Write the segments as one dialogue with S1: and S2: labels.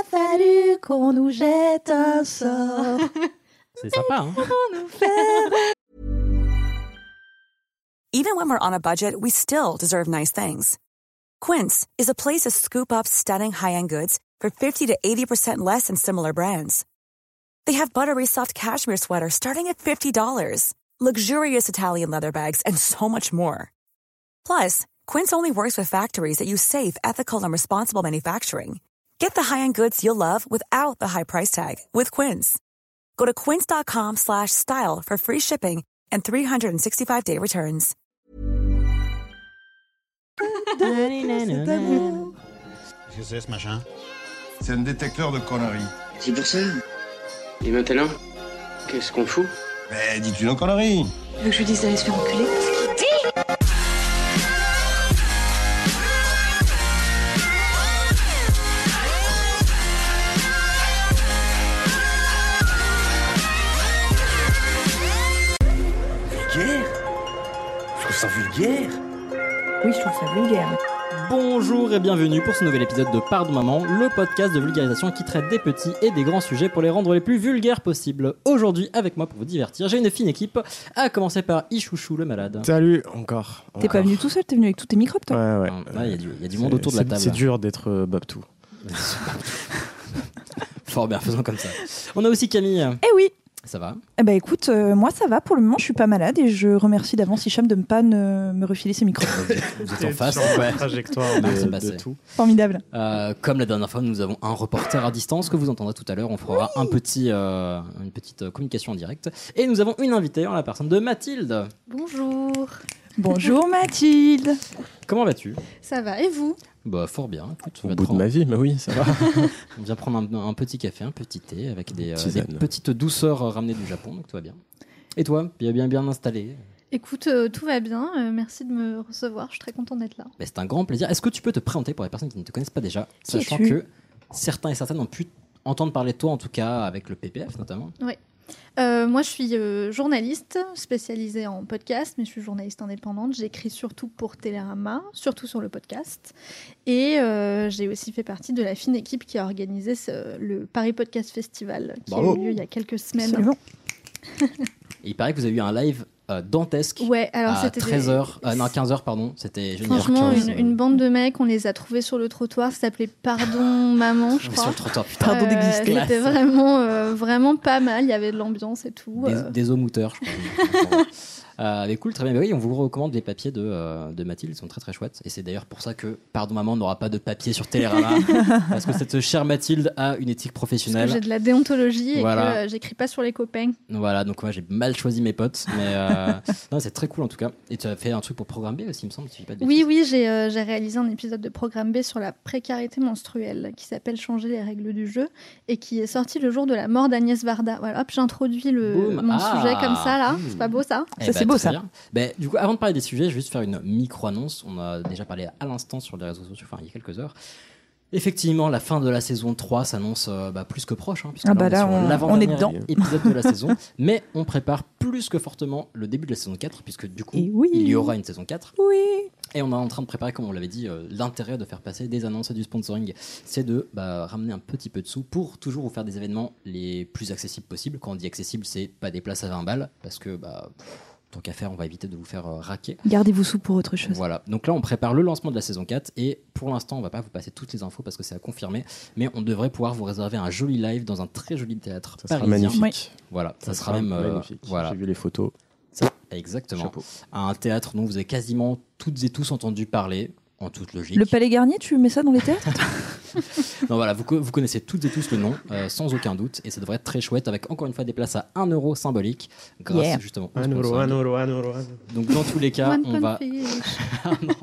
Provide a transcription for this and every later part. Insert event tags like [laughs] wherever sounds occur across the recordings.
S1: a fallu qu'on nous jette un sort [laughs]
S2: C'est sympa, hein
S1: pour nous faire
S3: Even when we're on a budget, we still deserve nice things. Quince is a place to scoop up stunning high-end goods for 50 to 80% less than similar brands. They have buttery soft cashmere sweaters starting at $50, luxurious Italian leather bags, and so much more. Plus, Quince only works with factories that use safe, ethical, and responsible manufacturing. Get the high-end goods you'll love without the high price tag with Quince. Go to quince.com slash style for free shipping and 365-day returns. [laughs]
S4: Qu'est-ce que c'est ce machin
S5: C'est un détecteur de conneries.
S6: C'est pour ça. Et maintenant, qu'est-ce qu'on fout
S5: Mais dis-tu nos conneries
S1: Tu veux que je lui dise d'aller se faire enculer
S6: ça vulgaire.
S1: Oui, je trouve ça vulgaire.
S2: Bonjour et bienvenue pour ce nouvel épisode de Pardon Maman, le podcast de vulgarisation qui traite des petits et des grands sujets pour les rendre les plus vulgaires possibles. Aujourd'hui, avec moi pour vous divertir, j'ai une fine équipe, à commencer par Ichouchou le malade.
S7: Salut, encore.
S1: T'es pas venu tout seul, t'es venu avec tous tes microbes, toi
S7: Ouais, ouais.
S2: Il y, a du- il y a du monde autour de la table.
S7: C'est dur d'être euh, Babtou. [laughs]
S2: Fort bien, faisons comme ça. On a aussi Camille.
S1: Eh oui
S2: Ça va
S1: Eh ben écoute, euh, moi ça va pour le moment, je suis pas malade et je remercie d'avance Hicham de ne pas ne- me refiler ses microbes.
S2: Vous êtes en [laughs] face. Ouais.
S7: trajectoire
S2: Ah, c'est
S7: de,
S2: passé.
S7: de tout.
S1: Formidable.
S2: Euh, comme la dernière fois, nous avons un reporter à distance que vous entendrez tout à l'heure. On fera un petit, euh, une petite communication en direct. Et nous avons une invitée en la personne de Mathilde.
S8: Bonjour,
S1: Bonjour Mathilde
S2: Comment vas-tu?
S8: Ça va et vous?
S2: Bah fort bien. Écoute, on,
S7: Au
S2: va
S7: bout de ma vie, mais oui, ça va. [laughs]
S2: on vient prendre un, un petit café, un petit thé avec des, euh, des petites douceurs ramenées du Japon, donc tout va bien. Et toi, bien bien bien installé
S8: Écoute, euh, tout va bien, euh, merci de me recevoir, je suis très contente d'être là.
S2: Bah, C'est un grand plaisir. Est-ce que tu peux te présenter pour les personnes qui ne te connaissent pas déjà,
S1: Qui
S2: sachant que certains et certaines ont pu entendre parler de toi, en tout cas avec le PPF notamment?
S8: Euh, moi je suis euh, journaliste spécialisée en podcast, mais je suis journaliste indépendante, j'écris surtout pour Télérama, surtout sur le podcast. Et euh, j'ai aussi fait partie de la fine équipe qui a organisé ce- le Paris Podcast Festival, qui
S2: Bravo.
S8: a eu lieu il y a quelques semaines.
S1: Absolument. [laughs]
S2: Il paraît que vous avez eu un live euh, dantesque
S8: Ouais, alors
S2: à
S8: c'était des-
S2: 13h, euh, non 15h pardon, c'était.
S8: Franchement,
S7: 15,
S8: une, une bande de mecs, on les a trouvés sur le trottoir, ça s'appelait Pardon [laughs] Maman, je
S2: Sur
S8: crois.
S2: le trottoir, putain.
S1: Pardon d'exister.
S8: C'était vraiment, euh, vraiment pas mal. Il y avait de l'ambiance et tout.
S2: Des,
S8: euh.
S2: des mouteurs, je crois. [laughs] Euh, mais cool, très bien. Mais oui, on vous recommande les papiers de, euh, de Mathilde, ils sont très très chouettes. Et c'est d'ailleurs pour ça que, pardon maman, n'aura pas de papier sur Télérama. [laughs] parce que cette chère Mathilde a une éthique
S8: Parce que
S2: professionnelle.
S8: j'ai de la déontologie et que euh, j'écris pas sur les copains.
S2: Voilà, donc moi j'ai mal choisi mes potes. Mais euh, [laughs] non, c'est très cool en tout cas. Et tu as fait un truc pour Programme B aussi, il me semble, si je dis pas de
S8: Oui, oui, j'ai réalisé un épisode de Programme B sur la précarité menstruelle qui s'appelle Changer les règles du jeu et qui est sorti le jour de la mort d'Agnès Varda. Voilà, hop, j'introduis le
S2: Boum.
S8: mon
S2: Ah.
S8: sujet comme ça là.
S2: Mmh.
S8: C'est pas beau ça
S2: Eh
S1: Ça,
S2: bah,
S1: c'est beau, ça.
S2: Ben, du coup, avant de parler des sujets, je vais juste faire une micro-annonce. On a déjà parlé à l'instant sur les réseaux sociaux, enfin il y a quelques heures. Effectivement, la fin de la saison 3 s'annonce euh, bah, plus que proche, hein, puisque
S1: Ah
S2: là,
S1: bah
S2: on est sur
S1: on-
S2: l'avant-dernier
S1: on est dedans.
S2: épisode de la [laughs] saison. Mais on prépare plus que fortement le début de la saison 4, puisque du coup,
S1: oui.
S2: il y aura une saison 4.
S1: Oui
S2: Et on est en train de préparer, comme on l'avait dit, euh, l'intérêt de faire passer des annonces et du sponsoring, c'est de bah, ramener un petit peu de sous pour toujours vous faire des événements les plus accessibles possibles. Quand on dit accessible, c'est pas des places à 20 balles, parce que bah, pff, tant qu'à faire, on va éviter de vous faire euh, raquer.
S1: Gardez-vous sous pour autre chose.
S2: Voilà, donc là on prépare le lancement de la saison 4 et pour l'instant on va pas vous passer toutes les infos parce que c'est à confirmer, mais on devrait pouvoir vous réserver un joli live dans un très joli théâtre
S7: Ça sera magnifique.
S2: Voilà, ça, sera, même euh,
S7: magnifique.
S2: voilà,
S7: J'ai vu les photos.
S2: exactement.
S7: Chapeau.
S2: Un théâtre dont vous avez quasiment toutes et tous entendu parler en toute logique.
S1: Le Palais Garnier, tu mets ça dans les théâtres [laughs]
S2: Non, voilà, vous, vous connaissez toutes et tous le nom, euh, sans aucun doute, et ça devrait être très chouette, avec encore une fois des places à 1 euro symbolique, grâce
S1: Yeah.
S2: justement au
S7: Un euro,
S2: sponsoring.
S7: un euro, un euro. un euro.
S2: Donc dans tous les cas,
S8: One
S2: on va... [laughs] Ah, non.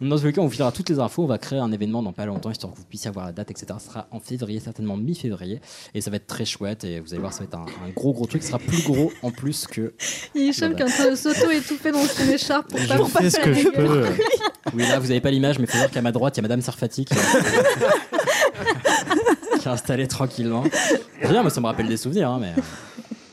S2: Dans tous les cas, on vous filera toutes les infos, on va créer un événement dans pas longtemps, histoire que vous puissiez avoir la date, etc. Ce sera en février, certainement mi-février, et ça va être très chouette, et vous allez voir, ça va être un, un gros gros truc, ce sera plus gros en plus que...
S8: Il est Hicham qui est en train de s'auto-étouffer dans son écharpe pour pas
S7: Je
S8: pour
S7: fais
S8: pas
S7: ce
S8: faire
S7: que je peux. [laughs]
S2: Oui, là, vous n'avez pas l'image, mais il faut voir qu'à ma droite, il y a Madame Sarfati qui, [laughs] qui est installée tranquillement. Bien, moi, ça me rappelle des souvenirs, hein, mais...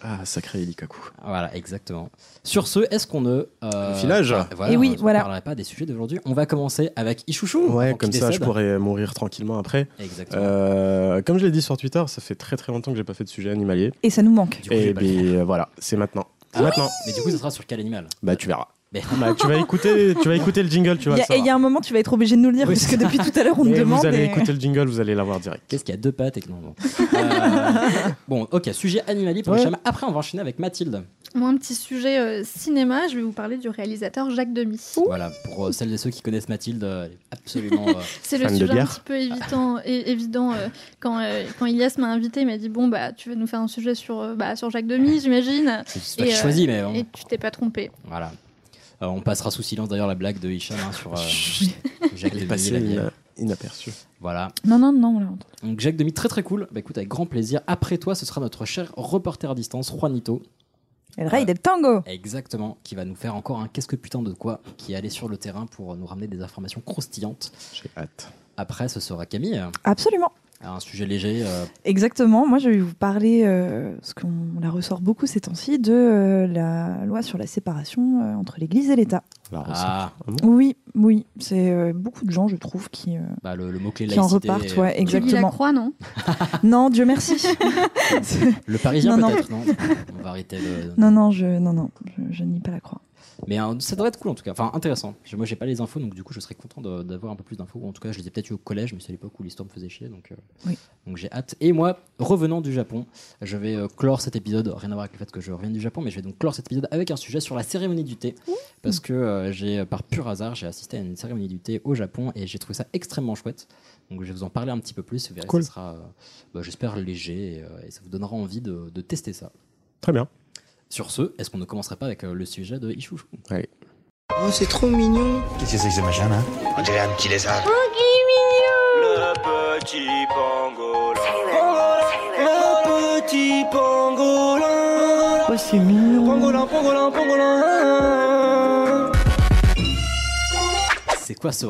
S7: Ah, sacré Elikaku.
S2: Voilà, exactement. Sur ce, est-ce qu'on ne. euh,
S7: Le filage.
S2: voilà,
S1: Et oui,
S2: on
S1: voilà.
S2: ne parlerait pas des sujets d'aujourd'hui. On va commencer avec Ichouchou.
S7: Ouais, comme ça, je pourrais mourir tranquillement après.
S2: Exactement.
S7: Euh, comme je l'ai dit sur Twitter, ça fait très très longtemps que j'ai pas fait de sujet animalier.
S1: Et ça nous manque.
S2: Du coup,
S7: Et
S2: faire.
S7: bien voilà, c'est maintenant. C'est
S2: Ah,
S7: maintenant.
S2: Mais du coup, ça sera sur quel animal?
S7: Bah tu verras.
S2: Mais-
S7: Bah, tu vas écouter, tu vas écouter le jingle, tu vas
S1: Il y,
S7: le
S1: a- et il y a un moment, tu vas être obligé de nous le dire,
S2: Oui,
S1: parce que depuis tout à l'heure, on te
S7: Mais
S1: demande.
S7: vous allez
S1: et-
S7: écouter le jingle, vous allez l'avoir direct.
S2: Qu'est-ce qu'il y a deux pattes et que non, non. Euh, bon, ok, sujet animalier pour
S7: Ouais.
S2: Après, on va enchaîner avec Mathilde.
S8: Moi, un petit sujet euh, cinéma, je vais vous parler du réalisateur Jacques Demy.
S2: Voilà, pour euh, celles et ceux qui connaissent Mathilde, euh, elle est absolument. euh, [laughs]
S8: C'est le sujet un petit peu évident, é- évident euh, quand, euh, quand Ilias m'a invité, il m'a dit Bon, bah, tu veux nous faire un sujet sur, euh, bah, sur Jacques Demy, j'imagine.
S2: c'est
S8: euh,
S2: choisit, mais bon,
S8: Et tu t'es pas trompé.
S2: voilà. Euh, on passera sous silence d'ailleurs la blague de Hicham hein, sur euh, [laughs] Jacques
S7: Elle est
S2: Demy,
S7: passée
S2: la vieille.
S7: ina- inaperçue.
S2: Voilà.
S1: Non, non, non, on l'a entendu.
S2: Donc Jacques Demy, très très cool. Bah écoute, avec grand plaisir. Après toi, ce sera notre cher reporter à distance, Juanito.
S1: El Rey del Tango.
S2: Exactement, qui va nous faire encore un qu'est-ce que putain de quoi, qui est allé sur le terrain pour nous ramener des informations croustillantes.
S7: J'ai hâte.
S2: Après, ce sera Camille,
S1: Absolument.
S2: Un sujet léger. euh,
S1: Exactement. Moi, je vais vous parler, euh, parce qu'on la ressort beaucoup ces temps-ci, de euh, la loi sur la séparation euh, entre l'Église et l'État.
S7: Recette.
S2: ah,
S1: Oui, oui. C'est euh, beaucoup de gens, je trouve, qui, euh,
S2: bah, le, le mot-clé
S1: qui en repartent. Ouais,
S8: Tu lis la
S1: exactement.
S8: croix, non? [laughs]
S1: Non, Dieu merci. [laughs]
S2: Le parisien
S1: Non, non.
S2: peut-être, non, On va arrêter le.
S1: non, non, je, non, non, je, je nie pas la croix.
S2: Mais euh, ça devrait être cool en tout cas, enfin intéressant. Moi j'ai pas les infos donc du coup je serais content d'avoir un peu plus d'infos. En tout cas je les ai peut-être eu au collège mais c'est à l'époque où l'histoire me faisait chier donc, euh,
S1: Oui.
S2: donc j'ai hâte. Et moi revenant du Japon, je vais euh, clore cet épisode, rien à voir avec le fait que je revienne du Japon mais je vais donc clore cet épisode avec un sujet sur la cérémonie du thé. Parce que euh, j'ai par pur hasard j'ai assisté à une cérémonie du thé au Japon et j'ai trouvé ça extrêmement chouette. Donc je vais vous en parler un petit peu plus, vous verrez
S7: Cool.
S2: ça sera bah, j'espère léger et, et ça vous donnera envie de, de tester ça.
S7: Très bien.
S2: Sur ce, est-ce qu'on ne commencerait pas avec euh, le sujet de Ichouchou
S7: Allez.
S6: Oh, c'est trop mignon.
S4: Qu'est-ce que c'est que ce machin là?
S5: On dirait un petit lézard.
S9: Le petit pangolin. Le petit pangolin.
S1: Oh, c'est mignon.
S9: Pangolin, pangolin, pangolin.
S2: Quoi ce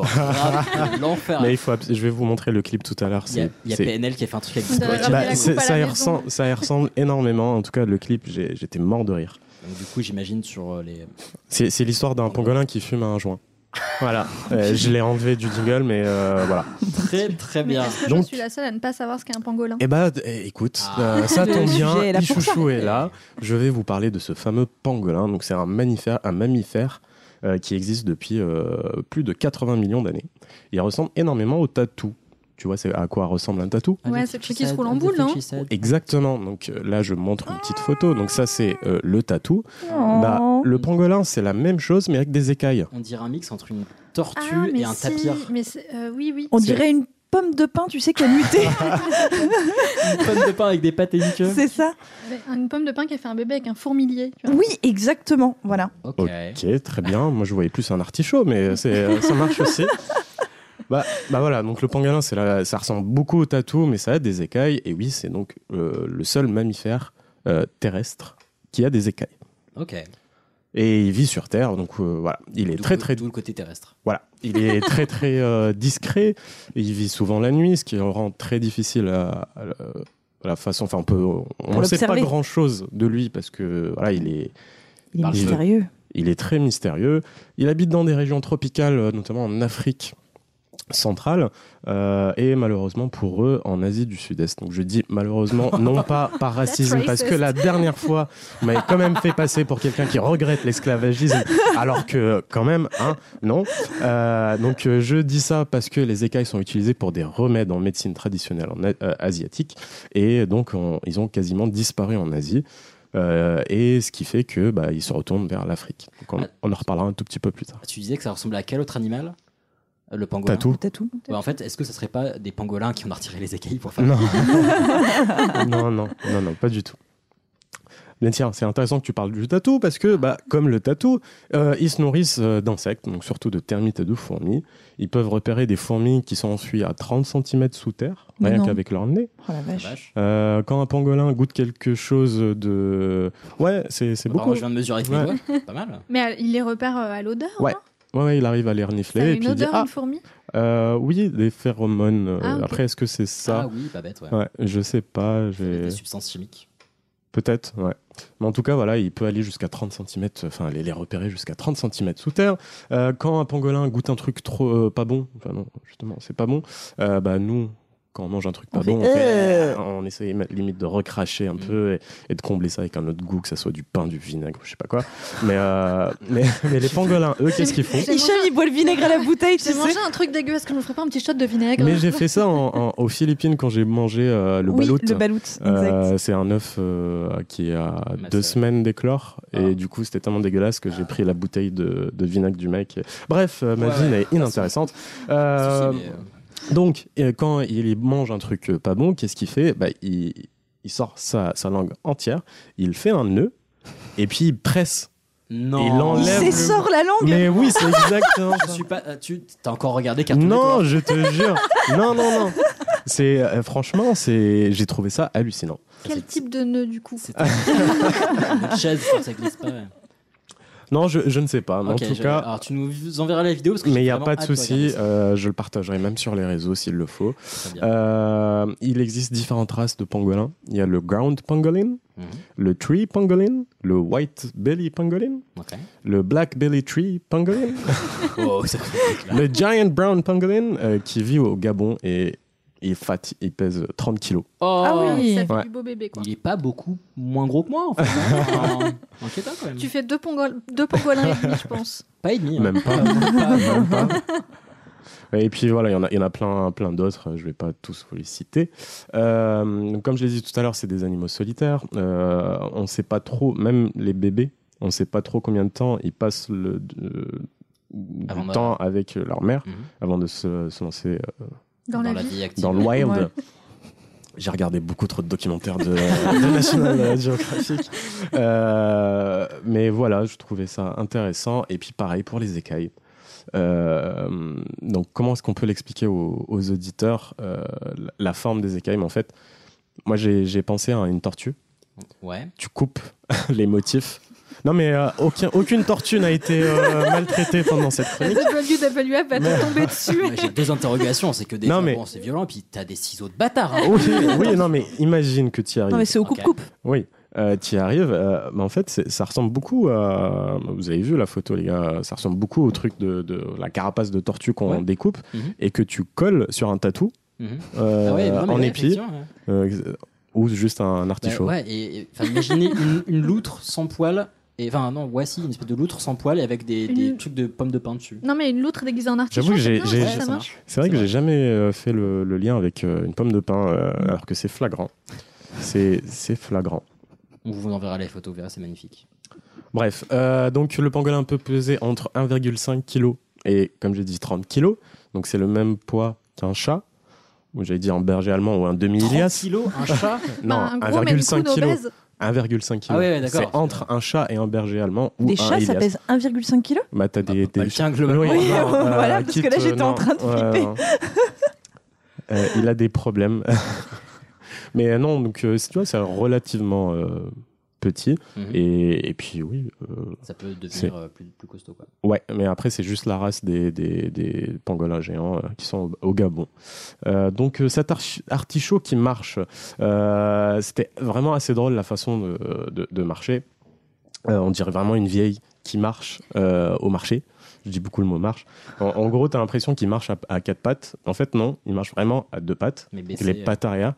S2: l'enfer
S7: Mais il faut, je vais vous montrer le clip tout à l'heure.
S2: Il y a, y PNL qui a fait un truc avec
S7: Bah, ça, y ressemble, ça y ressemble énormément. En tout cas, le clip, j'étais mort de rire.
S2: Donc, du coup, j'imagine sur euh, les.
S7: C'est l'histoire d'un pangolin qui fume un joint. Voilà. [laughs] Euh, je l'ai enlevé du jingle, mais euh, voilà.
S2: Très très bien.
S8: est-ce que
S7: Donc-
S8: je suis la seule à ne pas savoir ce qu'est un pangolin?
S7: Eh bah, écoute,
S2: Ah.
S7: euh, ça tombe bien.
S1: sujet est là.
S7: Je vais vous parler de ce fameux pangolin. Donc, c'est un mammifère, un mammifère euh, qui existe depuis euh, plus de 80 millions d'années. Il ressemble énormément au tatou. Tu vois, c'est à quoi ressemble un tatou?
S8: Ouais, c'est le truc qui se roule en boule, non?
S7: Exactement. Donc euh, là, je montre une petite photo. Donc ça, c'est euh, le tatou.
S1: Oh.
S7: Bah, le pangolin, c'est la même chose, mais avec des écailles.
S2: On dirait un mix entre une tortue
S8: Ah, mais
S2: et un
S8: si,
S2: tapir.
S8: Mais euh, oui, oui.
S1: On dirait une pomme de pain, tu sais, qui a muté. [laughs]
S2: Une pomme de pain avec des pattes et une queue.
S1: c'est ça
S8: Une pomme de pain qui a fait un bébé avec un fourmilier. tu vois.
S1: Oui, exactement. Voilà.
S2: Ok.
S7: Ok, très bien. Moi, je voyais plus un artichaut, mais c'est, euh, ça marche aussi. [laughs] Bah, bah voilà, donc le pangolin, c'est la- ça ressemble beaucoup au tatou, mais ça a des écailles. Et oui, c'est donc euh, le seul mammifère euh, terrestre qui a des écailles.
S2: Ok.
S7: Et il vit sur Terre, donc euh, voilà, il est très très
S2: D'où le côté terrestre.
S7: voilà, il est [laughs] très très euh, discret. Et il vit souvent la nuit, ce qui le rend très difficile à, à la- à la façon. Enfin, on peut, on ne sait pas grand chose de lui parce que voilà, il est
S1: Il est mystérieux.
S7: il est très mystérieux. Il habite dans des régions tropicales, euh, notamment en Afrique centrale euh, et malheureusement pour eux en Asie du Sud-Est. Donc je dis malheureusement [laughs] non pas par racisme parce que la dernière fois [laughs] vous m'avez quand même fait passer pour quelqu'un qui regrette l'esclavagisme alors que quand même hein non. Euh, donc euh, je dis ça parce que les écailles sont utilisées pour des remèdes en médecine traditionnelle en, a- euh, asiatique et donc on- ils ont quasiment disparu en Asie. Euh, et ce qui fait que bah, ils se retournent vers l'Afrique. Donc on, on en reparlera un tout petit peu plus tard.
S2: Tu disais que ça ressemblait à quel autre animal? Le pangolin.
S7: Tatou.
S1: Le tatou.
S2: Ouais, en fait, est-ce que ça serait pas des pangolins qui ont retiré les écailles pour faire
S7: Non. [laughs] non, non, non, non, pas du tout. Mais tiens, c'est intéressant que tu parles du tatou parce que, bah, comme le tatou, euh, ils se nourrissent euh, d'insectes, donc surtout de termites et de fourmis. Ils peuvent repérer des fourmis qui sont enfouies à 30 cm sous terre,
S1: Mais
S7: rien qu'avec leur nez.
S1: Oh la vache.
S7: Euh, quand un pangolin goûte quelque chose de. Ouais, c'est c'est
S2: Bah,
S7: beaucoup.
S2: moi, je viens de mesurer avec mes
S7: Ouais.
S2: doigts. Pas mal.
S8: Mais il les repère euh, à l'odeur.
S7: Ouais. Ouais, ouais, il arrive à les
S8: Ça
S7: renifler et
S8: une
S7: puis il dit Ah,
S8: une fourmi?
S7: euh, oui, des phéromones. euh,
S8: Ah.
S7: Après, est-ce que c'est ça?
S2: Ah oui, pas bête, ouais.
S7: Ouais, je sais pas.
S2: Des substances chimiques.
S7: Peut-être, ouais. Mais en tout cas, voilà, il peut aller jusqu'à 30 cm, enfin, les, les repérer jusqu'à 30 cm sous terre. Euh, quand un pangolin goûte un truc trop euh, pas bon, enfin non, justement, c'est pas bon, euh, bah nous, quand on mange un truc pas
S1: On
S7: bon,
S1: fait,
S7: on, fait-
S1: euh.
S7: on essaye limite de recracher un
S2: Mm.
S7: peu et, et de combler ça avec un autre goût, que ça soit du pain, du vinaigre, je sais pas quoi. Mais, euh, mais, [laughs] mais les pangolins, eux, qu'est-ce qu'ils font
S8: J'ai
S1: Hicham, il boit le vinaigre à la bouteille, tu
S8: J'ai
S1: sais.
S8: mangé un truc dégueu. Est-ce que je me ferais pas un petit shot de vinaigre
S7: Mais j'ai fait ça en- en- aux Philippines quand j'ai mangé euh, le
S1: oui,
S7: balout.
S1: le balout, exact.
S7: Euh, c'est un œuf euh, qui a
S2: Ma
S7: deux semaines d'éclore
S2: Ah.
S7: et du coup c'était tellement dégueulasse que j'ai pris la bouteille de, de vinaigre du mec. Bref, ma
S2: Ouais,
S7: vie
S2: ouais.
S7: est inintéressante.
S2: Mais,
S7: donc euh, quand il mange un truc euh, pas bon, qu'est-ce qu'il fait? Bah, il, il sort sa, sa langue entière, il fait un nœud et puis il presse.
S2: Non.
S7: Il
S1: Il
S7: enlève le-
S1: s'essore la langue.
S7: Mais oui, c'est exactement [laughs]
S2: Je suis pas. euh, Tu t'as encore regardé Cartoon
S7: Non,
S2: Network?
S7: je te jure. Non, non, non. C'est euh, franchement, c'est j'ai trouvé ça hallucinant.
S8: Quel type de nœud du coup? [laughs]
S2: une chaise, ça glisse pas. ouais.
S7: Non, je, je ne sais pas. Mais en tout
S2: je-
S7: cas,
S2: alors tu nous enverras la vidéo parce que
S7: mais il n'y a pas de souci. euh, je le partagerai même sur les réseaux s'il le faut. Euh, il existe différentes races de pangolins. Il y a le ground pangolin,
S2: Mhm.
S7: le tree pangolin, le white belly pangolin, le black belly tree pangolin, [laughs]
S2: Oh, ça fait [laughs]
S7: le giant brown pangolin euh, qui vit au Gabon et il est fat, il pèse 30 kilos.
S2: Oh,
S1: Ah oui.
S8: Ça fait
S7: Ouais.
S8: du beau bébé quoi.
S2: Il est pas beaucoup moins gros que moi en fait. hein. [laughs] En- Inquiétant quand même.
S8: Tu fais deux, pangol... deux pangolins et demi, je pense.
S2: Pas et demi. hein.
S7: Même pas. [laughs]
S2: Pas-
S7: Même pas. [laughs] Et puis voilà, il y en a, il y en a plein, plein d'autres. Je vais pas tous vous les citer. Euh, donc, comme je l'ai dit tout à l'heure, c'est des animaux solitaires. Euh, on ne sait pas trop, même les bébés, on ne sait pas trop combien de temps ils passent le de- du temps avec leur mère
S2: Mhm.
S7: avant de se, se lancer euh,
S8: Dans, la, vie.
S2: vie active.
S7: dans le wild.
S1: Ouais.
S7: J'ai regardé beaucoup trop de documentaires de, [laughs] de National Geographic. Euh, mais voilà, je trouvais ça intéressant. Et puis pareil pour les écailles. Euh, donc comment est-ce qu'on peut l'expliquer aux, aux auditeurs euh, la, forme des écailles? Mais en fait, moi j'ai j'ai pensé à une tortue.
S2: Ouais.
S7: Tu coupes [laughs] les motifs. Non mais euh, aucun, aucune tortue n'a été euh, maltraitée pendant cette
S8: La
S7: chronique.
S8: WWF va te tomber dessus.
S2: J'ai deux interrogations. C'est que des
S7: Non,
S2: fois,
S7: mais-
S2: bon, c'est violent, et puis t'as des ciseaux de bâtard. hein.
S7: Oui, oui, non mais imagine que tu y arrives.
S1: Non, mais c'est au coupe-coupe.
S7: Oui, euh, tu y arrives. euh, mais en fait, c'est- ça ressemble beaucoup à. Vous avez vu la photo, les gars Ça ressemble beaucoup au truc de, de la carapace de tortue qu'on
S2: Ouais.
S7: découpe
S2: Mhm.
S7: et que tu colles sur un tatou
S2: Mhm.
S7: euh,
S2: Ah ouais, non, mais
S7: en
S2: ouais,
S7: épi
S2: effectivement, ouais.
S7: euh, ou juste un
S2: Bah,
S7: artichaut.
S2: ouais, et, et- enfin, imaginez une, une loutre sans poil. Et enfin, non, voici une espèce de loutre sans poil et avec des, trucs de pommes de pain dessus.
S8: Non, mais une loutre déguisée en artichaut.
S7: J'avoue que
S8: c'est
S7: j'ai-
S8: bien,
S7: j'ai-
S8: ça,
S2: Ouais,
S8: ça
S2: ça
S8: marche.
S7: C'est vrai que j'ai jamais euh, fait le, le lien avec euh, une pomme de pain euh, alors que c'est flagrant. C'est c'est flagrant.
S2: On vous enverra les photos, vous verrez, c'est magnifique.
S7: Bref, euh, donc le pangolin peut peser entre 1,5 kg et, comme j'ai dit, 30 kg. Donc c'est le même poids qu'un chat, ou j'allais dire un berger allemand ou un
S2: 30
S7: demi-Ilias.
S2: kilos, un chat [laughs]
S7: Non,
S8: Bah, un gros, mais du coup,
S7: 1,5 kg.
S8: Obèse.
S7: 1,5 kg.
S2: Ah ouais, ouais, d'accord.
S7: C'est entre un chat et un berger allemand ou
S1: Des
S7: un
S1: chats, ça pèse 1,5 kg
S7: Bah, t'as des,
S2: Bah,
S7: des-
S2: le tien, globalement.
S7: Oui,
S1: Oui,
S7: non, euh,
S1: voilà, parce que là, j'étais en train de flipper. [laughs]
S7: Euh, il a des problèmes. [laughs] Mais euh, non, donc euh, tu vois, c'est relativement euh, petit.
S2: Mhm.
S7: Et, et puis oui, euh,
S2: Ça peut devenir euh, plus, plus costaud. Quoi.
S7: ouais, mais après c'est juste la race des, des, des pangolins géants euh, qui sont au, au Gabon. Donc cet artichaut qui marche, c'était vraiment assez drôle la façon de, de- de marcher. On dirait vraiment une vieille qui marche au marché. Je dis beaucoup le mot marche. En, en gros, tu as l'impression qu'il marche à, à quatre pattes. En fait, non, il marche vraiment à deux pattes.
S2: Mais baissé,
S7: les pattes arrière.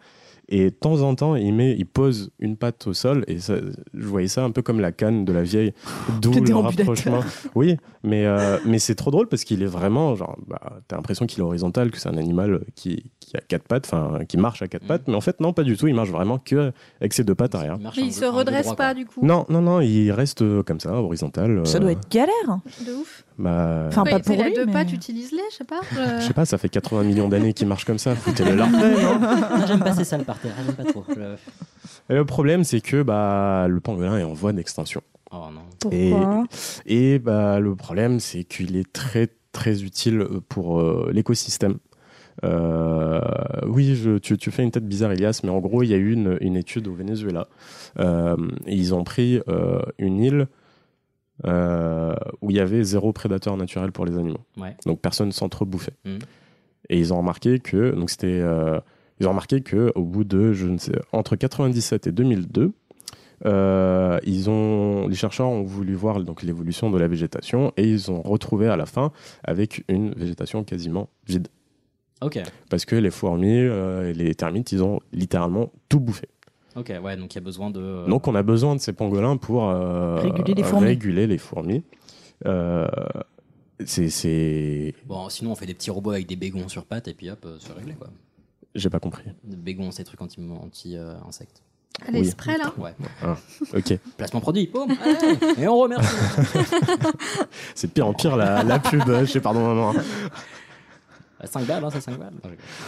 S7: Et de temps en temps, il, met, il pose une patte au sol. Et ça, je voyais ça un peu comme la canne de la vieille. [laughs] D'où
S1: Le
S7: rapprochement. Oui, mais, euh, mais c'est trop drôle parce qu'il est vraiment. genre, bah, T'as l'impression qu'il est horizontal, que c'est un animal qui, qui a quatre pattes, enfin, qui marche à quatre
S2: Mhm.
S7: pattes. Mais en fait, non, pas du tout. Il marche vraiment que avec ses deux pattes arrière.
S8: il
S2: peu-
S8: se redresse
S2: droit,
S8: pas
S2: quoi.
S8: du coup.
S7: Non, non, non, il reste euh, comme ça, horizontal.
S1: Ça
S7: euh,
S1: doit être galère.
S8: De ouf.
S7: Bah,
S1: Enfin, pas pour lui,
S8: deux
S1: mais-
S8: pattes, utilise-les, je sais pas. euh,
S7: je sais pas, ça fait 80 millions d'années qu'il marche comme ça. Foutez-le leur [laughs]
S2: J'aime pas ces salles par terre, j'aime pas trop. Je-
S7: Et le problème, c'est que bah, le pangolin est en voie d'extinction.
S2: Oh non.
S1: Pourquoi
S7: Et bah, le problème, c'est qu'il est très très utile pour euh, l'écosystème. Euh, oui, je- tu, tu fais une tête bizarre, Elias, mais en gros, il y a eu une, une étude au Venezuela. Euh, et ils ont pris euh, une île euh, où il y avait zéro prédateur naturel pour les animaux.
S2: Ouais.
S7: Donc personne s'entrebouffait.
S2: Mhm.
S7: Et ils ont remarqué que, donc c'était, euh, ils ont remarqué que au bout de, je ne sais, entre 97 et 2002, euh, ils ont, les chercheurs ont voulu voir donc l'évolution de la végétation et ils ont retrouvé à la fin avec une végétation quasiment vide.
S2: Ok,
S7: Parce que les fourmis et les termites, ils ont littéralement tout bouffé.
S2: Ok, ouais, donc il y a besoin de. euh,
S7: Donc on a besoin de ces pangolins pour euh,
S1: Réguler les fourmis.
S7: réguler les fourmis. Euh, c'est.
S2: Bon, sinon on fait des petits robots avec des bégons sur pattes et puis hop, c'est réglé quoi.
S7: J'ai pas compris.
S2: Des bégons, c'est des trucs anti- anti-insectes.
S8: À l'esprit, là.
S2: ouais.
S7: Ok. [laughs]
S2: Placement produit, boum, allez, et on remercie. [laughs]
S7: C'est pire en pire la, la pub. Je sais, pardon, maman.
S2: 5 balles, hein, c'est 5 balles.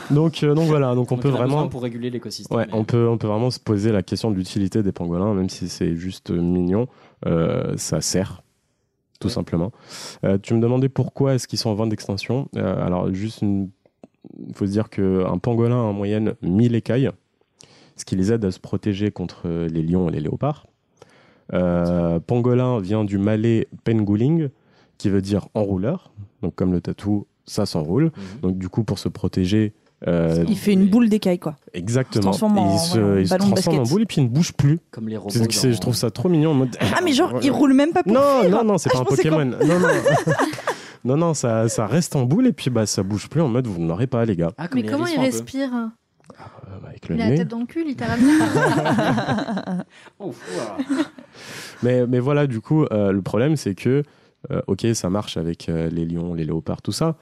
S7: Donc, euh, donc voilà, donc on
S2: Donc,
S7: peut vraiment,
S2: pour réguler l'écosystème.
S7: ouais,
S2: mais-
S7: on peut, on peut vraiment se poser la question de l'utilité des pangolins, même si c'est juste mignon, euh, ça sert, tout
S2: Ouais.
S7: simplement. Euh, tu me demandais pourquoi est-ce qu'ils sont en voie d'extinction. Euh, alors juste, il faut se dire qu'un pangolin a en moyenne 1000 écailles, ce qui les aide à se protéger contre les lions et les léopards. Euh, pangolin vient du malais penguling, qui veut dire enrouleur, donc comme le tatou, ça s'enroule.
S2: Mhm.
S7: Donc du coup, pour se protéger, euh,
S1: Il fait une boule d'écailles, quoi.
S7: exactement,
S1: transforme en-
S7: il se,
S1: voilà, en
S7: il se
S1: ballon de
S7: transforme en
S1: basket.
S7: boule et puis il ne bouge plus.
S2: Comme les robots. Dans-
S7: je trouve ça trop mignon. En mode...
S1: Ah, mais genre, [laughs] il roule même pas pour
S7: Non,
S1: fuir.
S7: non, non, c'est
S1: Ah,
S7: pas un Pokémon. Non, non. [laughs] non, non, ça, ça reste en boule et puis bah, ça bouge plus en mode vous n'aurez pas, les gars.
S2: Ah, comme
S8: Mais
S2: les
S8: comment il respire
S7: Euh, avec le
S8: Il a la tête dans le cul, littéralement. [laughs]
S2: Voilà.
S7: Mais, mais voilà, du coup, euh, le problème, c'est que, euh, ok, ça marche avec euh, les lions, les léopards, tout ça.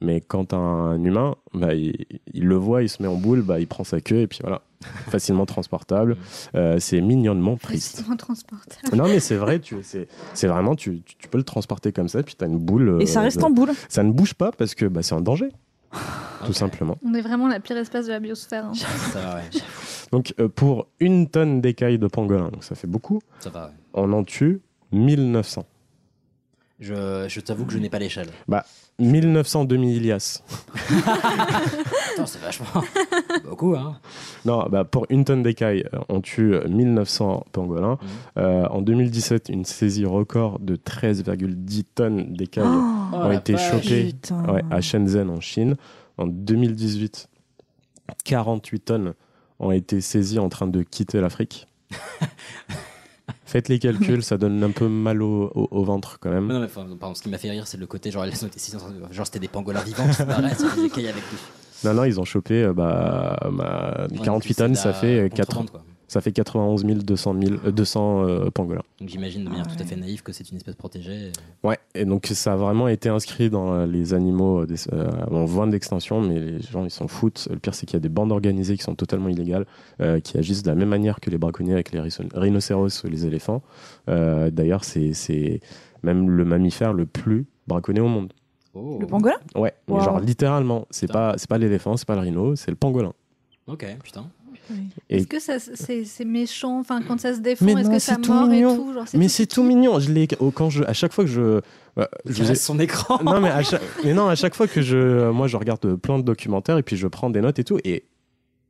S7: Mais quand un humain, bah, il, il le voit, il se met en boule, bah, il prend sa queue et puis voilà, [laughs] facilement transportable. Euh, c'est mignonnement triste.
S8: Facilement transportable.
S7: Non, mais c'est vrai, tu, c'est, c'est vraiment, tu, tu- tu peux le transporter comme ça, puis tu as une boule.
S1: Et ça
S7: euh,
S1: reste
S7: de-
S1: en boule.
S7: Ça ne bouge pas parce que bah, c'est un danger, tout
S2: Ok.
S7: simplement.
S8: On est vraiment la pire espèce de la biosphère. hein.
S2: Ça va, ouais. [laughs]
S7: Donc, euh, pour une tonne d'écailles de pangolin, donc ça fait beaucoup,
S2: Ça va, ouais.
S7: on en tue 1900.
S2: Je, je t'avoue que je n'ai pas l'échelle.
S7: 1900 demi-Ilias. [laughs]
S2: Attends, c'est vachement. Beaucoup, hein.
S7: Non, bah, pour une tonne d'écailles, euh, on tue euh, 1900 pangolins.
S2: Mhm.
S7: Euh, en 2017, une saisie record de 13,10 tonnes d'écailles
S1: Oh,
S7: ont
S2: la
S7: été ouais, à Shenzhen, en Chine. En 2018, 48 tonnes ont été saisies en train de quitter l'Afrique. [laughs] Faites les calculs, ça donne un peu mal au, au- au ventre quand même.
S2: Non, mais enfin, pardon, ce qui m'a fait rire, c'est le côté genre, elles ont été genre c'était des pangolins vivants qui sur des écailles avec nous.
S7: Non, non, ils ont chopé euh, bah, bah,
S2: Ouais,
S7: 48
S2: c'est
S7: tonnes, ça fait, euh, 4
S2: contrebande, quoi.
S7: Ça fait 91 200, 000, euh, 200 euh, pangolins.
S2: Donc j'imagine de manière
S1: Ah
S2: tout à fait naïve que c'est une espèce protégée.
S7: Ouais, et donc ça a vraiment été inscrit dans euh, les animaux euh, euh, en voie d'extinction, mais les gens ils s'en foutent. Le pire c'est qu'il y a des bandes organisées qui sont totalement illégales, euh, qui agissent de la même manière que les braconniers avec les rhino- rhinocéros ou les éléphants. Euh, D'ailleurs, c'est c'est même le mammifère le plus braconné au monde.
S2: Oh.
S1: Le pangolin?
S7: Ouais, mais genre littéralement, c'est pas c'est pas l'éléphant, c'est pas le rhino, c'est le pangolin.
S2: Ok, putain.
S8: Est-ce que c'est méchant Enfin, quand ça se défend, est-ce que ça
S7: tout
S8: mord
S7: mignon.
S8: et tout genre,
S7: Mais c'est tout mignon. Je l'ai oh, quand je à chaque fois que je euh, je
S2: Je
S7: vous ai-
S2: son écran.
S7: non mais à chaque, mais non à chaque fois que je moi je regarde plein de documentaires et puis je prends des notes et tout et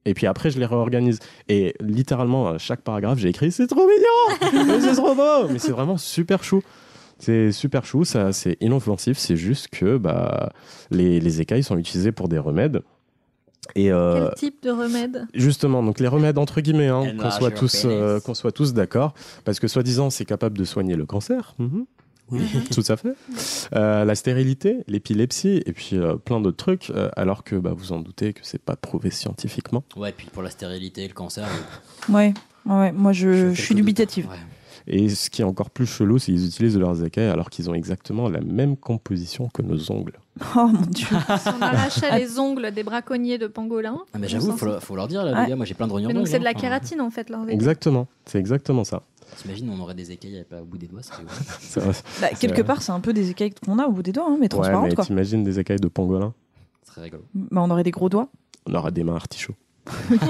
S7: et puis après je les réorganise. Et littéralement à chaque paragraphe j'ai écrit c'est trop mignon! C'est trop beau! Mais c'est vraiment super chou. C'est super chou ça c'est inoffensif. C'est juste que bah les, les écailles sont utilisées pour des remèdes et euh,
S8: Quel type de remède?
S7: Justement, donc les remèdes entre guillemets, hein, qu'on soit tous, euh, qu'on soit tous d'accord, parce que soi-disant c'est capable de soigner le cancer, mhm.
S2: Oui. [laughs]
S7: tout à fait, Euh, la stérilité, l'épilepsie et puis euh, plein d'autres trucs, euh, alors que bah, vous en doutez que c'est pas prouvé scientifiquement.
S2: Ouais, puis pour la stérilité, le cancer.
S1: Ouais, ouais, moi je, je suis dubitative.
S2: Ouais.
S7: Et ce qui est encore plus chelou, c'est qu'ils utilisent leurs écailles alors qu'ils ont exactement la même composition que nos ongles. [laughs]
S1: Oh mon dieu.
S8: Si on arrachait les ongles des braconniers de pangolins.
S2: Ah, mais j'avoue,
S8: s'en
S2: faut,
S8: sort.
S2: le- faut leur dire, là,
S1: Ouais.
S2: les gars, moi j'ai plein de rognons.
S8: Mais donc c'est de la
S2: hein.
S8: kératine en fait, leurs écailles.
S7: Exactement, c'est exactement ça.
S2: T'imagines, on aurait des écailles à- au bout des doigts,
S7: vrai. [laughs]
S1: Bah, quelque
S7: vrai.
S1: part, c'est un peu des écailles qu'on a au bout des doigts, hein, mais
S7: Ouais,
S1: transparentes
S7: mais
S1: quoi.
S7: t'imagines des écailles de pangolin
S2: C'est très rigolo.
S1: Bah, on aurait des gros doigts.
S7: on aura des mains artichauts. [laughs]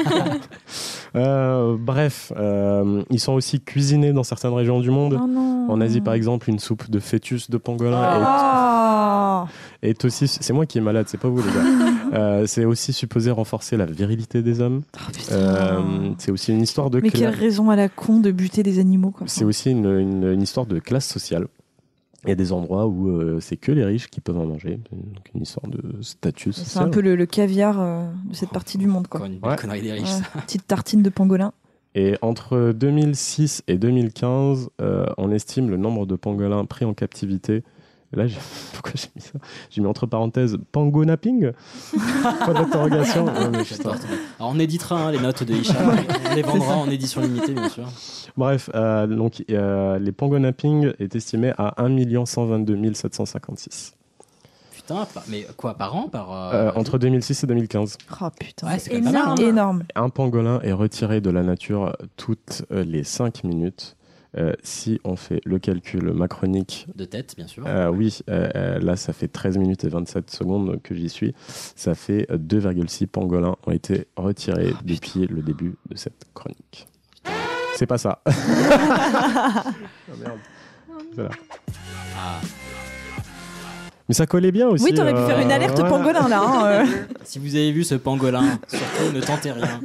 S7: Euh, bref, euh, ils sont aussi cuisinés dans certaines régions du monde.
S1: Oh.
S7: En Asie, par exemple, une soupe de fœtus de pangolin
S1: Ah.
S7: est, est aussi. C'est moi qui est malade, c'est pas vous, les gars. [laughs] Euh, c'est aussi supposé renforcer la virilité des hommes.
S1: Oh,
S7: c'est aussi une histoire de
S1: Mais quelle raison à la con de buter des animaux.
S7: C'est aussi une, une- une histoire de classe sociale. Il y a des endroits où euh, c'est que les riches qui peuvent en manger. Donc une histoire de statut
S1: C'est un peu le, le caviar euh, de cette partie du monde quoi.
S2: Encore une
S7: Ouais.
S2: connerie des riches,
S1: Ouais.
S2: ça.
S1: Petite tartine de pangolin.
S7: Et entre 2006 et 2015, euh, on estime le nombre de pangolins pris en captivité. Là, j'ai- [laughs] pourquoi j'ai mis ça J'ai mis entre parenthèses pangonapping [laughs] Point d'interrogation. Ouais, mais je sais pas.
S2: Alors on éditera hein, les notes de Hicham, [laughs] on les vendra en édition limitée bien sûr.
S7: Bref, euh, donc euh, les pangonapping est estimé à 1 122 756
S2: Putain, mais quoi, par an par, euh,
S7: euh, entre 2006 et 2015.
S1: Oh putain,
S2: Ouais,
S1: c'est
S2: hein.
S1: énorme.
S7: Un pangolin est retiré de la nature toutes les 5 minutes. Euh, si on fait le calcul macronique,
S2: De tête, bien sûr.
S7: euh, oui, euh, là ça fait 13 minutes et 27 secondes que j'y suis. Ça fait euh, 2,6 pangolins ont été retirés
S2: Ah,
S7: depuis le début de cette chronique. C'est pas ça. Ah, [laughs] merde. Voilà.
S2: Ah.
S7: Mais ça collait bien aussi.
S1: Oui, t'aurais pu
S7: euh,
S1: faire une alerte
S7: voilà.
S1: pangolin là. hein, euh. [laughs]
S2: Si vous avez vu ce pangolin, surtout ne tentez rien.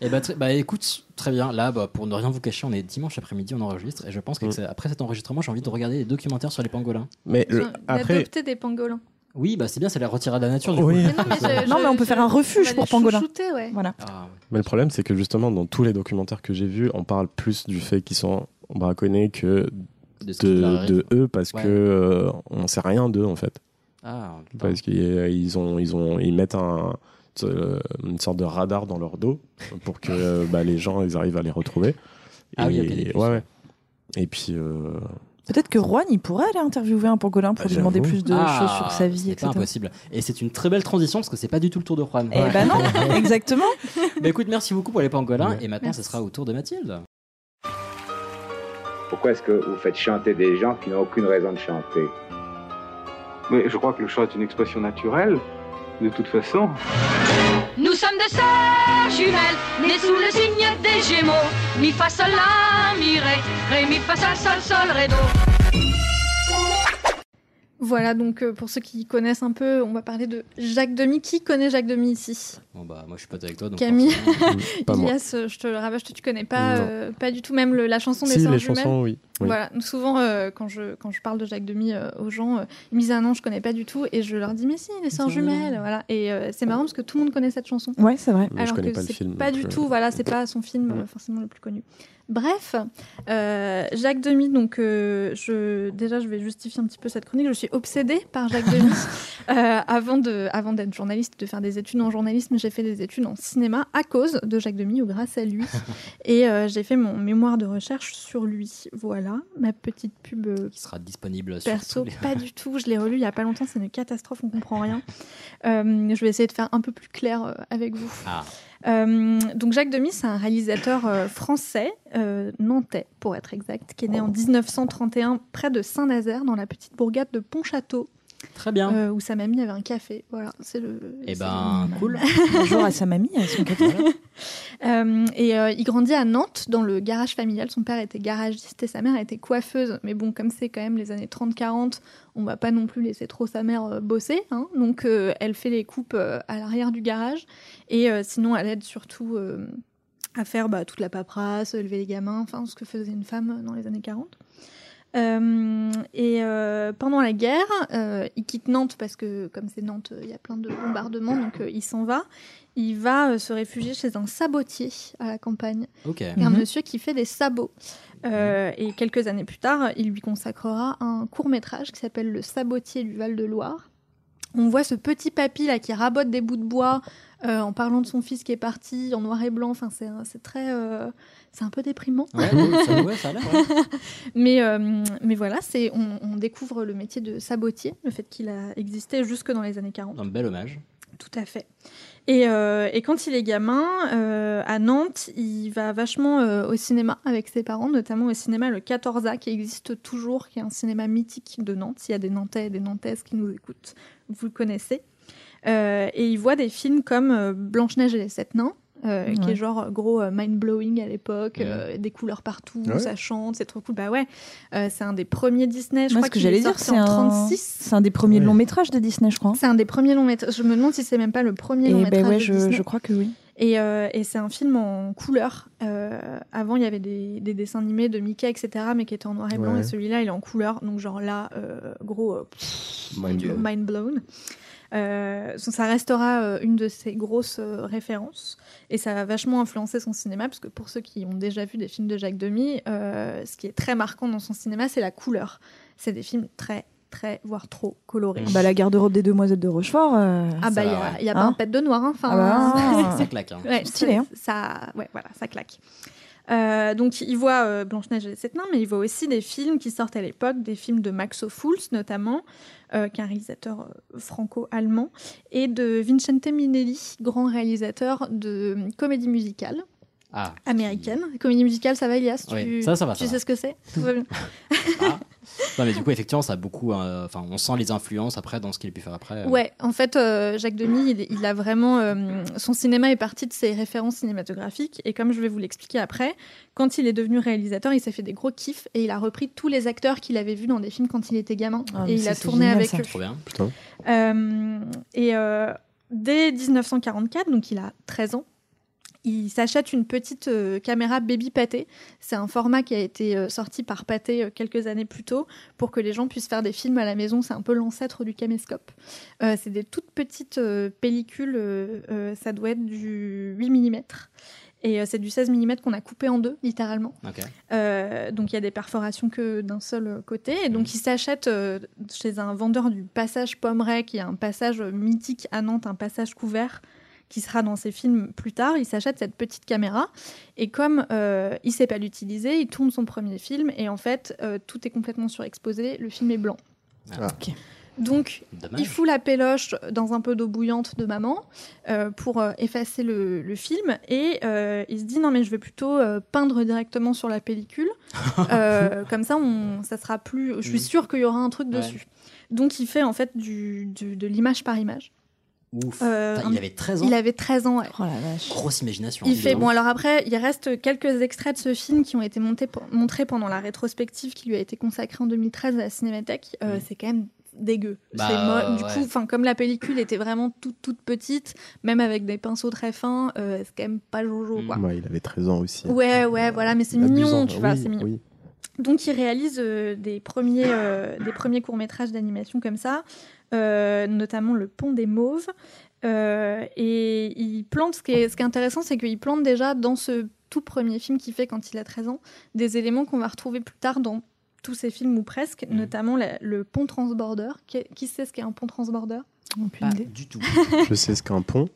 S2: Et bah, très- bah écoute, très bien. Là, bah, pour ne rien vous cacher, on est dimanche après-midi, on enregistre. Et je pense
S7: Mm.
S2: qu'après cet enregistrement, j'ai envie de regarder des documentaires sur les pangolins.
S7: Mais le- après,
S8: D'adopter des pangolins.
S2: Oui, bah c'est bien, c'est la retirade de la nature. Du
S7: Oui.
S2: coup.
S8: Mais non, mais, je- [laughs]
S1: Non,
S8: je-
S1: mais on peut
S8: je-
S1: faire un refuge pour
S8: les
S1: pangolins.
S8: chouchouter, ouais.
S1: Voilà.
S2: Ah, ouais.
S7: mais le problème, c'est que justement, dans tous les documentaires que j'ai vus, on parle plus du fait qu'ils sont braconnés que
S2: de,
S7: eux parce
S2: Ouais.
S7: que euh, on sait rien d'eux en fait.
S2: Ah.
S7: Parce qu'ils ont, ils ont, ils mettent un, euh, une sorte de radar dans leur dos pour que [laughs] euh, bah, les gens ils arrivent à les retrouver.
S2: Ah oui,
S7: Et-
S2: puces.
S7: ouais, ouais. Et puis, euh,
S1: Peut-être que Juan, il pourrait aller interviewer un pangolin pour
S7: Ah,
S1: lui demander plus de
S2: Ah,
S1: choses sur sa vie,
S2: c'est
S1: etc.
S2: pas impossible. Et c'est une très belle transition parce que c'est pas du tout le tour de Juan.
S1: Eh ben non, [laughs] exactement.
S2: Bah écoute, merci beaucoup pour les pangolins.
S7: Ouais.
S2: Et maintenant,
S8: Merci.
S2: ce sera au tour de Mathilde.
S10: Pourquoi est-ce que vous faites chanter des gens qui n'ont aucune raison de chanter
S11: Mais je crois que le chant est une expression naturelle, de toute façon.
S12: Nous sommes deux sœurs jumelles, nées sous le signe des Gémeaux. Mi fa sol la mi ré, ré mi fa sol sol sol ré do.
S8: Voilà, donc euh, pour ceux qui connaissent un peu, on va parler de Jacques Demy. Qui connaît Jacques Demy ici?
S2: Bon bah moi je suis pote avec toi. Donc
S8: Camille. [laughs] [laughs]
S7: pas.
S8: Ilias, euh, je te le rabâche, toi, tu connais pas, euh, pas du tout même le- la chanson des
S7: si
S8: sœurs
S7: les
S8: jumelles.
S7: chansons, oui. Oui.
S8: Voilà, souvent euh, quand, je, quand je parle de Jacques Demy euh, aux gens, euh, ils me disent ah non, je connais pas du tout, et je leur dis mais si, les sœurs jumelles, voilà. Et euh, c'est marrant parce que tout le monde connaît cette chanson.
S1: Ouais, c'est vrai.
S7: Mais je
S8: alors
S7: connais
S8: que
S7: pas le
S8: c'est
S7: film.
S8: pas du
S7: euh,
S8: tout, voilà, c'est pas son film
S7: Ouais.
S8: forcément le plus connu. Bref, euh, Jacques Demy, donc euh, je, déjà je vais justifier un petit peu cette chronique. Je suis obsédée par Jacques Demy. [laughs] Euh, avant de, avant d'être journaliste, de faire des études en journalisme, j'ai fait des études en cinéma à cause de Jacques Demy ou grâce à lui. [laughs] Et euh, j'ai fait mon mémoire de recherche sur lui. Voilà, ma petite pub euh,
S2: Qui sera disponible sur
S8: Perso,
S2: les-
S8: pas du tout. Je l'ai relu il y a pas longtemps. C'est une catastrophe. On comprend rien. [laughs] Euh, je vais essayer de faire un peu plus clair euh, avec vous.
S2: Ah,
S8: Euh, donc Jacques Demy, c'est un réalisateur euh, français, euh, nantais pour être exact, qui est né en 1931 près de Saint-Nazaire, dans la petite bourgade de Pontchâteau,
S2: très bien.
S8: euh, où sa mamie avait un café. Voilà, c'est le.
S2: Eh ben cool. [laughs]
S1: Bonjour à sa mamie, à son café. [laughs]
S8: Euh, et euh, il grandit à Nantes, dans le garage familial. Son père était garagiste et sa mère était coiffeuse. Mais bon, comme c'est quand même les années 30-40, on va pas non plus laisser trop sa mère euh, bosser. hein. Donc, euh, elle fait les coupes euh, à l'arrière du garage. Et euh, sinon, elle aide surtout euh, à faire bah, toute la paperasse, élever les gamins, enfin, ce que faisait une femme dans les années 40. Euh, et euh, pendant la guerre, euh, il quitte Nantes parce que, comme c'est Nantes, euh, il y a plein de bombardements, donc euh, il s'en va. Il va euh, se réfugier chez un sabotier à la campagne, un
S1: Mhm.
S8: monsieur qui fait des sabots. Euh, et quelques années plus tard, il lui consacrera un court métrage qui s'appelle Le sabotier du Val-de-Loire. On voit ce petit papy là qui rabote des bouts de bois euh, en parlant de son fils qui est parti en noir et blanc. Enfin, c'est très, euh, c'est un peu déprimant.
S2: Ouais, ouais, ça, ouais, ça a l'air. ouais. [laughs]
S8: Mais, euh, mais voilà, c'est on, on découvre le métier de sabotier, le fait qu'il a existé jusque dans les années 40.
S2: Un bel hommage.
S8: Tout à fait. Et, euh, et quand il est gamin, euh, à Nantes, il va vachement euh, au cinéma avec ses parents, notamment au cinéma Le 14A, qui existe toujours, qui est un cinéma mythique de Nantes. S'il y a des Nantais et des Nantaises qui nous écoutent, vous le connaissez. Et il voit des films comme Blanche-Neige et les Sept Nains, euh, qui est genre gros euh, mind-blowing à l'époque, euh, des couleurs partout,
S7: Ouais.
S8: ça chante, c'est trop cool. Bah ouais, euh, c'est un des premiers Disney, je
S1: Moi,
S8: crois
S1: ce que j'allais dire, c'est
S8: en
S1: un,
S8: 36.
S1: c'est un des premiers
S7: Ouais.
S1: longs métrages de Disney, je crois.
S8: C'est un des premiers longs métrages. Je me demande si c'est même pas le premier long
S1: Et
S8: métrage
S1: ben ouais,
S8: de
S1: je,
S8: Disney.
S1: je crois que oui.
S8: Et, euh, et c'est un film en couleur. Euh, avant, il y avait des, des dessins animés de Mickey, etc., mais qui étaient en noir et blanc.
S7: Ouais.
S8: Et celui-là, il est en couleur. Donc, genre là, euh, gros, euh,
S7: Mind blown.
S8: mind blown. Euh, ça restera euh, une de ses grosses euh, références et ça a vachement influencé son cinéma parce que pour ceux qui ont déjà vu des films de Jacques Demy, euh, ce qui est très marquant dans son cinéma, c'est la couleur. C'est des films très très voire trop colorés.
S1: Bah, la garde-robe des demoiselles de Rochefort. euh,
S8: Ah bah il y a,
S2: va, ouais.
S8: y a pas
S1: Hein
S8: un pet de noir, hein. enfin.
S1: Ah bah,
S2: Ça claque. hein.
S8: Ouais,
S1: Stylé,
S8: ça-
S1: hein.
S8: Ça, ouais, voilà, ça claque. Euh, donc il voit euh, Blanche-Neige et les sept nains, mais il voit aussi des films qui sortent à l'époque, des films de Max Ophuls notamment, euh, qui est un réalisateur franco-allemand, et de Vincente Minelli, grand réalisateur de comédie musicale
S2: Ah.
S8: américaine. Comédie musicale, ça va Elias
S2: Oui,
S8: tu,
S2: ça, ça va,
S8: Tu
S2: ça
S8: sais
S2: va.
S8: ce que c'est Tout va bien.
S2: Non, mais du coup, effectivement, ça a beaucoup. euh, Enfin, on sent les influences après dans ce qu'il a pu faire après. euh.
S8: Ouais, en fait, euh, Jacques Demy, il, il a vraiment. euh, son cinéma est parti de ses références cinématographiques. Et comme je vais vous l'expliquer après, quand il est devenu réalisateur, il s'est fait des gros kiffs et il a repris tous les acteurs qu'il avait vus dans des films quand il était gamin.
S1: Ah,
S8: et il a tourné
S1: génial,
S8: avec
S1: ça.
S8: eux.
S2: Trop bien.
S7: Putain.
S8: Euh, et euh, dès 1944, donc il a 13 ans, il s'achète une petite euh, caméra Baby Pathé. C'est un format qui a été euh, sorti par Pathé euh, quelques années plus tôt pour que les gens puissent faire des films à la maison. C'est un peu l'ancêtre du caméscope. C'est des toutes petites pellicules, ça doit être du 8 mm. Et c'est du 16 mm qu'on a coupé en deux, littéralement. Euh, donc il y a des perforations que d'un seul côté. Et donc il s'achète euh, chez un vendeur du passage Pommeret, qui est un passage mythique à Nantes, un passage couvert qui sera dans ses films plus tard. Il s'achète cette petite caméra et comme euh, il sait pas l'utiliser, il tourne son premier film et en fait euh, tout est complètement surexposé. Le film est blanc.
S7: Ah.
S1: Ok.
S8: Donc
S2: Dommage.
S8: il fout la péloche dans un peu d'eau bouillante de maman euh, pour euh, effacer le, le film et euh, il se dit non mais je vais plutôt euh, peindre directement sur la pellicule [laughs] Euh, comme ça on, ça sera plus je suis sûre qu'il y aura un truc
S2: Ouais.
S8: dessus donc il fait en fait du, du- de l'image par image
S2: Ouf.
S8: Euh,
S2: Putain, il avait 13 ans.
S8: il avait 13 ans ouais.
S1: Oh la vache.
S2: Grosse imagination.
S8: Il
S2: hein,
S8: fait bon alors après il reste quelques extraits de ce film qui ont été montés, montrés pendant la rétrospective qui lui a été consacrée en 2013 à la Cinémathèque. Euh,
S2: Mm.
S8: C'est quand même dégueu.
S2: Bah,
S8: Du
S2: ouais.
S8: coup, enfin comme la pellicule était vraiment toute toute petite, même avec des pinceaux très fins, euh, c'est quand même pas jojo quoi.
S7: Ouais, il avait 13 ans aussi.
S8: Ouais ouais voilà mais c'est mignon tu vois
S7: Oui,
S8: c'est mignon.
S7: oui.
S8: Donc il réalise euh, des premiers, euh, des premiers courts-métrages d'animation comme ça, euh, notamment Le Pont des Mauves. Euh, et il plante, ce qui est, ce qui est intéressant, c'est qu'il plante déjà dans ce tout premier film qu'il fait quand il a 13 ans, des éléments qu'on va retrouver plus tard dans tous ses films ou presque,
S2: Mhm.
S8: notamment la- le pont transborder. Qui, qui sait ce qu'est un pont transborder?
S1: Aucune
S2: Pas
S1: idée.
S2: du tout.
S7: Je sais ce qu'est un pont.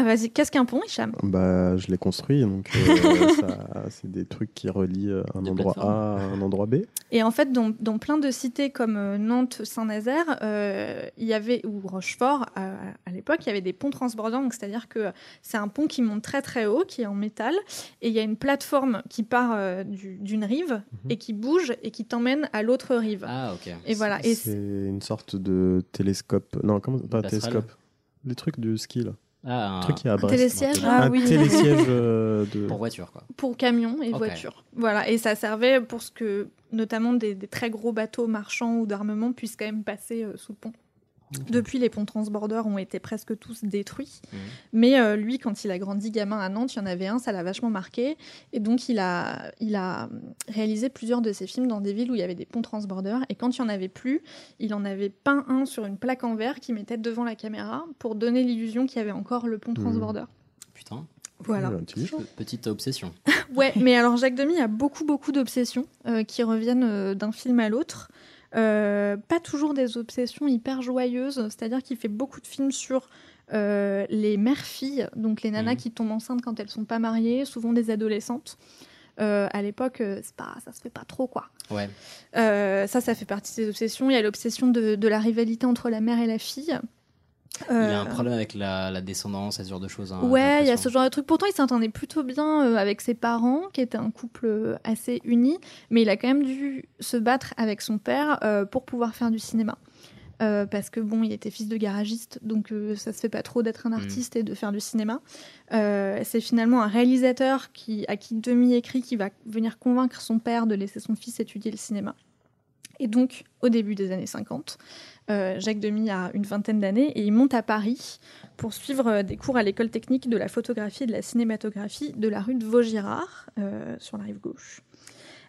S8: Ah vas-y, qu'est-ce qu'un pont, Hicham?
S7: Bah, je l'ai construit, donc euh, [laughs] c'est des trucs qui relient euh, un
S2: Des
S7: endroit. A à un endroit B.
S8: Et en fait, dans, dans plein de cités comme euh, Nantes, Saint-Nazaire, euh, il y avait ou Rochefort à, à l'époque, il y avait des ponts transbordants. Donc c'est-à-dire que c'est un pont qui monte très très haut, qui est en métal, et il y a une plateforme qui part euh, du- d'une rive et qui bouge et qui t'emmène à l'autre rive.
S2: Ah, ok.
S8: Et voilà.
S7: C'est une sorte de télescope. Non, comment pas
S2: Passerelle.
S7: télescope. Les trucs du ski là.
S2: Ah,
S7: Un truc qui est à Brest.
S8: télésiège
S1: Ah
S7: un
S1: oui.
S7: télésiège euh, de.
S2: pour voiture, quoi.
S8: pour camions et
S2: Ok.
S8: voitures. Voilà. Et ça servait pour ce que, notamment des, des très gros bateaux marchands ou d'armement puissent quand même passer euh, sous le pont. Depuis, les ponts transbordeurs ont été presque tous détruits.
S2: Mhm.
S8: Mais euh, lui, quand il a grandi gamin à Nantes, il y en avait un, ça l'a vachement marqué. Et donc, il a, il a réalisé plusieurs de ses films dans des villes où il y avait des ponts transbordeurs. Et quand il n'y en avait plus, il en avait peint un sur une plaque en verre qu'il mettait devant la caméra pour donner l'illusion qu'il y avait encore le pont
S7: Mhm.
S8: transborder.
S2: Putain.
S8: Voilà.
S2: Petite obsession.
S8: Ouais, mais alors Jacques Demy a beaucoup, beaucoup d'obsessions euh, qui reviennent euh, d'un film à l'autre. Euh, pas toujours des obsessions hyper joyeuses, c'est-à-dire qu'il fait beaucoup de films sur euh, les mères-filles, donc les nanas
S2: Mhm.
S8: qui tombent enceintes quand elles sont pas mariées, souvent des adolescentes. Euh, à l'époque, c'est pas, ça se fait pas trop, quoi.
S2: Ouais.
S8: Ça, ça fait partie de ses obsessions. Il y a l'obsession de, de la rivalité entre la mère et la fille.
S2: Il a un
S8: Euh,
S2: problème avec la, la descendance et ce genre de choses. hein,
S8: Ouais, il y a ce genre de truc. Pourtant, il s'entendait plutôt bien euh, avec ses parents, qui étaient un couple euh, assez uni, mais il a quand même dû se battre avec son père pour pouvoir faire du cinéma. Euh, parce que bon, il était fils de garagiste, donc euh, ça se fait pas trop d'être un artiste et de faire du cinéma. Euh, c'est finalement un réalisateur qui, à qui Demi écrit qui va venir convaincre son père de laisser son fils étudier le cinéma. Et donc, au début des années 50, euh, Jacques Demy a une vingtaine d'années et il monte à Paris pour suivre euh, des cours à l'école technique de la photographie et de la cinématographie de la rue de Vaugirard, euh, sur la rive gauche.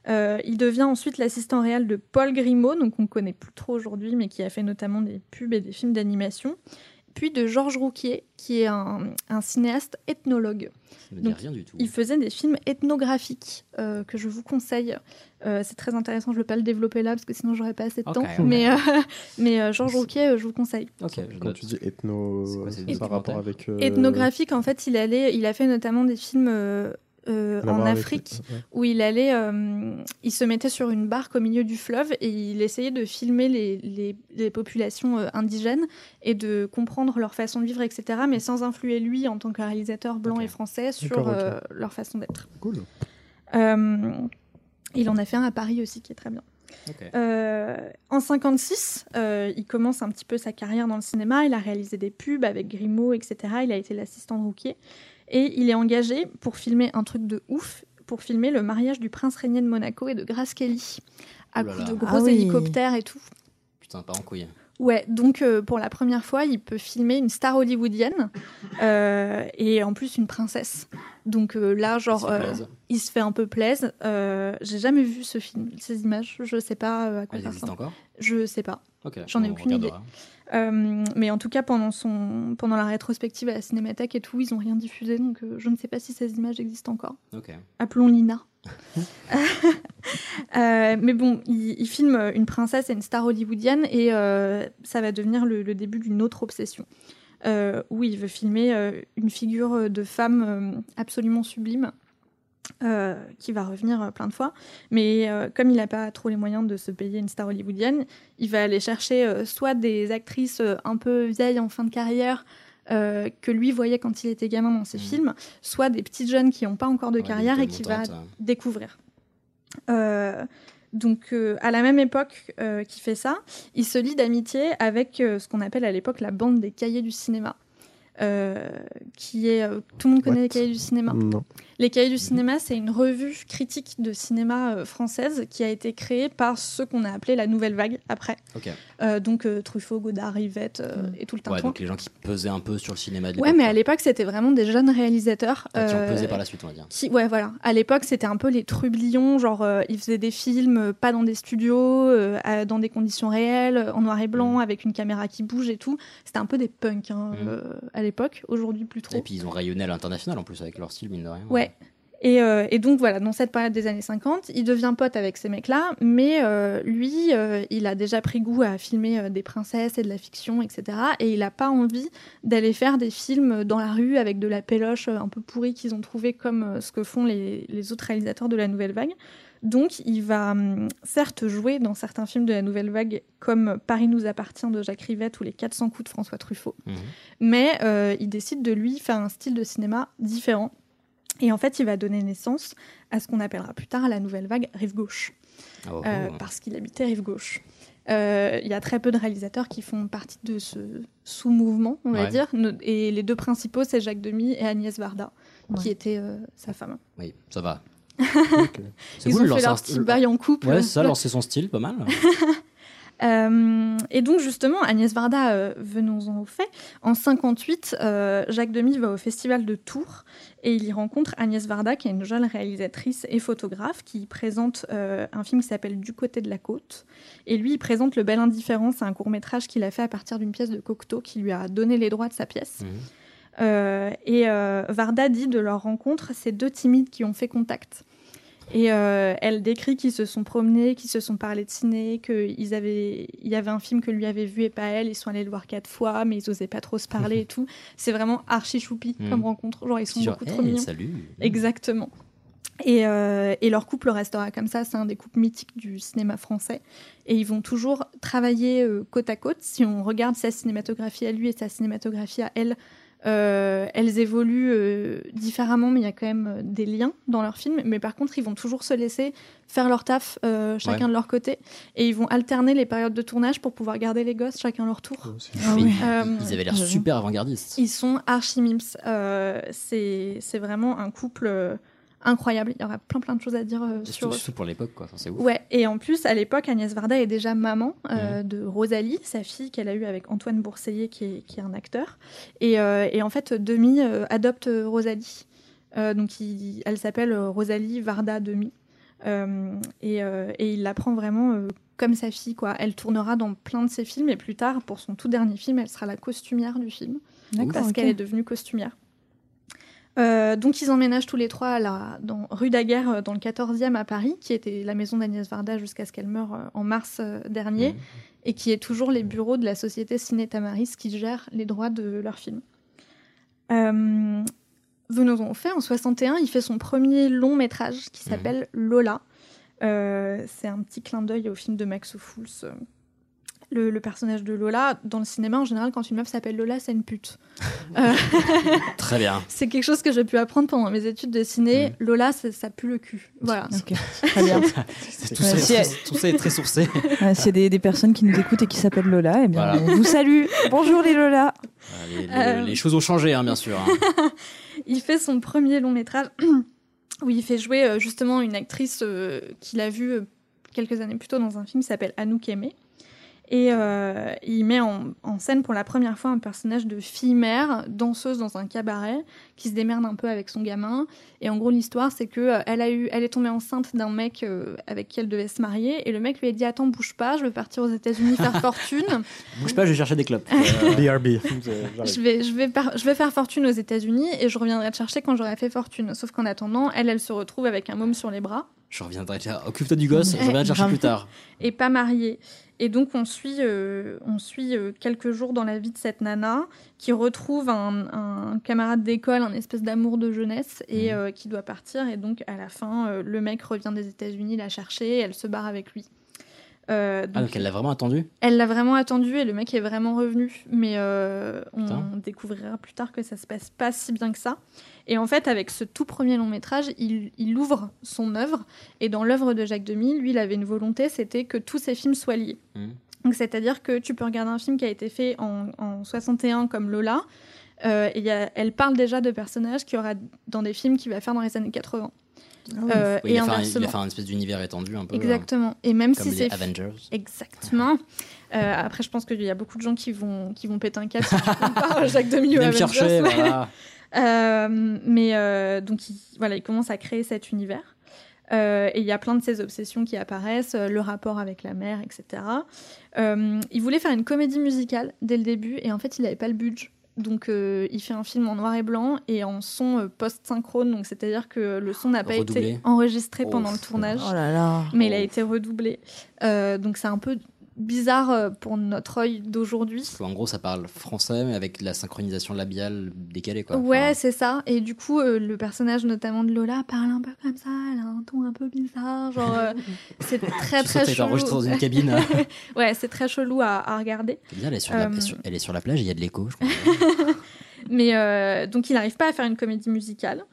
S8: Il devient ensuite l'assistant réel de Paul Grimaud, donc on ne connaît plus trop aujourd'hui, mais qui a fait notamment des pubs et des films d'animation. Puis de Georges Rouquier, qui est un, un cinéaste ethnologue.
S2: Ça me dit rien du tout.
S8: Il faisait des films ethnographiques euh, que je vous conseille. Euh, c'est très intéressant, je ne vais pas le développer là parce que sinon j'aurais pas assez de
S2: Ok,
S8: temps. Mais, euh, [laughs] mais euh, Georges Rouquier, euh, je vous conseille.
S2: Je
S7: Quand tu dis ethno,
S2: C'est quoi,
S7: ça rapport avec. euh,
S8: Ethnographique, en fait, il, allait, il a fait notamment des films euh, en
S7: avec-
S8: Afrique où il allait, euh, il se mettait sur une barque au milieu du fleuve et il essayait de filmer les, les- les populations euh, indigènes et de comprendre leur façon de vivre, etc., mais sans influer lui en tant que réalisateur blanc et français sur leur façon d'être.
S7: Cool.
S8: Il en a fait un à Paris aussi qui est très bien. Euh, en 56, euh, il commence un petit peu sa carrière dans le cinéma. Il a réalisé des pubs avec Grimaud, etc. Il a été l'assistant de Rouquier. Et il est engagé pour filmer un truc de ouf, pour filmer le mariage du prince régnier de Monaco et de Grace Kelly. À coups de gros
S1: Ah oui.
S8: hélicoptères et tout.
S2: Putain, pas en couille.
S8: Ouais, donc euh, pour la première fois, il peut filmer une star hollywoodienne euh, et en plus une princesse. Donc euh, là, genre,
S2: Il se
S8: fait un peu plaise. J'ai jamais vu ce film, ces images. Je sais pas à quoi ça ressemble.
S2: encore?
S8: Je sais pas. J'en ai aucune. Euh, mais en tout cas, pendant, son, pendant la rétrospective à la Cinémathèque et tout, ils ont rien diffusé, donc je ne sais pas si ces images existent encore.
S2: Ok.
S8: Appelons Lina. [laughs] Euh, mais bon, il, il filme une princesse et une star hollywoodienne et euh, ça va devenir le, début d'une autre obsession. Euh, où il veut filmer euh, une figure de femme euh, absolument sublime euh, qui va revenir euh, plein de fois. Mais euh, comme il n'a pas trop les moyens de se payer une star hollywoodienne, il va aller chercher euh, soit des actrices euh, un peu vieilles en fin de carrière euh, que lui voyait quand il était gamin dans ses
S2: Mhm.
S8: films, soit des petites jeunes qui n'ont pas encore de
S2: Ouais,
S8: carrière et qui va
S2: euh.
S8: découvrir. Euh, donc, euh, à la même époque qu'il fait ça, il se lie d'amitié avec ce qu'on appelle à l'époque la bande des cahiers du cinéma. Qui est euh, tout le monde connaît
S7: What?
S8: Les cahiers du cinéma.
S7: Non.
S8: Les Cahiers du cinéma, c'est une revue critique de cinéma euh, française qui a été créée par ceux qu'on a appelé la nouvelle vague après. Euh, donc euh, Truffaut, Godard, Rivette euh,
S1: Mm.
S8: et tout le
S2: Ouais,
S8: tintouin.
S2: donc les gens qui pesaient un peu sur le cinéma de
S8: Ouais, mais à l'époque, c'était vraiment des jeunes réalisateurs.
S2: Qui ont pesé par la suite, on va dire.
S8: qui, ouais, voilà. À l'époque, c'était un peu les trublions, genre euh, ils faisaient des films pas dans des studios, euh, dans des conditions réelles, en noir et blanc,
S2: Mm.
S8: avec une caméra qui bouge et tout. C'était un peu des punks hein,
S2: Mm.
S8: euh, à l'époque. Aujourd'hui, plus trop.
S2: Et puis ils ont rayonné à l'international en plus avec leur style, mine de rien.
S8: Ouais. Et, euh, et donc voilà, dans cette période des années 50, il devient pote avec ces mecs-là, mais euh, lui, euh, il a déjà pris goût à filmer des princesses et de la fiction, etc. Et il n'a pas envie d'aller faire des films dans la rue avec de la péloche un peu pourrie qu'ils ont trouvé comme ce que font les, les autres réalisateurs de la Nouvelle Vague. Donc il va hum, certes jouer dans certains films de la Nouvelle Vague comme Paris nous appartient de Jacques Rivette ou Les 400 coups de François Truffaut
S2: Mhm.
S8: mais euh, il décide de lui faire un style de cinéma différent. Et en fait, il va donner naissance à ce qu'on appellera plus tard la nouvelle vague rive gauche,
S2: Oh,
S8: euh,
S2: oh.
S8: parce qu'il habitait rive gauche. Euh, Il y a très peu de réalisateurs qui font partie de ce sous-mouvement, on va
S2: Ouais.
S8: dire. Et les deux principaux, c'est Jacques Demy et Agnès Varda, qui était euh, sa femme.
S2: Oui, ça va. [laughs] C'est
S8: Ils
S2: cool,
S8: ont fait leur petit
S2: style-
S8: bail en couple.
S2: Ouais, c'est ça, lancer son style, pas mal. [laughs]
S8: Euh, et donc justement, Agnès Varda, euh, venons-en au fait, en 58, euh, Jacques Demy va au festival de Tours et il y rencontre Agnès Varda, qui est une jeune réalisatrice et photographe, qui présente euh, un film qui s'appelle Du côté de la côte. Et lui, il présente Le Bel Indifférent, c'est un court métrage qu'il a fait à partir d'une pièce de Cocteau qui lui a donné les droits de sa pièce. Euh, et euh, Varda dit de leur rencontre, c'est deux timides qui ont fait contact. Et euh, elle décrit qu'ils se sont promenés, qu'ils se sont parlé de ciné, qu'il avaient... il y avait un film que lui avait vu et pas elle. Ils sont allés le voir quatre fois, mais ils osaient pas trop se parler [laughs] et tout. C'est vraiment archi choupi
S2: Mhm.
S8: comme rencontre. Genre, ils sont
S2: Genre,
S8: beaucoup
S2: hey,
S8: trop mignons.
S2: salut.
S8: Exactement. Et, euh, et leur couple restera comme ça. C'est un des couples mythiques du cinéma français. Et ils vont toujours travailler euh, côte à côte. Si on regarde sa cinématographie à lui et sa cinématographie à elle, euh, elles évoluent euh, différemment, mais il y a quand même euh, des liens dans leurs films. Mais par contre, ils vont toujours se laisser faire leur taf, euh, chacun
S2: Ouais.
S8: de leur côté. Et ils vont alterner les périodes de tournage pour pouvoir garder les gosses chacun leur tour.
S1: Ah
S2: Mais
S1: oui.
S8: Euh,
S2: Ils avaient l'air
S1: J'avoue.
S2: super avant-gardistes.
S8: ils sont archi mims. Euh, c'est c'est vraiment un couple euh, incroyable. Il y aura plein plein de choses à dire euh, sur
S2: Surtout pour l'époque, quoi. Enfin, c'est ouf.
S8: Ouais, et en plus, à l'époque, Agnès Varda est déjà maman euh, de Rosalie, sa fille qu'elle a eue avec Antoine Bourseiller, qui est, qui est un acteur. Et, euh, et en fait, Demi euh, adopte Rosalie. Euh, donc, il- elle s'appelle Rosalie Varda Demi. Euh, et, euh, et il la prend vraiment euh, comme sa fille, quoi. Elle tournera dans plein de ses films et plus tard, pour son tout dernier film, elle sera la costumière du film.
S1: D'accord,
S8: Parce qu'elle est devenue costumière. Euh, donc ils emménagent tous les trois à la, dans, rue Daguerre euh, dans le 14e à Paris, qui était la maison d'Agnès Varda jusqu'à ce qu'elle meure euh, en mars dernier, et qui est toujours les bureaux de la société Ciné Tamaris qui gère les droits de leurs films. Euh, Venons-en au fait, en 61, il fait son premier long métrage qui s'appelle Lola. Euh, c'est un petit clin d'œil au film de Max Fools. Le, le personnage de Lola, dans le cinéma en général, quand une meuf s'appelle Lola, c'est une pute. [laughs] Euh,
S2: Très bien. [laughs]
S8: c'est quelque chose que j'ai pu apprendre pendant mes études de ciné. Lola, ça, ça pue le cul. Voilà. [laughs]
S1: Très bien.
S2: C'est- tout,
S1: Ouais,
S2: ça,
S1: si elle-
S2: tout ça est très sourcé.
S1: Ouais, S'il y a des, des personnes qui nous écoutent et qui s'appellent Lola, eh bien,
S2: Voilà.
S1: on vous salue. Bonjour les Lola.
S2: Les, les-
S8: Euh.
S2: les choses ont changé, hein, bien sûr. hein.
S8: il fait son premier long métrage [clears throat] où il fait jouer euh, justement une actrice euh, qu'il a vue quelques années plus tôt dans un film qui s'appelle Anouk Aimée. Et euh, il met en, en scène pour la première fois un personnage de fille-mère, danseuse dans un cabaret, qui se démerde un peu avec son gamin. Et en gros, l'histoire, c'est que euh, elle a eu, elle est tombée enceinte d'un mec euh, avec qui elle devait se marier, et le mec lui a dit "Attends, bouge pas, je veux partir aux États-Unis faire [laughs] fortune."
S2: Bouge pas, je vais chercher des clopes. [laughs]
S7: BRB.
S8: Je vais, je, vais par- je vais faire fortune aux États-Unis et je reviendrai te chercher quand j'aurai fait fortune. Sauf qu'en attendant, elle, elle se retrouve avec un môme sur les bras
S2: je reviendrai te chercher. Occupe-toi du gosse, je reviendrai te chercher plus tard.
S8: et pas mariée. Et donc, on suit, euh, on suit euh, quelques jours dans la vie de cette nana qui retrouve un, un camarade d'école, un espèce d'amour de jeunesse et euh, qui doit partir. Et donc, à la fin, le mec revient des États-Unis la chercher et elle se barre avec lui. Euh,
S2: Ah, donc elle l'a vraiment attendu
S8: Elle l'a vraiment attendu et le mec est vraiment revenu. Mais euh, on
S2: Putain.
S8: découvrira plus tard que ça se passe pas si bien que ça. Et en fait, avec ce tout premier long métrage, il, il ouvre son œuvre. Et dans l'œuvre de Jacques Demy, lui, il avait une volonté, c'était que tous ses films soient liés. Donc, c'est-à-dire que tu peux regarder un film qui a été fait en, en 61 comme Lola. euh, et il y a- elle parle déjà de personnages qu'il y aura dans des films qu'il va faire dans les années 80. Euh,
S2: Oui,
S8: et
S2: il, a fait un, il
S8: inversement.
S2: a fait un espèce d'univers étendu un peu.
S8: Exactement. Et même
S2: comme
S8: si
S2: les
S8: c'est
S2: Avengers.
S8: Exactement. Euh, après, je pense qu'il y a beaucoup de gens qui vont, qui vont péter un câble si tu [laughs] compares Jacques
S2: me
S8: Avengers.
S2: chercher, [laughs] voilà.
S8: Euh, mais euh, donc, il, voilà, il commence à créer cet univers. Euh, et il y a plein de ces obsessions qui apparaissent, euh, le rapport avec la mère, etc. Euh, il voulait faire une comédie musicale dès le début, et en fait, il n'avait pas le budget. Donc, euh, il fait un film en noir et blanc et en son euh, post-synchrone. Donc, c'est-à-dire que le son n'a pas
S2: Redoublé.
S8: été enregistré
S2: Oh.
S8: pendant le tournage
S1: Oh là là.
S8: mais il a été redoublé. Euh, donc c'est un peu bizarre euh, pour notre œil d'aujourd'hui.
S2: Qu'en gros, ça parle français, mais avec la synchronisation labiale décalée. Quoi.
S8: Ouais,
S2: Enfin,
S8: c'est ça. Et du coup, euh, le personnage notamment de Lola parle un peu comme ça. Elle a un ton un peu bizarre. Genre, euh, [laughs] c'est très très chelou.
S2: enregistré dans une cabine. [laughs]
S8: ouais, c'est très chelou à, à regarder.
S2: C'est bien, elle est, sur la,
S8: Euh,
S2: sur- elle est sur la plage, il y a de l'écho, je crois. [laughs]
S8: Mais donc, il n'arrive pas à faire une comédie musicale.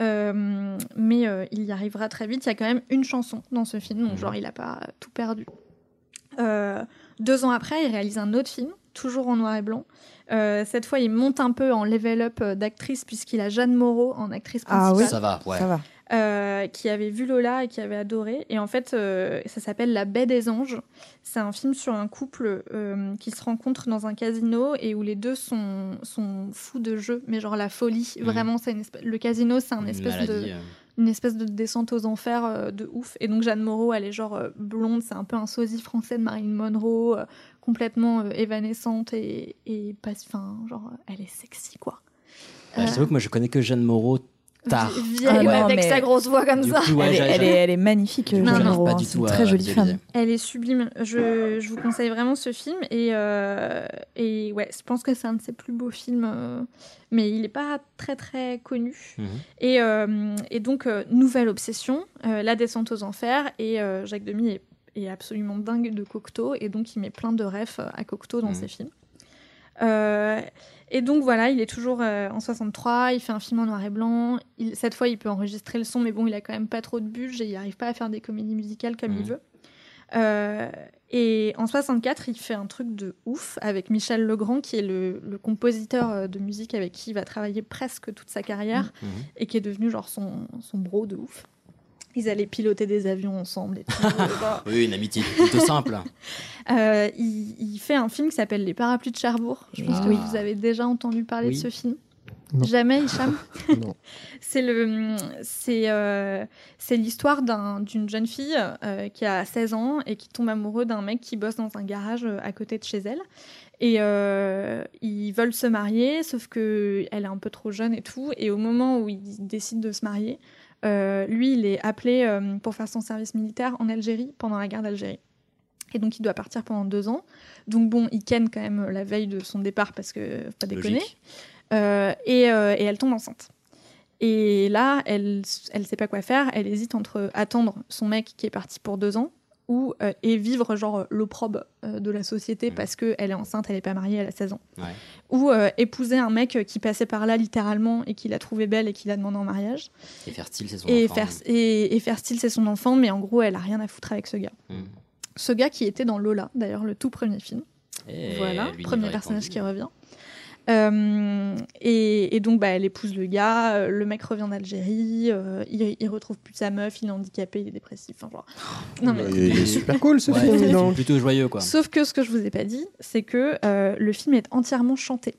S8: Euh, mais euh, il y arrivera très vite. Il y a quand même une chanson dans ce film, donc genre il n'a pas tout perdu. Euh, deux ans après, il réalise un autre film, toujours en noir et blanc. Euh, cette fois, il monte un peu en level up euh, d'actrice puisqu'il a Jeanne Moreau en actrice
S1: Ah
S8: principale.
S1: oui
S2: Ça va, ouais.
S1: Ça va.
S8: euh, qui avait vu Lola et qui avait adoré. Et en fait, euh, ça s'appelle La Baie des Anges. C'est un film sur un couple euh, qui se rencontre dans un casino et où les deux sont, sont fous de jeu, mais genre la folie.
S2: Mhm.
S8: Vraiment, c'est le casino, c'est un
S2: Une
S8: espèce
S2: maladie,
S8: de
S2: euh.
S8: Une espèce de descente aux enfers euh, de ouf. Et donc Jeanne Moreau, elle est genre euh, blonde, c'est un peu un sosie français de Marilyn Monroe, euh, complètement évanescente et, et pas, enfin, genre, elle est sexy quoi.
S2: Ouais, je t'avoue que moi, je connais que Jeanne Moreau tard.
S8: Vi- Vieille
S1: Ah non,
S8: avec
S1: mais-
S8: sa grosse voix comme ça.
S2: coup, ouais,
S1: elle, est, elle, est, elle est magnifique,
S8: Non,
S1: Jeanne
S8: non,
S1: Moreau,
S2: pas
S1: hein,
S2: du tout
S1: une très jolie
S2: idéaliser.
S1: femme.
S8: Elle est sublime. Je, je vous conseille vraiment ce film. Et, euh, et ouais, je pense que c'est un de ses plus beaux films. euh, mais il n'est pas très très connu.
S2: Mhm.
S8: Et, euh, et donc, euh, nouvelle obsession, euh, la descente aux enfers. Et euh, Jacques Demy est, est absolument dingue de Cocteau. Et donc, il met plein de refs à Cocteau dans
S2: Mhm.
S8: ses films. Euh, et donc voilà, il est toujours euh, en 63, il fait un film en noir et blanc. Il- cette fois, il peut enregistrer le son, mais bon, il a quand même pas trop de budget, il n'arrive pas à faire des comédies musicales comme il
S2: Mhm.
S8: veut. Euh, et en 64, il fait un truc de ouf avec Michel Legrand, qui est le, le compositeur euh, de musique avec qui il va travailler presque toute sa carrière
S2: Mhm.
S8: et qui est devenu genre son, son bro de ouf. Ils allaient piloter des avions ensemble et tout. [laughs]
S2: Oui, une amitié plutôt simple. [laughs]
S8: euh, il, il fait un film qui s'appelle Les Parapluies de Cherbourg. Je pense
S2: Ah.
S8: que vous avez déjà entendu parler
S2: Oui.
S8: de ce film.
S7: Non.
S8: Jamais, Hicham [laughs]
S7: Non.
S8: C'est le, c'est, euh, c'est l'histoire d'un- d'une jeune fille euh, qui a 16 ans et qui tombe amoureux d'un mec qui bosse dans un garage à côté de chez elle. Et euh, ils veulent se marier, sauf que elle est un peu trop jeune et tout. Et au moment où ils décident de se marier, euh, lui, il est appelé euh, pour faire son service militaire en Algérie pendant la guerre d'Algérie. Et donc, il doit partir pendant deux ans. Donc, bon, il ken quand même la veille de son départ parce que, faut pas déconner. Euh, et, et elle tombe enceinte. Et là, elle elle sait pas quoi faire. Elle hésite entre attendre son mec qui est parti pour deux ans ou euh, et vivre genre l'opprobre euh, de la société parce que elle est enceinte, elle est pas mariée, elle a 16 ans.
S2: Ouais.
S8: Ou euh, épouser un mec qui passait par là littéralement et qui l'a trouvée belle et qui l'a demandé en mariage.
S2: Et faire style, c'est son
S8: Et
S2: enfant.
S8: faire, et, et faire style, c'est son enfant, mais en gros, elle a rien à foutre avec ce gars.
S2: Mm.
S8: Ce gars qui était dans Lola, d'ailleurs, le tout premier film.
S2: Et
S8: voilà, premier personnage qui revient. Euh, et, et donc, bah, elle épouse le gars, euh, le mec revient d'Algérie, euh, il, il retrouve plus sa meuf, il est handicapé, il est dépressif. Enfin, genre... Non, mais-
S7: Il est [laughs] super cool ce
S2: Ouais,
S7: film. donc.
S2: plutôt joyeux, quoi.
S8: Sauf que ce que je vous ai pas dit, c'est que euh, le film est entièrement chanté.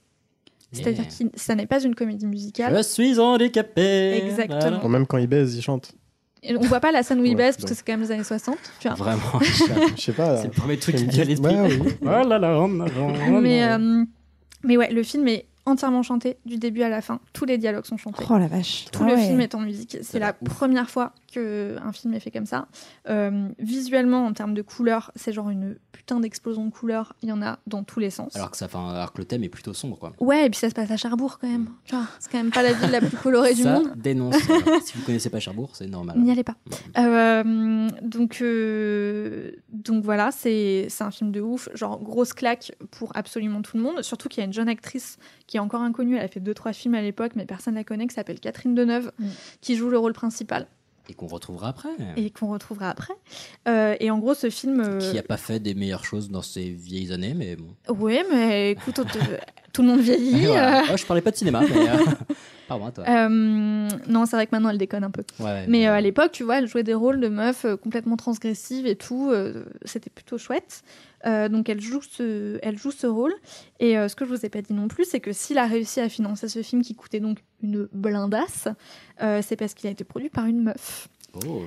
S8: C'est-à-dire
S2: Yeah.
S8: que ça n'est pas une comédie musicale.
S2: Je suis handicapé.
S8: Exactement.
S2: Voilà.
S7: Bon, même quand il baise, il chante.
S8: Et on voit pas la scène où il
S7: Ouais,
S8: baisse parce que c'est quand même les années 60. Tu vois.
S2: Vraiment.
S7: Je sais pas.
S2: C'est le premier truc qui
S7: me
S2: vient
S7: dit-
S2: à l'esprit.
S7: Ouais, oui.
S2: Oh
S8: mais, euh, mais ouais, le film est entièrement chanté du début à la fin. Tous les dialogues sont chantés.
S1: Oh la vache.
S8: Tout
S1: Ah
S8: le
S1: ouais.
S8: film est en musique. C'est la première fois qu'un film est fait comme ça. Euh, visuellement, en termes de couleurs, c'est genre une putain d'explosion de couleurs. Il y en a dans tous les sens.
S2: Alors que, ça, enfin, alors que le thème est plutôt sombre, quoi.
S8: Ouais, et puis ça se passe à Cherbourg quand même. Tu vois, c'est quand même pas la ville la plus colorée du
S2: ça
S8: monde.
S2: dénonce. [laughs] si vous connaissez pas Cherbourg, c'est normal.
S8: N'y allez pas. Euh, donc, euh, donc voilà, c'est c'est un film de ouf. Genre, grosse claque pour absolument tout le monde. Surtout qu'il y a une jeune actrice qui est encore inconnue. Elle a fait deux, trois films à l'époque, mais personne ne la connaît, qui s'appelle Catherine Deneuve,
S1: Mm.
S8: qui joue le rôle principal
S2: Et qu'on retrouvera après.
S8: et qu'on retrouvera après. Euh, et en gros, ce film. euh,
S2: Qui a pas fait des meilleures choses dans ses vieilles années, mais bon.
S8: Ouais, mais écoute, te- tout le monde vieillit. [laughs]
S2: Voilà.
S8: euh.
S2: Oh, je parlais pas de cinéma, mais. euh, [laughs] Pardon à toi.
S8: Euh, non, c'est vrai que maintenant elle déconne un peu.
S2: Ouais,
S8: Mais euh, à l'époque, tu vois, elle jouait des rôles de meufs euh, complètement transgressives et tout. euh, C'était plutôt chouette. Euh, donc elle joue ce, elle joue ce rôle. Et euh, ce que je vous ai pas dit non plus, c'est que s'il a réussi à financer ce film qui coûtait donc une blindasse, euh, c'est parce qu'il a été produit par une meuf.
S2: Oh,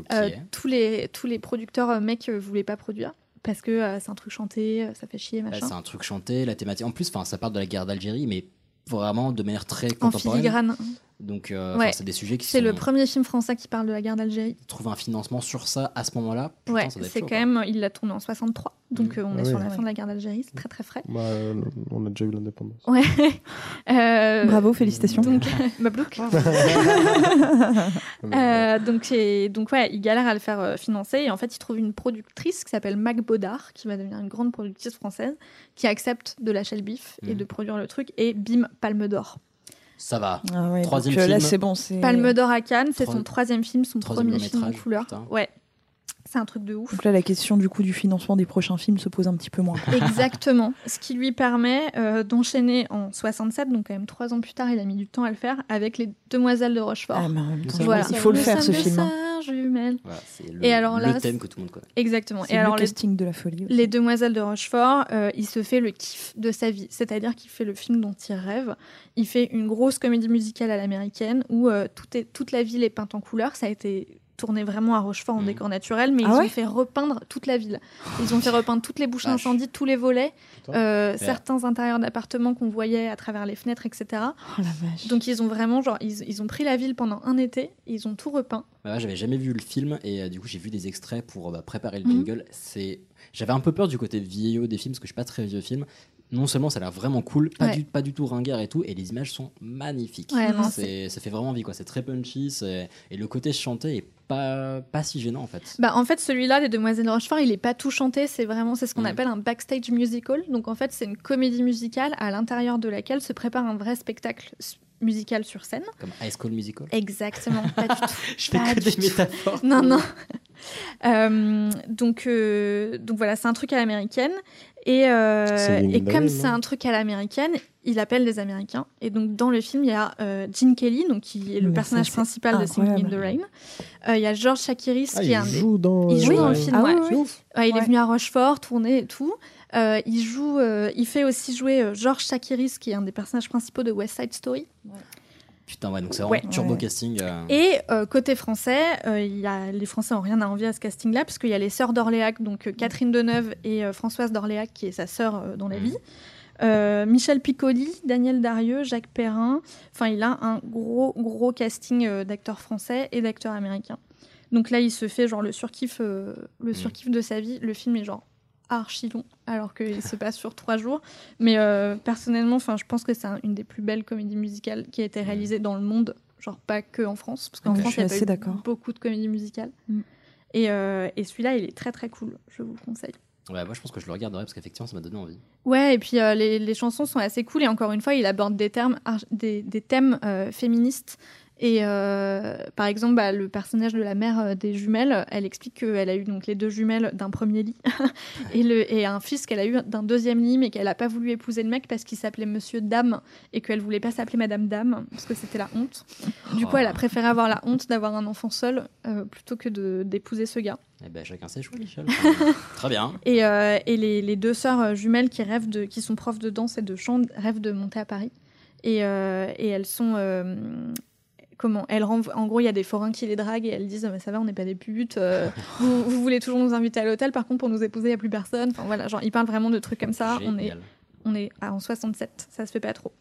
S8: tous les tous les producteurs mecs voulaient pas produire parce que c'est un truc chanté, ça fait chier
S2: Ouais,
S8: machin.
S2: c'est un truc chanté, la thématique. En plus, ça part de la guerre d'Algérie, mais vraiment de manière très
S8: en
S2: contemporaine.
S8: filigrane.
S2: Donc, euh,
S8: Ouais.
S2: c'est des sujets qui
S8: C'est
S2: sont.
S8: le premier film français qui parle de la guerre d'Algérie.
S2: Trouver un financement sur ça à ce moment-là.
S8: Ouais, c'est quand même. Il l'a tourné en 63, donc
S2: Mhm.
S8: euh, on
S7: Ah
S8: est sur la
S1: Ouais.
S8: fin de la guerre d'Algérie, c'est très très frais.
S7: Bah, euh, on a déjà eu l'indépendance.
S8: Ouais. [laughs] Euh,
S1: Bravo, félicitations.
S8: Donc, [laughs] [laughs] Mablouk. Euh, donc, et- donc ouais, il galère à le faire euh, financer et en fait il trouve une productrice qui s'appelle Mac Baudard qui va devenir une grande productrice française qui accepte de lâcher le bif et
S2: Mhm.
S8: de produire le truc et bim Palme d'Or.
S2: Ça va.
S1: Ah ouais,
S2: Troisième
S1: donc, euh, là
S2: film.
S1: c'est bon. c'est-
S8: Palme d'Or à Cannes, c'est son troisième film, son
S2: troisième
S8: premier film en couleur.
S2: putain.
S8: Ouais, c'est un truc de ouf.
S1: Donc là la question du coup du financement des prochains films se pose un petit peu moins. [laughs]
S8: Exactement. Ce qui lui permet euh, d'enchaîner en 67, donc quand même trois ans plus tard, il a mis du temps à le faire, avec les Demoiselles de Rochefort.
S1: Ah, mais en même temps,
S8: Voilà.
S1: il faut le faire ce film. hein.
S8: Jumelles.
S2: Voilà, c'est le,
S8: Et alors là,
S2: le thème que tout le monde connaît.
S8: Exactement.
S1: C'est
S8: Et alors
S1: le
S8: les,
S1: casting de la folie. aussi.
S8: les Demoiselles de Rochefort, euh, il se fait le kiff de sa vie. C'est-à-dire qu'il fait le film dont il rêve. Il fait une grosse comédie musicale à l'américaine où euh, tout est, toute la ville est peinte en couleur. Ça a été tourné vraiment à Rochefort en
S2: Mhm.
S8: décor naturel, mais
S1: Ah
S8: ils
S1: ouais
S8: ont fait repeindre toute la ville. Ils ont fait repeindre toutes les bouches d'incendie, tous les volets, euh, certains intérieurs d'appartements qu'on voyait à travers les fenêtres, etc.
S1: Oh la vache.
S8: Donc ils ont vraiment, genre, ils, ils ont pris la ville pendant un été, ils ont tout repeint.
S2: Bah j'avais jamais vu le film et euh, du coup j'ai vu des extraits pour euh, bah, préparer le
S8: Mhm.
S2: jingle. C'est, j'avais un peu peur du côté vieillot des films parce que je suis pas très vieux film. Non seulement ça a l'air vraiment cool, pas,
S8: Ouais.
S2: du, pas du tout ringard et tout, et les images sont magnifiques.
S8: Ouais, non,
S2: c'est, ça fait vraiment envie quoi. C'est très punchy et le côté chanté est pas pas si gênant en fait.
S8: Bah, en fait, celui-là, Les Demoiselles de Rochefort, il est pas tout chanté. C'est vraiment, c'est ce qu'on
S2: Mhm.
S8: appelle un backstage musical. Donc, en fait, c'est une comédie musicale à l'intérieur de laquelle se prépare un vrai spectacle musical sur scène.
S2: Comme High School Musical.
S8: Exactement, pas du [laughs] tout.
S2: Je fais
S8: Pas
S2: que des métaphores.
S8: Non, non. [laughs] Euh, donc, euh, donc voilà, c'est un truc à l'américaine. Et, euh, et comme c'est un truc à l'américaine, il appelle des Américains. Et donc dans le film, il y a euh, Gene Kelly, donc qui est le
S1: Mais
S8: personnage principal de Singing in the. Rain. Euh, Il y a George Chakiris
S7: Ah,
S8: qui
S7: il
S8: est un des-
S7: joue dans.
S8: il joue dans le film,
S1: Ah
S8: ouais.
S1: ouais,
S7: C'est ouf.
S8: Ouais, il est
S1: Ouais.
S8: venu à Rochefort tourner et tout. Euh, il joue, euh, il fait aussi jouer euh, George Chakiris, qui est un des personnages principaux de West Side Story.
S2: Putain, ouais, donc c'est vraiment
S8: Ouais.
S2: turbo
S1: Ouais.
S2: casting. euh,
S8: Et euh, côté français, euh, il y a, les Français n'ont rien à envier à ce casting-là, parce qu'il y a les sœurs d'Orléac, donc euh, Catherine Deneuve et euh, Françoise d'Orléac, qui est sa sœur euh, dans la
S2: Mhm.
S8: vie. Euh, Michel Piccoli, Daniel Darieux, Jacques Perrin. Enfin, il a un gros, gros casting euh, d'acteurs français et d'acteurs américains. Donc là, il se fait genre le surkiff, euh, le surkiff de sa vie. Le film est genre archi long, alors qu'il se passe sur trois jours. Mais euh, personnellement, enfin, je pense que c'est un- une des plus belles comédies musicales qui a été réalisée dans le monde, genre pas que en France, parce qu'en France,
S1: suis
S8: il y a pas
S1: assez
S8: eu
S1: d'accord.
S8: beaucoup de comédies musicales.
S1: Mm.
S8: Et, euh, et celui-là, il est très très cool. Je vous le conseille.
S2: Moi je pense que je le regarderai parce qu'effectivement ça m'a donné envie.
S8: Ouais, et puis euh, les, les chansons sont assez cool et encore une fois, il aborde des, termes, des, des thèmes euh, féministes. Et euh, par exemple, bah, le personnage de la mère des jumelles, elle explique qu'elle a eu donc les deux jumelles d'un premier lit [laughs] et, le, et un fils qu'elle a eu d'un deuxième lit, mais qu'elle n'a pas voulu épouser le mec parce qu'il s'appelait Monsieur Dame et qu'elle voulait pas s'appeler Madame Dame parce que c'était la honte. Du coup, elle a préféré avoir la honte d'avoir un enfant seul plutôt que d'épouser ce gars.
S2: Eh ben chacun ses choix, Michel. [laughs] Très bien.
S8: Et, euh, et les, les deux sœurs euh, jumelles qui rêvent de, qui sont profs de danse et de chant rêvent de monter à Paris. Et, euh, et elles sont euh, comment elles En gros, il y a des forains qui les draguent et elles disent mais ça va, on n'est pas des putes. [laughs] vous, vous voulez toujours nous inviter à l'hôtel, par contre pour nous épouser, il y a plus personne. Enfin voilà, genre ils parlent vraiment de trucs comme ça. On est on est ah, en 67, ça se fait pas trop.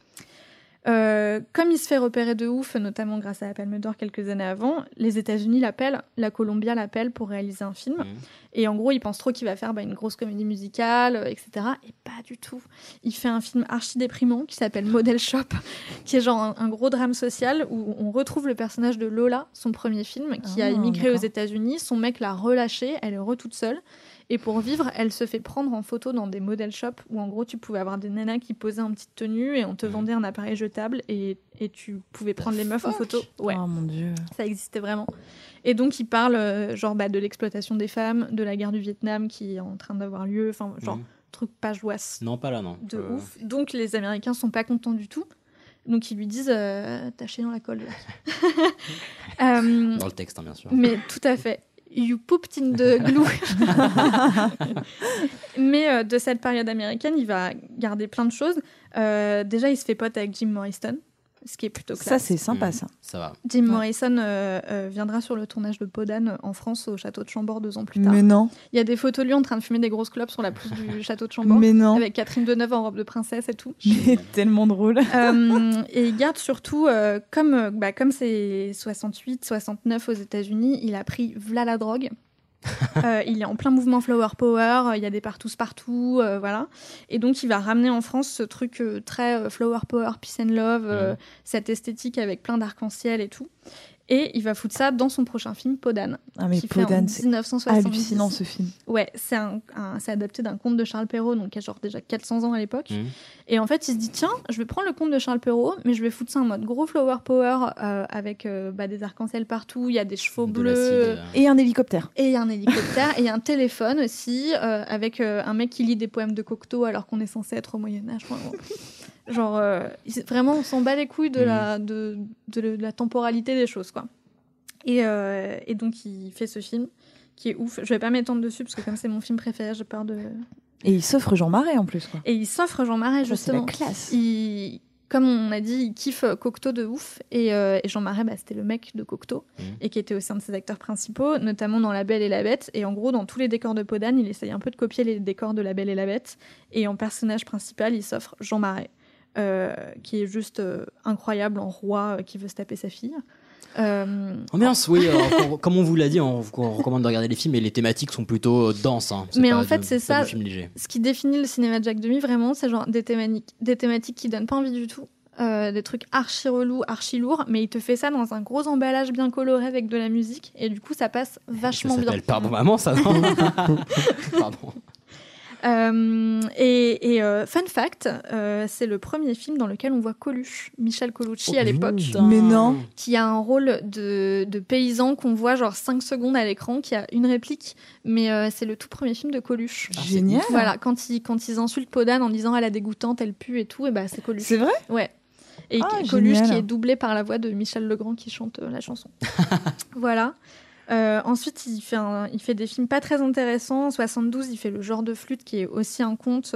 S8: Euh, comme il se fait repérer de ouf, notamment grâce à la Palme d'Or quelques années avant, les États-Unis l'appellent, la Columbia l'appelle pour réaliser un film.
S2: Mhm.
S8: Et en gros, il pense trop qu'il va faire bah, une grosse comédie musicale, euh, etc. Et pas du tout. Il fait un film archi déprimant qui s'appelle Model Shop, [laughs] qui est genre un, un gros drame social où on retrouve le personnage de Lola, son premier film, qui a
S1: Ah,
S8: immigré aux
S1: d'accord.
S8: États-Unis. Son mec l'a relâchée, elle est re toute seule. Et pour vivre, elle se fait prendre en photo dans des model shops où en gros tu pouvais avoir des nanas qui posaient en petite tenue et on te vendait un appareil jetable et, et tu pouvais prendre les meufs en photo. Ouais.
S1: Oh mon dieu.
S8: Ça existait vraiment. Et donc, il parle euh, genre bah, de l'exploitation des femmes, de la guerre du Vietnam qui est en train d'avoir lieu, enfin, genre, truc pas joisse
S2: Non, pas là, non.
S8: de
S2: Euh,
S8: ouf. Donc, les Américains sont pas contents du tout. Donc, ils lui disent euh, chié dans la colle. [laughs] [laughs] Euh,
S2: Dans le texte, hein, bien sûr.
S8: mais tout à fait. You pooped in the [laughs] glue. [laughs] Mais euh, de cette période américaine, il va garder plein de choses. Euh, déjà, il se fait pote avec Jim Morrison, ce qui est plutôt classe.
S1: Ça, c'est sympa,
S2: Mhm.
S1: ça.
S2: Ça va.
S8: Jim Morrison euh, euh, viendra sur le tournage de Podane en France au château de Chambord deux ans plus tard.
S1: Mais non.
S8: Il y a des photos de lui en train de fumer des grosses clopes sur la pelouse du [laughs] château de Chambord.
S1: Mais non.
S8: Avec Catherine Deneuve en robe de princesse et tout. [laughs]
S1: Mais tellement drôle.
S8: Euh, et il garde surtout, euh, comme bah, comme c'est 68, 69 aux États-Unis, il a pris v'là la drogue. [laughs] Euh, il est en plein mouvement Flower Power, euh, il y a des partous partout, euh, voilà. Et donc il va ramener en France ce truc euh, très Flower Power, Peace and Love, cette esthétique avec plein d'arc-en-ciel et tout. Et il va foutre ça dans son prochain film, Podane,
S1: Ah, mais
S8: qui fait en
S1: Podane, c'est
S8: 1970.
S1: hallucinant ce film.
S8: Ouais, c'est un, adapté d'un conte de Charles Perrault, donc qui a genre déjà 400 ans à l'époque.
S2: Mhm.
S8: Et en fait, il se dit tiens, je vais prendre le conte de Charles Perrault, mais je vais foutre ça en mode gros flower power euh, avec euh, bah, des arcs-en-ciel partout. Il y a des chevaux
S2: De
S8: bleus
S2: euh,
S1: Et un hélicoptère.
S8: et il y a un hélicoptère et il y a un téléphone aussi euh, avec euh, un mec qui lit des poèmes de Cocteau alors qu'on est censé être au Moyen Âge. Enfin, bon. Genre, euh, vraiment, on s'en bat les couilles de, la, de, de le- de la temporalité des choses, quoi. Et, euh, et donc, il fait ce film qui est ouf. Je vais pas m'étendre dessus parce que comme c'est mon film préféré, j'ai peur de.
S1: Et il s'offre Jean Marais en plus. Quoi.
S8: Et il s'offre Jean Marais
S1: Ça, c'est la
S8: justement.
S1: classe.
S8: Il, comme on a dit, il kiffe Cocteau de ouf. Et, euh, et Jean Marais, bah, c'était le mec de Cocteau
S2: Mhm.
S8: et qui était aussi un de ses acteurs principaux, notamment dans La Belle et la Bête. Et en gros, dans tous les décors de Podane, il essaye un peu de copier les décors de La Belle et la Bête. Et en personnage principal, il s'offre Jean Marais, euh, qui est juste euh, incroyable en roi euh, qui veut se taper sa fille. Euh,
S2: Ambiance, oui. alors, comme on vous l'a dit, on vous recommande de regarder les films et les thématiques sont plutôt euh, denses. hein.
S8: Mais
S2: pas
S8: en fait, c'est ça.
S2: du film léger.
S8: Ce qui définit le cinéma de Jacques Demy, vraiment, c'est genre des thématiques, des thématiques qui donnent pas envie du tout. Euh, des trucs archi relous, archi lourds, mais il te fait ça dans un gros emballage bien coloré avec de la musique, et du coup ça passe
S2: Ça
S8: vachement bien.
S2: s'appelle Pardon Maman, ça, non? [laughs] Pardon.
S8: Euh, et et, euh, fun fact, euh, c'est le premier film dans lequel on voit Coluche, Michel Colucci à l'époque,
S1: Mais non.
S8: qui a un rôle de, de paysan qu'on voit genre 5 secondes à l'écran, qui a une réplique, mais euh, c'est le tout premier film de Coluche.
S2: Ah,
S1: Génial.
S8: Voilà, quand ils, quand ils insultent Podane en disant elle a dégoûtante, elle pue et tout, et bah c'est Coluche.
S1: C'est vrai?
S8: Ouais. Et
S1: Ah,
S8: Coluche
S1: génial.
S8: qui est doublé par la voix de Michel Legrand qui chante euh, la chanson. [laughs] voilà. Euh, ensuite, il fait, un- il fait des films pas très intéressants. En 72, il fait Le genre de flûte qui est aussi un conte.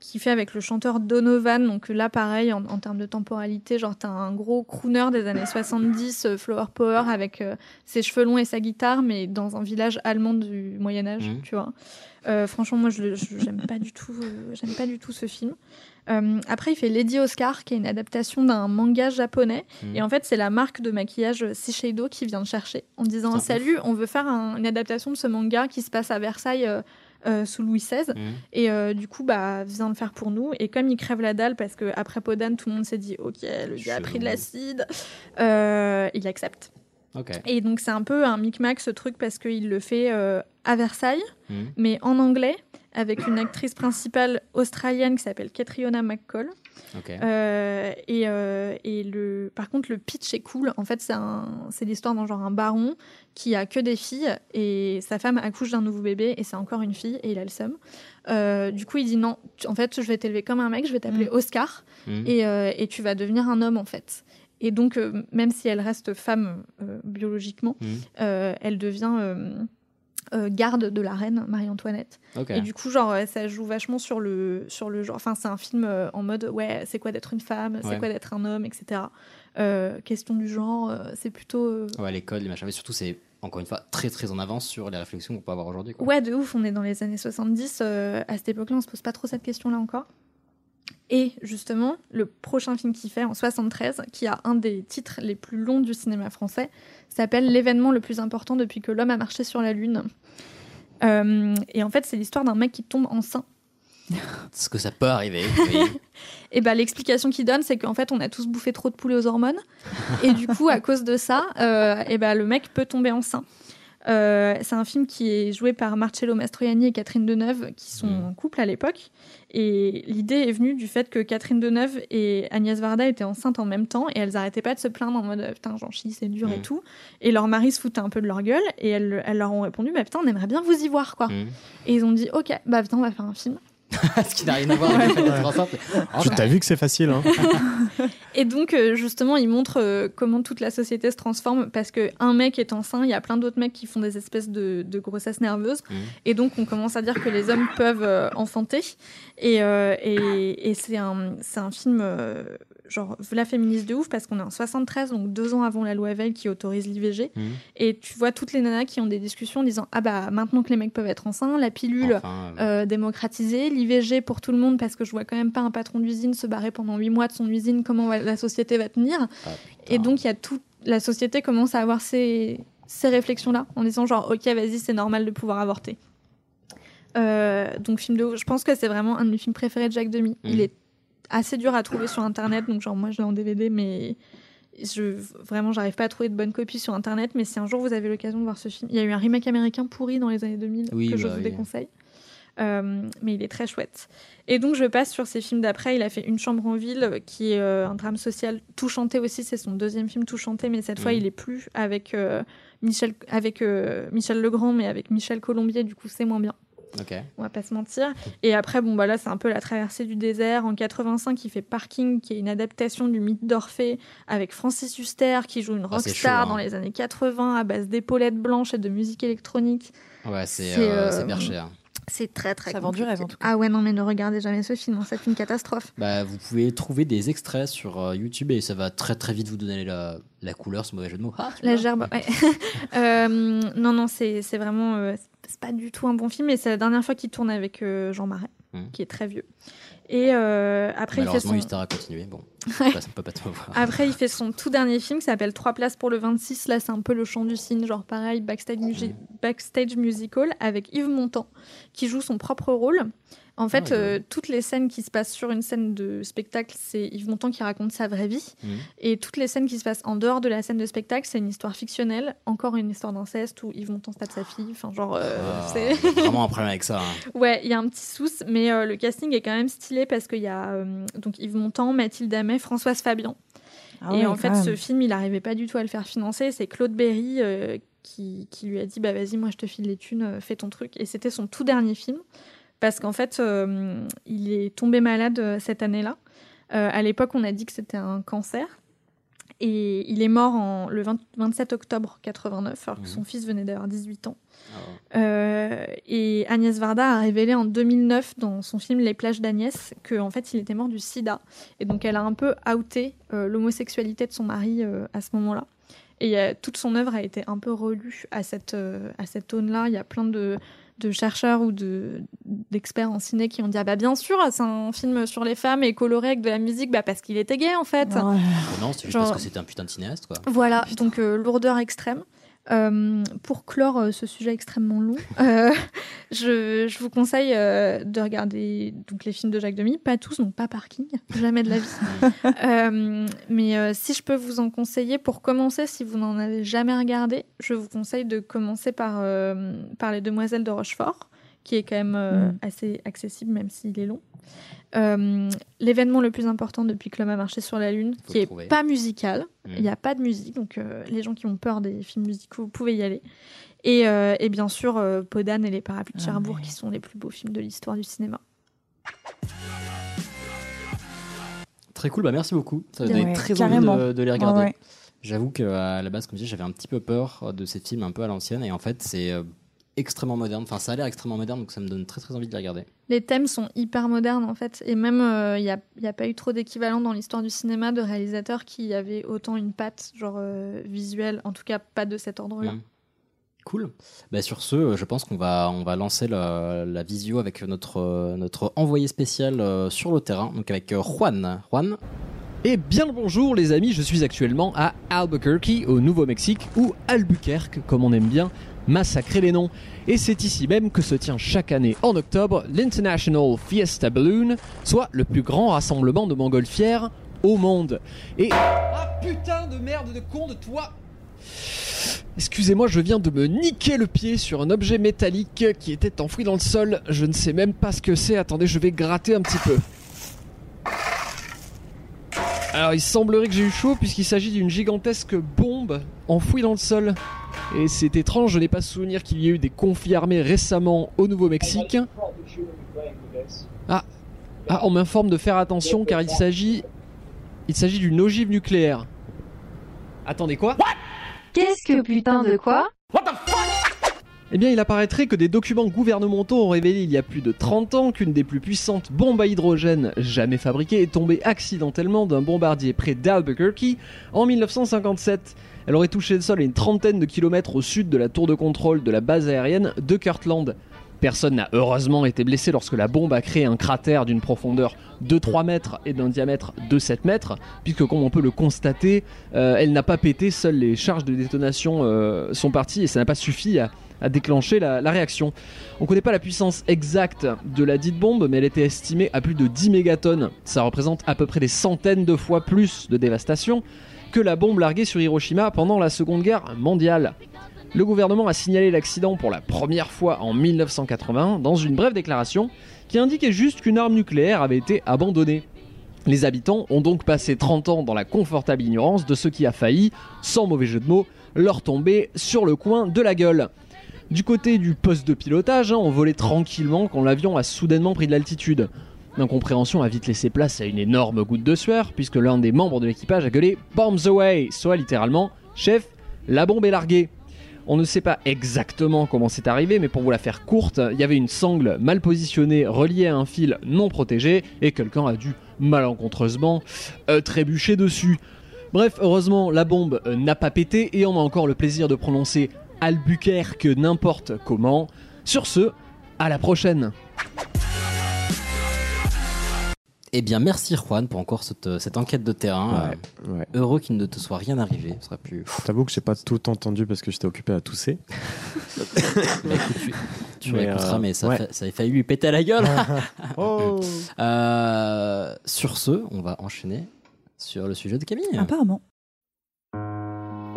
S8: Qui fait avec le chanteur Donovan. Donc là, pareil, en, en termes de temporalité, genre t'as un gros crooner des années 70, euh, Flower Power, avec euh, ses cheveux longs et sa guitare, mais dans un village allemand du Moyen Âge,
S2: Mhm.
S8: tu vois. Euh, franchement, moi, je j'aime pas du tout, j'aime pas du tout ce film. Après, il fait Lady Oscar, qui est une adaptation d'un manga japonais.
S2: Mhm.
S8: Et en fait, c'est la marque de maquillage Shiseido qui vient le chercher en disant Salut, on veut faire un- une adaptation de ce manga qui se passe à Versailles euh, sous Louis XVI.
S2: Mhm.
S8: Et euh, du coup, bah, viens le faire pour nous. Et comme il crève la dalle, parce qu'après Podane, tout le monde s'est dit Ok, le gars a pris de l'acide, euh, il accepte. Et donc, c'est un peu un micmac ce truc parce qu'il le fait à Versailles,
S2: Mhm.
S8: mais en anglais, avec une actrice principale australienne qui s'appelle Catriona McCall. Euh, et euh, et le, par contre, le pitch est cool. En fait, c'est l'histoire d'un genre un baron qui a que des filles et sa femme accouche d'un nouveau bébé et c'est encore une fille et il a le seum. Euh, du coup, il dit non, tu- en fait, je vais t'élever comme un mec, je vais t'appeler
S1: Mm.
S8: Oscar
S2: Mhm.
S8: et, euh, et tu vas devenir un homme en fait. Et donc, euh, même si elle reste femme euh, biologiquement, euh, elle devient euh, garde de la reine Marie-Antoinette. Et du coup, genre, ça joue vachement sur le, sur le genre. Enfin, c'est un film euh, en mode, ouais, c'est quoi d'être une femme, c'est quoi d'être un homme, etc. Euh, question du genre, c'est plutôt.
S2: Ouais, les codes, les machins. Mais surtout, c'est encore une fois très très en avance sur les réflexions qu'on peut avoir aujourd'hui.
S8: Ouais, de ouf, on est dans les années 70. euh, à cette époque-là, on se pose pas trop cette question-là encore. Et justement, le prochain film qu'il fait en 73, qui a un des titres les plus longs du cinéma français, s'appelle L'événement le plus important depuis que l'homme a marché sur la Lune. Euh, et en fait, c'est l'histoire d'un mec qui tombe enceint.
S2: Ce que ça peut arriver. oui. [laughs]
S8: Et ben l'explication qu'il donne, c'est qu'en fait, on a tous bouffé trop de poulet aux hormones. et du coup, à cause de ça, euh, et ben le mec peut tomber enceint. Euh, c'est un film qui est joué par Marcello Mastroianni et Catherine Deneuve, qui sont en couple à l'époque. Et l'idée est venue du fait que Catherine Deneuve et Agnès Varda étaient enceintes en même temps et elles arrêtaient pas de se plaindre en mode putain, j'en chie, c'est dur et
S2: Mm.
S8: tout. Et leur mari se foutait un peu de leur gueule et elles, elles leur ont répondu bah putain, on aimerait bien vous y voir quoi.
S2: Mhm.
S8: Et ils ont dit ok, bah putain, on va faire un film. [laughs]
S2: Ce qui n'a rien à voir avec le fait d'être enceinte. Oh,
S7: Tu t'as vu que c'est facile, hein [laughs]
S8: Et donc, euh, justement, il montre euh, comment toute la société se transforme parce qu'un mec est enceint, il y a plein d'autres mecs qui font des espèces de, de grossesses nerveuses.
S2: Mhm.
S8: Et donc, on commence à dire que les hommes peuvent euh, enfanter. Et, euh, et, et c'est un, film, euh, genre, la féministe de ouf parce qu'on est en 73, donc deux ans avant la loi Veil qui autorise l'IVG.
S2: Mhm.
S8: Et tu vois toutes les nanas qui ont des discussions en disant Ah bah, maintenant que les mecs peuvent être enceints, la pilule
S2: Enfin, euh,
S8: démocratisée, l'IVG pour tout le monde parce que je vois quand même pas un patron d'usine se barrer pendant huit mois de son usine, comment la société va tenir.
S2: ah,
S8: Et donc il y a tout, la société commence à avoir ces, ces réflexions-là en disant genre ok vas-y c'est normal de pouvoir avorter. Euh, donc film de ouf. je pense que c'est vraiment un de mes films préférés de Jacques Demy. Il
S2: Mhm.
S8: est assez dur à trouver sur internet donc genre moi je l'ai en DVD mais je vraiment j'arrive pas à trouver de bonnes copies sur internet mais si un jour vous avez l'occasion de voir ce film il y a eu un remake américain pourri dans les années 2000
S2: Oui,
S8: que je
S2: bah
S8: vous
S2: oui.
S8: déconseille. Euh, mais il est très chouette. Et donc je passe sur ses films d'après. Il a fait Une chambre en ville qui est euh, un drame social tout chanté aussi. C'est son deuxième film tout chanté mais cette fois il est plus avec euh, Michel avec Michel Legrand mais avec Michel Colombier. Du coup c'est moins bien On va pas se mentir. Et après, bon, bah là, c'est un peu la traversée du désert. En 85, il fait Parking, qui est une adaptation du mythe d'Orphée, avec Francis Huster, qui joue une
S2: Ah,
S8: rockstar
S2: chaud, hein.
S8: dans les années 80, à base d'épaulettes blanches et de musique électronique.
S2: Ouais, c'est
S8: C'est,
S2: euh,
S8: euh,
S2: c'est perché. hein.
S8: C'est très, très
S1: Ça vend du
S8: compliqué.
S1: rêve, en tout cas.
S8: Ah ouais, non, mais ne regardez jamais ce film, hein, c'est une catastrophe.
S2: Bah, vous pouvez trouver des extraits sur euh, YouTube et ça va très très vite vous donner la, la couleur, ce mauvais jeu de mots. Ah,
S8: La gerbe, ouais. [laughs] Euh, non, non, c'est c'est vraiment. euh, c'est pas du tout un bon film, et c'est la dernière fois qu'il tourne avec euh, Jean Marais,
S2: Mhm.
S8: qui est très vieux. Et euh, après, il fait son.
S2: Huster a continué. Bon,
S8: Ouais. [laughs]
S2: ça peut pas tout voir.
S8: Après, il fait son tout dernier film qui s'appelle Trois places pour le 26. Là, c'est un peu le chant du cygne, genre pareil, backstage, musi- backstage musical avec Yves Montand, qui joue son propre rôle. En fait,
S2: Ah, ouais.
S8: euh, toutes les scènes qui se passent sur une scène de spectacle, c'est Yves Montand qui raconte sa vraie vie.
S2: Mhm.
S8: Et toutes les scènes qui se passent en dehors de la scène de spectacle, c'est une histoire fictionnelle. Encore une histoire d'inceste où Yves Montand se tape sa fille. Enfin, genre, euh,
S2: Ah,
S8: c'est.
S2: il y a vraiment un problème avec ça. hein. [laughs]
S8: Ouais, il y a un petit souci, mais euh, le casting est quand même stylé parce qu'il y a euh, donc Yves Montand, Mathilde Amet, Françoise Fabian.
S1: Ah
S8: et en fait,
S1: même.
S8: ce film, il n'arrivait pas du tout à le faire financer. C'est Claude Berry euh, qui, qui lui a dit bah vas-y, moi je te file les thunes, fais ton truc. Et c'était son tout dernier film parce qu'en fait, euh, il est tombé malade euh, cette année-là. Euh, à l'époque, on a dit que c'était un cancer. Et il est mort en, le 20 27 octobre 89, alors que
S2: Mhm.
S8: son fils venait d'avoir 18 ans.
S2: Ah,
S8: Euh, et Agnès Varda a révélé en 2009 dans son film Les plages d'Agnès qu'en en fait il était mort du sida. Et donc elle a un peu outé euh, l'homosexualité de son mari euh, à ce moment-là. Et toute son œuvre a été un peu relue à cette, à cette aune-là. Il y a plein de, de chercheurs ou de- d'experts en ciné qui ont dit ah bah bien sûr c'est un film sur les femmes et coloré avec de la musique bah parce qu'il était gay en fait.
S2: Oh non, c'est juste
S8: Genre-
S2: parce que c'était un putain de cinéaste, quoi.
S8: Voilà, donc euh, lourdeur extrême. Euh, pour clore euh, ce sujet extrêmement long, [laughs] euh, je, je vous conseille de regarder donc, les films de Jacques Demy. Pas tous, donc pas Parking, jamais de la vie. [laughs] Mais si je peux vous en conseiller, pour commencer, si vous n'en avez jamais regardé, je vous conseille de commencer par, par Les Demoiselles de Rochefort, qui est quand même euh,
S1: Mm.
S8: assez accessible, même s'il est long. Euh, L'événement le plus important depuis que l'homme a marché sur la Lune,
S2: Faut
S8: qui
S2: le
S8: est
S2: trouver.
S8: pas musical,
S2: Mm.
S8: il n'y a pas de musique, donc euh, les gens qui ont peur des films musicaux, vous pouvez y aller. Et, euh, et bien sûr, euh, Podane et les Parapluies de
S1: Ah,
S8: Cherbourg,
S1: mais-
S8: qui sont les plus beaux films de l'histoire du cinéma.
S2: Très cool, bah merci beaucoup. Ça m'a
S1: Ouais,
S2: donné très
S1: carrément.
S2: envie de, de les regarder.
S1: Ouais, ouais.
S2: J'avoue qu'à la base, comme je disais, j'avais un petit peu peur de ces films un peu à l'ancienne, et en fait, c'est extrêmement moderne. Enfin, ça a l'air extrêmement moderne, donc ça me donne très très envie de les regarder.
S8: Les thèmes sont hyper modernes en fait, et même il n'y a, y a pas eu trop d'équivalent dans l'histoire du cinéma de réalisateurs qui avaient autant une patte genre euh, visuelle, en tout cas pas de cet ordre-là.
S2: Mm. Cool. Bah, sur ce, euh, je pense qu'on va, on va lancer la, la visio avec notre, euh, notre envoyé spécial euh, sur le terrain, donc avec euh, Juan. Juan,
S13: Et bien le bonjour les amis, je suis actuellement à Albuquerque au Nouveau-Mexique ou Albuquerque comme on aime bien massacrer les noms. Et c'est ici même que se tient chaque année en octobre l'International Fiesta Balloon, soit le plus grand rassemblement de montgolfières au monde. Et ah putain de merde de con de toi Excusez-moi, je viens de me niquer le pied sur un objet métallique qui était enfoui dans le sol. Je ne sais même pas ce que c'est. Attendez, je vais gratter un petit peu. Alors il semblerait que j'ai eu chaud puisqu'il s'agit d'une gigantesque bombe enfouie dans le sol. Et c'est étrange, je n'ai pas souvenir qu'il y ait eu des conflits armés récemment au Nouveau-Mexique. Ah, ah on m'informe de faire attention car il s'agit... Il s'agit d'une ogive nucléaire. Attendez quoi?
S14: Qu'est-ce que putain de quoi?
S13: Eh bien, il apparaîtrait que des documents gouvernementaux ont révélé il y a plus de 30 ans qu'une des plus puissantes bombes à hydrogène jamais fabriquées est tombée accidentellement d'un bombardier près d'Albuquerque en 1957. Elle aurait touché le sol à une trentaine de kilomètres au sud de la tour de contrôle de la base aérienne de Kirtland. Personne n'a heureusement été blessé lorsque la bombe a créé un cratère d'une profondeur de 3 mètres et d'un diamètre de 7 mètres, puisque comme on peut le constater, euh, elle n'a pas pété, seules les charges de détonation euh, sont parties et ça n'a pas suffi à, à déclencher la, la réaction. On ne connaît pas la puissance exacte de la dite bombe, mais elle était estimée à plus de 10 mégatonnes. Ça représente à peu près des centaines de fois plus de dévastation que la bombe larguée sur Hiroshima pendant la Seconde Guerre mondiale. Le gouvernement a signalé l'accident pour la première fois en 1980 dans une brève déclaration qui indiquait juste qu'une arme nucléaire avait été abandonnée. Les habitants ont donc passé 30 ans dans la confortable ignorance de ce qui a failli, sans mauvais jeu de mots, leur tomber sur le coin de la gueule. Du côté du poste de pilotage, hein, on volait tranquillement quand l'avion a soudainement pris de l'altitude. L'incompréhension a vite laissé place à une énorme goutte de sueur, puisque l'un des membres de l'équipage a gueulé Bombs away soit littéralement Chef, la bombe est larguée. On ne sait pas exactement comment c'est arrivé, mais pour vous la faire courte, il y avait une sangle mal positionnée reliée à un fil non protégé, et quelqu'un a dû malencontreusement euh, trébucher dessus. Bref, heureusement, la bombe n'a pas pété, et on a encore le plaisir de prononcer Albuquerque n'importe comment. Sur ce, à la prochaine
S2: Eh bien, merci Juan pour encore cette, cette enquête de terrain.
S7: Ouais,
S2: Euh,
S7: ouais.
S2: Heureux qu'il ne te soit rien arrivé. Ce serait plus.
S7: T'avoue que j'ai pas tout entendu parce que j'étais occupé à tousser. [laughs]
S2: Écoute, tu, tu
S7: Mais,
S2: réécouteras,
S7: euh,
S2: mais ça,
S7: ouais.
S2: ça avait failli lui péter à la gueule. [laughs]
S7: Oh.
S2: Euh, sur ce, on va enchaîner sur le sujet de Camille.
S1: Apparemment.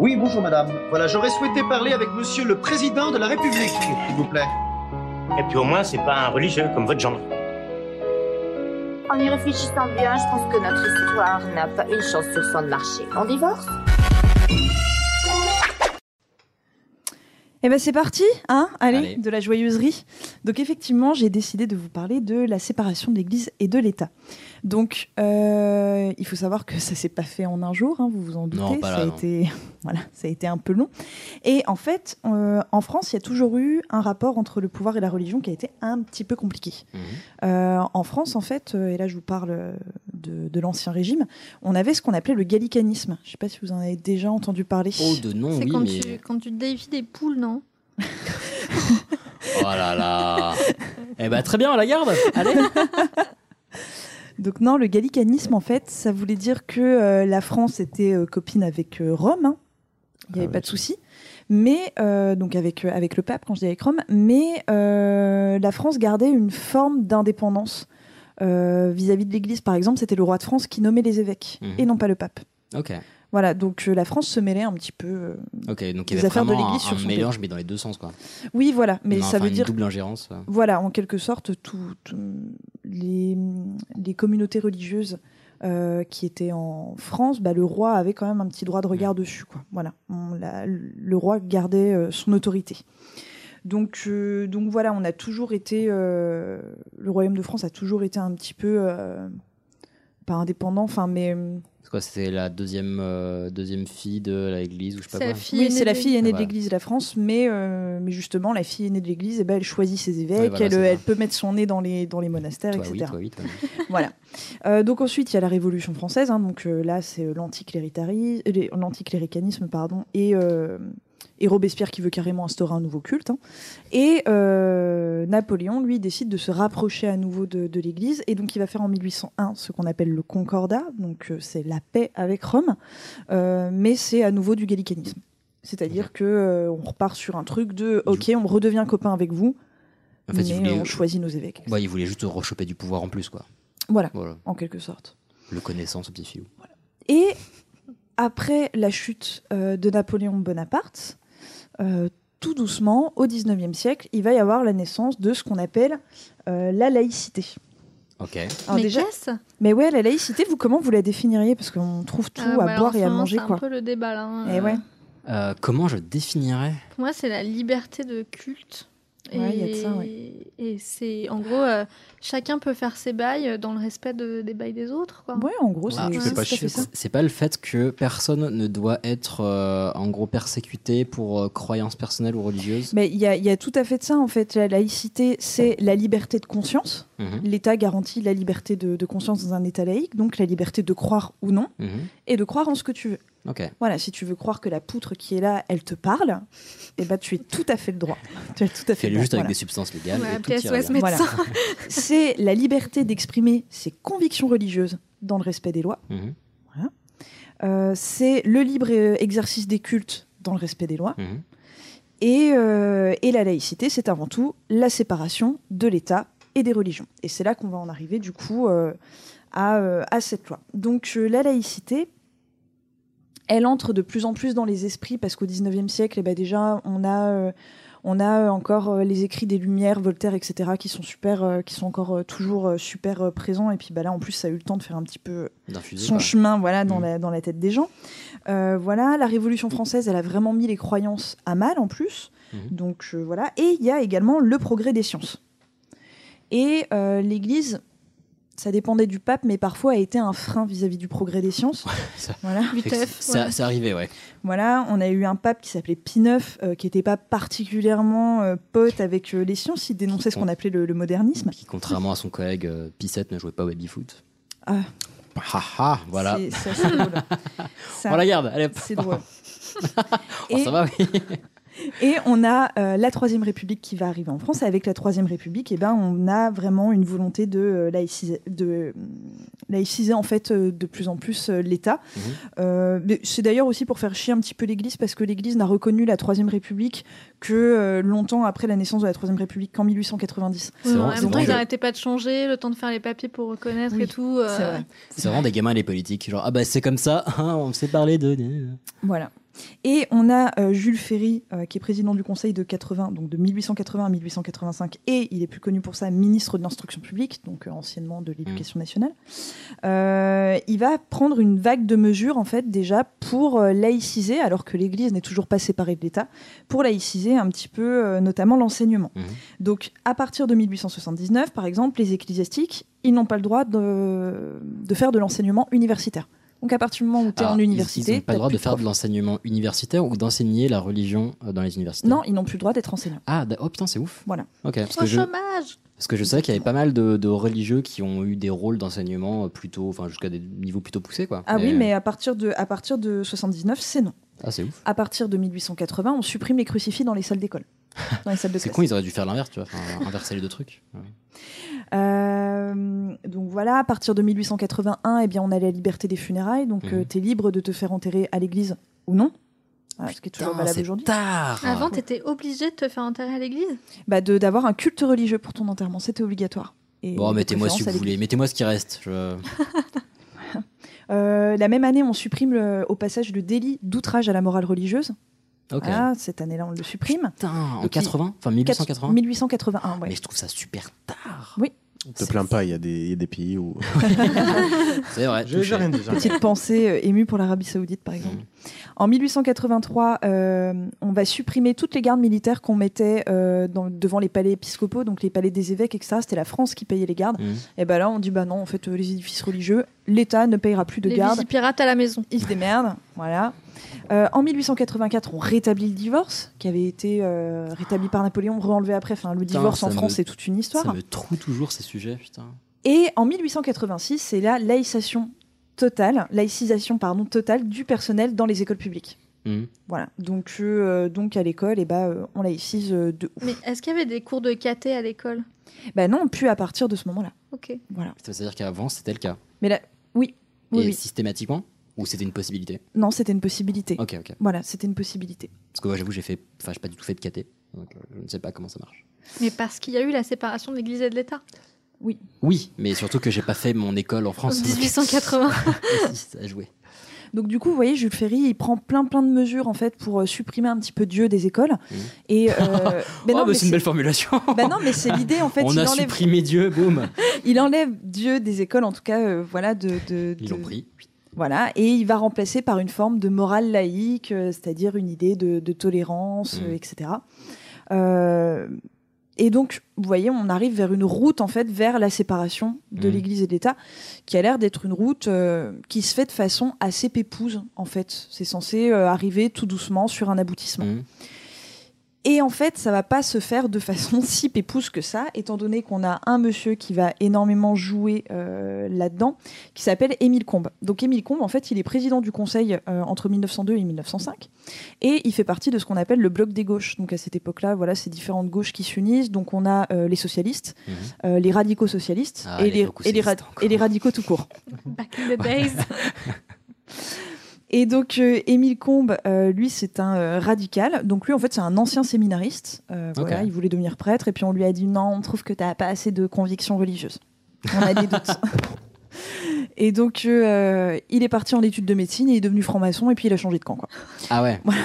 S15: Oui, bonjour madame. Voilà, j'aurais souhaité parler avec monsieur le président de la République, s'il vous plaît.
S16: Et puis au moins, c'est pas un religieux comme votre genre.
S14: En y réfléchissant bien, je pense que notre histoire n'a pas une chance sur 100 de marché. On divorce?
S1: Eh ben c'est parti, hein Allez,
S2: Allez.
S1: de la joyeuserie. Donc effectivement, j'ai décidé de vous parler de la séparation de l'Église et de l'État. Donc euh, il faut savoir que ça s'est pas fait en un jour, hein, vous vous en doutez.
S2: Non, pas
S1: ça a
S2: non.
S1: été, [laughs] voilà, ça a été un peu long. Et en fait, euh, en France, il y a toujours eu un rapport entre le pouvoir et la religion qui a été un petit peu compliqué.
S2: Mhm.
S1: Euh, en France, en fait, euh, et là je vous parle de, de l'ancien régime, on avait ce qu'on appelait le gallicanisme. Je sais pas si vous en avez déjà entendu parler.
S2: Oh, de nom,
S8: C'est
S2: oui,
S8: quand,
S2: mais.
S8: tu, quand tu défies des poules, non?
S2: Oh là là. [laughs] eh ben, très bien, la garde. Allez. [laughs]
S1: Donc non, le gallicanisme, en fait, ça voulait dire que euh, la France était euh, copine avec euh, Rome. hein. Il n'y avait pas de souci. Mais, donc avec, avec le pape, quand je dis avec Rome, mais la France gardait une forme d'indépendance vis-à-vis de l'Église. Par exemple, c'était le roi de France qui nommait les évêques,
S2: Mhm.
S1: et non pas le pape.
S2: Ok.
S1: Voilà, donc euh, la France se mêlait un petit peu. euh,
S2: Ok, donc il
S1: des
S2: avait
S1: affaires de
S2: vraiment
S1: l'Église
S2: un,
S1: sur
S2: un
S1: son
S2: mélange, mais dans les deux sens, quoi.
S1: Oui, voilà, mais
S2: Non,
S1: ça
S2: enfin,
S1: veut
S2: une
S1: dire
S2: double ingérence. euh.
S1: Voilà, en quelque sorte, tout, tout- les, les communautés religieuses euh, qui étaient en France, bah, le roi avait quand même un petit droit de regard dessus. Quoi. Voilà, On- la- le roi gardait euh, son autorité. Donc, euh, donc voilà, on a toujours été, euh, le royaume de France a toujours été un petit peu, euh, pas indépendant, enfin, mais euh,
S2: C'est quoi C'était la deuxième, euh, deuxième fille de l'église ou je sais pas
S1: C'est
S2: quoi
S1: la fille oui, c'est la fille aînée de l'Église, la France, mais, euh, mais justement, la fille aînée de l'Église, eh ben, elle choisit ses évêques,
S2: voilà,
S1: elle,
S2: c'est
S1: peut mettre son nez dans les, dans les monastères,
S2: Toi,
S1: etc.
S2: oui, toi, oui, toi, oui. [laughs]
S1: voilà. Euh, donc ensuite, il y a la Révolution française, hein, donc euh, là, c'est l'anticléricalisme, pardon, et, euh, et Robespierre qui veut carrément instaurer un nouveau culte. hein. Et euh, Napoléon, lui, décide de se rapprocher à nouveau de, de l'Église, et donc il va faire en 1801 ce qu'on appelle le Concordat, donc euh, c'est la paix avec Rome, euh, mais c'est à nouveau du gallicanisme. C'est-à-dire que on repart sur un truc de OK, on redevient copain avec vous,
S2: En fait, il
S1: mais
S2: voulait-
S1: on choisit nos évêques.
S2: Ouais, il voulait juste rechoper du pouvoir en plus, quoi.
S1: Voilà,
S2: Voilà.
S1: en quelque sorte.
S2: Le connaissant, ce petit filou.
S1: Et après la chute euh, de Napoléon Bonaparte, euh, tout doucement, au XIXe siècle, il va y avoir la naissance de ce qu'on appelle euh, la laïcité.
S2: Ok.
S1: Alors
S8: Mais
S1: déjà- Mais ouais, la laïcité, vous comment vous la définiriez? Parce qu'on trouve tout
S8: Ah,
S1: à
S8: bah
S1: boire et à manger,
S8: C'est
S1: quoi.
S8: un peu le débat là. hein.
S1: Et ouais.
S2: Euh, comment je définirais?
S8: Pour moi, c'est la liberté de culte.
S1: Ouais,
S8: et
S1: il y a de ça, ouais.
S8: et c'est en gros, euh, chacun peut faire ses bails dans le respect de- des bails des autres. Quoi.
S1: Ouais, en gros, c'est tout
S2: pas
S1: à fait
S2: chier,
S1: ça.
S2: C'est pas le fait que personne ne doit être euh, en gros persécuté pour euh, croyances personnelles ou religieuses.
S1: Mais il y, a- il y a tout à fait de ça, en fait. La laïcité, c'est la liberté de conscience.
S2: Mhm.
S1: L'État garantit la liberté de, de conscience dans un État laïque, donc la liberté de croire ou non,
S2: Mhm.
S1: et de croire en ce que tu veux.
S2: Ok.
S1: Voilà, si tu veux croire que la poutre qui est là, elle te parle, eh ben tu es tout à fait le droit. [laughs] Tu as tout à fait le
S2: juste
S1: droit,
S2: avec des substances légales.
S8: Ouais,
S2: et. [laughs]
S1: C'est la liberté d'exprimer ses convictions religieuses dans le respect des lois.
S2: Mhm.
S1: Voilà. Euh, c'est le libre euh, exercice des cultes dans le respect des lois.
S2: Mhm.
S1: Et, euh, et la laïcité, c'est avant tout la séparation de l'État et des religions. Et c'est là qu'on va en arriver du coup euh, à, euh, à cette loi. Donc euh, la laïcité, elle entre de plus en plus dans les esprits parce qu'au 19e siècle, eh ben, déjà, on a, euh, on a encore euh, les écrits des Lumières, Voltaire, etc., qui sont, super, euh, qui sont encore euh, toujours euh, super euh, présents. Et puis bah, là, en plus, ça a eu le temps de faire un petit peu son chemin voilà, dans, la, dans la tête des gens. Euh, voilà, la Révolution française, elle a vraiment mis les croyances à mal en plus.
S2: Mhm.
S1: Donc euh, voilà. Et il y a également le progrès des sciences. Et euh, l'Église, ça dépendait du pape, mais parfois a été un frein vis-à-vis du progrès des sciences.
S2: Ça-
S1: Voilà.
S2: Que ça- Ça arrivait, ouais.
S1: Voilà, on a eu un pape qui s'appelait Pie IX, euh, qui n'était pas particulièrement euh, pote avec euh, les sciences. Il dénonçait ce qu'on appelait le, le modernisme.
S2: Qui, contrairement à son collègue euh, Pissette, ne jouait pas au baby-foot.
S1: Ah,
S2: Ha ha, voilà.
S1: c'est- drôle. [laughs] Ça-
S2: On la garde, allez. hop.
S1: C'est drôle. [laughs]
S2: Oh, ça va, oui.
S1: Et on a euh, la Troisième République qui va arriver en France. Et avec la Troisième République, eh ben, on a vraiment une volonté de euh, laïciser, de, euh, laïciser en fait euh, de plus en plus euh, l'État.
S2: Mhm.
S1: Euh, c'est d'ailleurs aussi pour faire chier un petit peu l'Église parce que l'Église n'a reconnu la Troisième République que euh, longtemps après la naissance de la Troisième République, qu'en 1890.
S8: Ouais,
S2: vraiment-
S8: en même temps, ils n'arrêtaient pas de changer, le temps de faire les papiers pour reconnaître
S1: Oui,
S8: et tout. euh,
S1: c'est vrai.
S2: C'est vraiment des gamins les politiques. Genre, ah bah c'est comme ça, [laughs] hein, on s'est parlé de.
S1: Voilà. Et on a euh, Jules Ferry, euh, qui est président du Conseil de 80, donc de 1880 à 1885, et il est plus connu pour ça, ministre de l'Instruction publique, donc euh, anciennement de l'Éducation nationale. Euh, il va prendre une vague de mesures, en fait, déjà pour laïciser, alors que l'Église n'est toujours pas séparée de l'État, pour laïciser un petit peu, notamment l'enseignement. Donc, à partir de 1879, par exemple, les ecclésiastiques, ils n'ont pas le droit de, de faire de l'enseignement universitaire. Donc, à partir du moment où tu es
S2: Alors,
S1: en
S2: ils-
S1: université,
S2: Ils n'ont pas le droit de faire de l'enseignement universitaire ou d'enseigner la religion euh, dans les universités.
S1: Non, ils n'ont plus le droit d'être enseignants.
S2: Ah, oh putain, c'est ouf.
S1: Voilà.
S2: Ok, parce
S8: Au
S2: que je,
S8: chômage
S2: parce que je savais qu'il y avait pas mal de, de religieux qui ont eu des rôles d'enseignement euh, plutôt, enfin jusqu'à des niveaux plutôt poussés, quoi.
S1: Ah oui, mais à partir de, à partir de 79, c'est non.
S2: Ah, c'est ouf.
S1: À partir de 1880, on supprime les crucifix dans les salles d'école. dans les salles de [laughs]
S2: C'est con, ils auraient dû faire l'inverse, tu vois, inverser les deux trucs. Ouais.
S1: Euh, donc voilà, à partir de 1881, eh bien, on a la liberté des funérailles. Donc
S2: Mhm.
S1: tu es libre de te faire enterrer à l'église ou non. Voilà, ce qui est toujours valable aujourd'hui.
S2: Tard.
S8: Avant, t'étais obligé de te faire enterrer à l'église
S1: Bah, de- D'avoir un culte religieux pour ton enterrement, c'était obligatoire. Et
S2: Bon, mettez-moi si vous voulez, mettez-moi ce qui reste. Je... [laughs]
S1: Euh, la même année, on supprime le- au passage le délit d'outrage à la morale religieuse.
S2: Ok.
S1: Voilà, cette année-là, on le supprime.
S2: Putain, en
S1: Donc, il-
S2: 80 Enfin, 1880
S1: 1881, ouais.
S2: Mais je trouve ça super tard.
S1: Oui.
S7: On te plains pas, il y, a des- il y a des pays où. [laughs] [laughs]
S2: C'est vrai.
S7: J'ai j'ai rien dit.
S1: Petite pensée euh, émue pour l'Arabie Saoudite, par exemple. En 1883, euh, on va supprimer toutes les gardes militaires qu'on mettait euh, dans- devant les palais épiscopaux, donc les palais des évêques, etc. C'était la France qui payait les gardes.
S2: Mhm.
S1: Et ben là, on dit bah non, en fait, euh, les édifices religieux, l'État ne payera plus de
S8: Les
S1: gardes.
S8: pirates à la maison.
S1: Ils se démerdent, voilà. Euh, en 1884, on rétablit le divorce, qui avait été euh, rétabli par Napoléon, re-enlevé après. Enfin, le divorce en France, c'est toute une histoire.
S2: Ça me troue toujours ces sujets, putain.
S1: Et en 1886, c'est la laïcisation totale, laïcisation pardon, totale du personnel dans les écoles publiques.
S2: Mhm.
S1: Voilà. Donc, euh, donc à l'école, et bah, euh, on laïcise euh, de ouf.
S8: Mais est-ce qu'il y avait des cours de caté à l'école?
S1: Bah non, plus à partir de ce moment-là.
S8: Ok.
S1: Voilà.
S2: Ça veut dire qu'avant, c'était le cas.
S1: Mais là, oui, oui,
S2: Et
S1: oui.
S2: systématiquement? Ou c'était une possibilité
S1: Non, c'était une possibilité.
S2: Ok, ok.
S1: Voilà, c'était une possibilité.
S2: Parce que moi, j'avoue, j'ai fait. Enfin, j'ai pas du tout fait de caté. Donc, euh, je ne sais pas comment ça marche.
S8: Mais parce qu'il y a eu la séparation de l'Église et de l'État.
S1: Oui.
S2: Oui, mais surtout que j'ai pas fait mon école en France.
S8: 1880. [laughs]
S2: Si, ça a joué.
S1: Donc du coup, vous voyez, Jules Ferry, il prend plein plein de mesures en fait pour euh, supprimer un petit peu Dieu des écoles. Et euh, [laughs] mais
S2: oh,
S1: non,
S2: bah,
S1: mais
S2: c'est une belle formulation. [laughs]
S1: Bah non, mais c'est l'idée en fait.
S2: On
S1: il
S2: a
S1: enlève,
S2: supprimé Dieu, boum.
S1: il enlève Dieu des écoles, en tout cas, euh, voilà, de, de,
S2: Ils l'ont pris.
S1: Voilà, et il va remplacer par une forme de morale laïque, euh, c'est-à-dire une idée de, de tolérance,
S2: Mm.
S1: etc. Euh, et donc, vous voyez, on arrive vers une route, en fait, vers la séparation de
S2: Mm.
S1: l'Église et de l'État, qui a l'air d'être une route euh, qui se fait de façon assez pépouse, en fait. C'est censé euh, arriver tout doucement sur un aboutissement.
S2: Mhm.
S1: Et en fait, ça va pas se faire de façon [laughs] si pépouse que ça, étant donné qu'on a un monsieur qui va énormément jouer euh, là-dedans, qui s'appelle Émile Combes. Donc Émile Combes, en fait, il est président du Conseil euh, entre 1902 et 1905, et il fait partie de ce qu'on appelle le bloc des gauches. Donc à cette époque-là, voilà, c'est différentes gauches qui s'unissent. Donc on a euh, les socialistes,
S2: Mhm.
S1: euh, les radicaux socialistes
S2: Ah,
S1: et,
S2: les
S1: et les radicaux tout court.
S8: Back in the days. [laughs]
S1: Et donc, euh, Émile Combes, euh, lui, c'est un euh, radical. Donc, lui, en fait, c'est un ancien séminariste. Euh. Voilà, il voulait devenir prêtre. Et puis, on lui a dit non, on trouve que tu n'as pas assez de convictions religieuses. On a des doutes. [laughs] Et donc, euh, il est parti en études de médecine, il est devenu franc-maçon et puis il a changé de camp. Quoi.
S2: Ah ouais. [laughs]
S1: Voilà.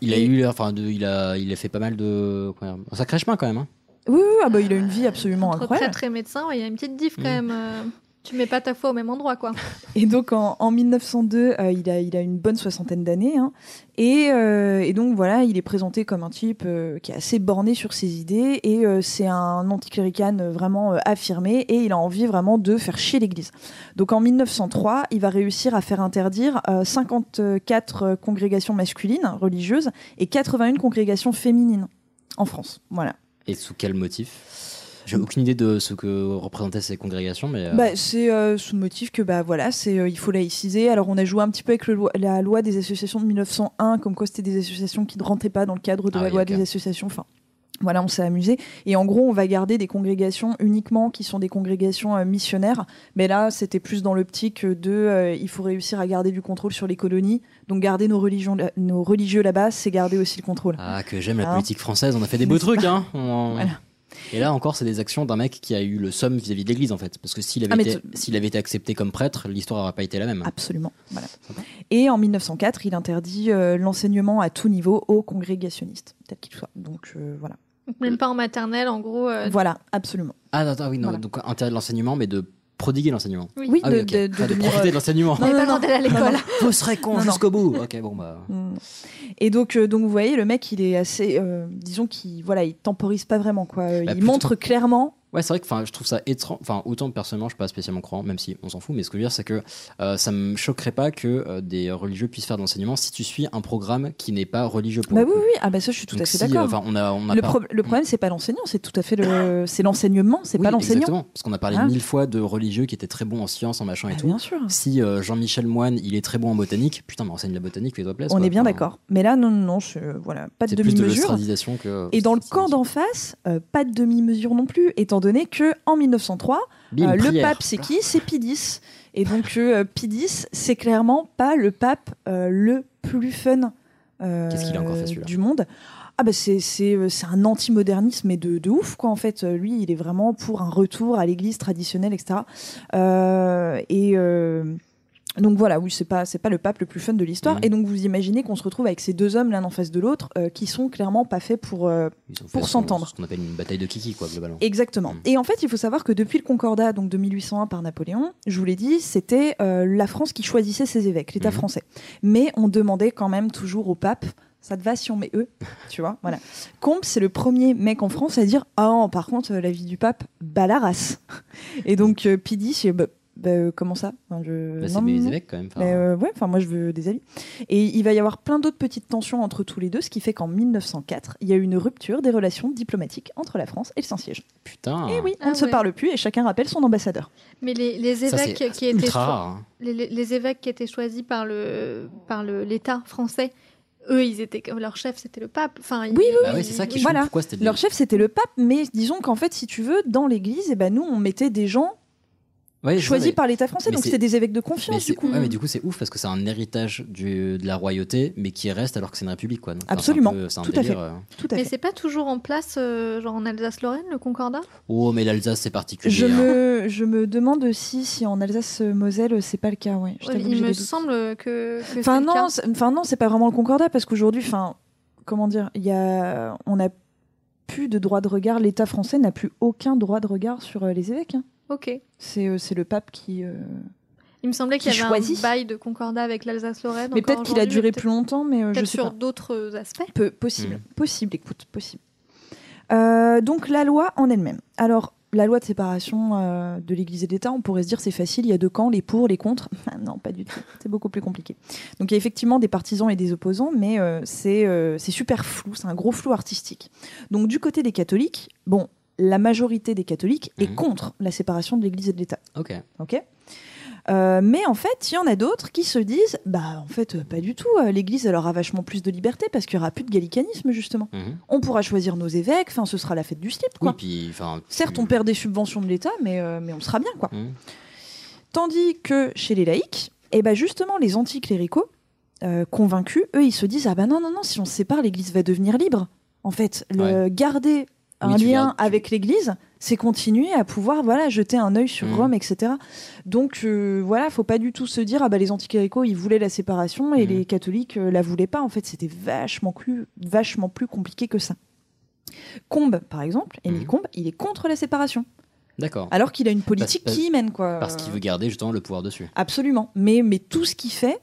S2: Il a eu, enfin, de, il a, il a fait pas mal de, un sacré chemin quand même. Hein.
S1: Oui, oui, ah bah, il a une vie absolument
S8: Entre
S1: incroyable.
S8: prêtre et médecin, ouais, il y a une petite diff quand
S2: Mm.
S8: même. euh, tu mets pas ta foi au même endroit, quoi. [laughs]
S1: Et donc en, en 1902, euh, il, a, il a une bonne soixantaine d'années. hein. et, euh, et donc voilà, il est présenté comme un type euh, qui est assez borné sur ses idées. Et euh, c'est un anticlérican vraiment euh, affirmé. Et il a envie vraiment de faire chier l'Église. Donc en 1903, il va réussir à faire interdire euh, 54 euh, congrégations masculines religieuses et 81 congrégations féminines en France. Voilà.
S2: Et sous quel motif? J'ai aucune idée de ce que représentaient ces congrégations, mais. euh,
S1: Bah, c'est euh, sous le motif que bah voilà, c'est euh, il faut laïciser. Alors on a joué un petit peu avec le loi- la loi des associations de 1901, comme quoi c'était des associations qui ne rentraient pas dans le cadre de
S2: Ah
S1: la
S2: oui,
S1: loi des associations. Enfin, voilà, on s'est amusé. Et en gros, on va garder des congrégations uniquement qui sont des congrégations euh, missionnaires. Mais là, c'était plus dans l'optique de euh, il faut réussir à garder du contrôle sur les colonies. Donc garder nos religions, là- nos religieux là-bas, c'est garder aussi le contrôle.
S2: Ah, que j'aime la
S1: Hein
S2: politique française, on a fait des beaux trucs, hein. On-
S1: Voilà.
S2: Et là encore, c'est des actions d'un mec qui a eu le somme vis-à-vis de l'Église en fait. Parce que s'il avait,
S1: Ah,
S2: été, s'il avait été accepté comme prêtre, l'histoire n'aurait pas été la même.
S1: Absolument. Voilà. Et en 1904, il interdit euh, l'enseignement à tout niveau aux congrégationnistes, tel qu'il soit. Donc euh, voilà.
S8: Même pas en maternelle, en gros. euh,
S1: Voilà, absolument.
S2: Ah, attends, oui, non,
S1: Voilà.
S2: donc intérêt de l'enseignement, mais de prodiguer l'enseignement.
S8: Oui.
S1: Oui,
S2: Ah
S1: de,
S2: ok.
S1: de- de
S2: de
S1: devenir,
S2: profiter de l'enseignement.
S8: On n'est pas quand elle est à l'école.
S2: Vous serez con
S1: Non, non.
S2: jusqu'au bout. Ok, bon bah.
S1: Mm. Et donc, euh, donc vous voyez, le mec, il est assez, euh, disons qu'il, voilà, il temporise pas vraiment quoi.
S2: Bah,
S1: il
S2: plutôt-
S1: montre clairement.
S2: Ouais, c'est vrai que je trouve ça étrange. Enfin, autant personnellement, je suis pas spécialement croyant, même si on s'en fout. Mais ce que je veux dire, c'est que euh, ça me choquerait pas que euh, des religieux puissent faire de l'enseignement si tu suis un programme qui n'est pas religieux pour
S1: Bah
S2: le
S1: oui,
S2: coup.
S1: oui, ah bah ça, je suis tout
S2: Donc
S1: à fait
S2: si,
S1: d'accord.
S2: on a, on a
S1: le,
S2: pas-
S1: pro- le problème, c'est pas l'enseignant, c'est tout à fait le, [gasps] c'est l'enseignement, c'est
S2: Oui,
S1: pas l'enseignant.
S2: Exactement, parce qu'on a parlé
S1: Hein
S2: mille fois de religieux qui étaient très bons en sciences, en machin et
S1: Bah,
S2: tout.
S1: bien sûr.
S2: Si euh, Jean-Michel Moine, il est très bon en botanique, putain, mais enseigne la botanique, fais-toi plaisir.
S1: On
S2: quoi.
S1: est bien
S2: Enfin,
S1: d'accord. Mais là, non, non, non, je- voilà, pas de
S2: de
S1: demi-mesure.
S2: l'ostradisation que.
S1: Et dans le camp d'en face, euh, pas de demi-mesure non plus, étant donné que en 1903,
S2: Bim,
S1: euh, le pape c'est qui? C'est X. Et donc euh, c'est clairement pas le pape euh, le plus fun euh,
S2: Qu'est-ce qu'il a encore fait,
S1: du monde. Ah bah c'est un anti-modernisme mais de, de ouf quoi en fait. Lui, il est vraiment pour un retour à l'église traditionnelle, etc. Et donc voilà, oui, c'est pas c'est pas le pape le plus fun de l'histoire.
S2: Mhm.
S1: Et donc vous imaginez qu'on se retrouve avec ces deux hommes l'un en face de l'autre euh, qui sont clairement pas faits pour euh,
S2: fait
S1: pour s'entendre.
S2: Ce qu'on appelle une bataille de kiki, quoi, globalement.
S1: Exactement. Et en fait, il faut savoir que depuis le Concordat, donc de 1801 par Napoléon, je vous l'ai dit, c'était euh, la France qui choisissait ses évêques, l'État
S2: Mhm.
S1: français. Mais on demandait quand même toujours au pape. Ça te va si on met eux, [laughs] tu vois, voilà. Combe, c'est le premier mec en France à dire ah non, par contre euh, la vie du pape, bah la race. Et donc euh, Pidi, c'est bah, bah, euh, comment ça? Enfin, je-
S2: Bah, c'est mes évêques, quand même. Enfin,
S1: euh, ouais, enfin moi je veux des avis. Et il va y avoir plein d'autres petites tensions entre tous les deux, ce qui fait qu'en 1904, il y a eu une rupture des relations diplomatiques entre la France et le Saint-Siège.
S2: Putain.
S1: Et oui, on
S8: Ah
S1: ne se parle plus et chacun rappelle son ambassadeur.
S8: Mais les, les
S2: Ça, c'est
S8: évêques qui étaient cho-
S2: hein.
S8: les, les- les évêques qui étaient choisis par le par le l'État français, eux, ils étaient leur chef, c'était le pape. Enfin, ils-
S1: Oui, oui,
S2: Bah ouais, c'est ça qui
S1: Voilà.
S2: Pourquoi
S1: Leur chef c'était le pape, mais disons qu'en fait, si tu veux, dans l'église, eh ben, nous on mettait des gens
S2: Ouais, mais-
S1: par l'État français,
S2: mais
S1: donc
S2: c'est-
S1: c'était des évêques de
S2: Mais,
S1: confiance
S2: c'est-
S1: du coup.
S2: ouais, mais du coup, c'est ouf parce que c'est un héritage du- de la royauté, mais qui reste alors que c'est une république. Quoi. Donc,
S1: Absolument,
S2: peu- c'est un
S1: tout à
S2: délire,
S1: fait.
S2: euh.
S1: Tout à
S8: Mais
S1: fait.
S8: c'est pas toujours en place, euh, genre en Alsace-Lorraine, le Concordat?
S2: Oh, mais l'Alsace, c'est particulier.
S1: Je
S2: hein.
S1: me, je me demande aussi si en Alsace-Moselle c'est pas le cas. Ouais. Je
S8: Ouais,
S1: t'avoue que
S8: Il me semble que, que
S1: Enfin
S8: le
S1: non,
S8: cas.
S1: c'est- enfin non, c'est pas vraiment le concordat parce qu'aujourd'hui, enfin, comment dire, il y a, on a plus de droit de regard. L'État français n'a plus aucun droit de regard sur euh, les évêques. hein.
S8: Ok.
S1: C'est, euh, c'est le pape qui. euh,
S8: Il me semblait qu'il y avait
S1: choisit.
S8: un bail de Concordat avec l'Alsace-Lorraine.
S1: Mais peut-être qu'il a duré plus longtemps, mais euh, je sais
S8: sur
S1: pas.
S8: d'autres aspects.
S1: Peu, possible, possible. Écoute, possible. Euh, donc la loi en elle-même. Alors la loi de séparation euh, de l'Église et de l'État, on pourrait se dire c'est facile, il y a deux camps, les pour, les contre. [laughs] Ah non, pas du tout. C'est beaucoup plus compliqué. Donc il y a effectivement des partisans et des opposants, mais euh, c'est euh, c'est super flou, c'est un gros flou artistique. Donc du côté des catholiques, bon, la majorité des catholiques est contre la séparation de l'Église et de l'État.
S2: Ok.
S1: Ok. Euh, mais en fait, il y en a d'autres qui se disent, bah en fait, euh, pas du tout. euh, L'Église, elle aura vachement plus de liberté parce qu'il y aura plus de gallicanisme justement.
S2: Mhm.
S1: On pourra choisir nos évêques. Enfin, ce sera la fête du slip,
S2: Oui,
S1: quoi.
S2: puis.
S1: Certes, on perd des subventions de l'État, mais mais on sera bien, quoi.
S2: Mhm.
S1: Tandis que chez les laïcs, eh ben justement, les anticléricaux convaincus, eux, ils se disent, ah ben non, non, non, si on se sépare, l'Église va devenir libre. En fait, le garder un
S2: Oui,
S1: lien avec l'Église, c'est continuer à pouvoir voilà jeter un œil sur
S2: Mhm.
S1: Rome, etc. Donc euh, voilà, faut pas du tout se dire ah bah les anticléricaux ils voulaient la séparation et
S2: Mhm.
S1: les catholiques euh, la voulaient pas. En fait, c'était vachement plus vachement plus compliqué que ça. Combe, par exemple, Émile
S2: Mhm.
S1: Combe, il est contre la séparation,
S2: D'accord.
S1: alors qu'il a une politique
S2: Parce-
S1: qui y mène quoi.
S2: Parce qu'il veut garder justement le pouvoir dessus.
S1: Absolument. Mais mais tout ce qu'il fait,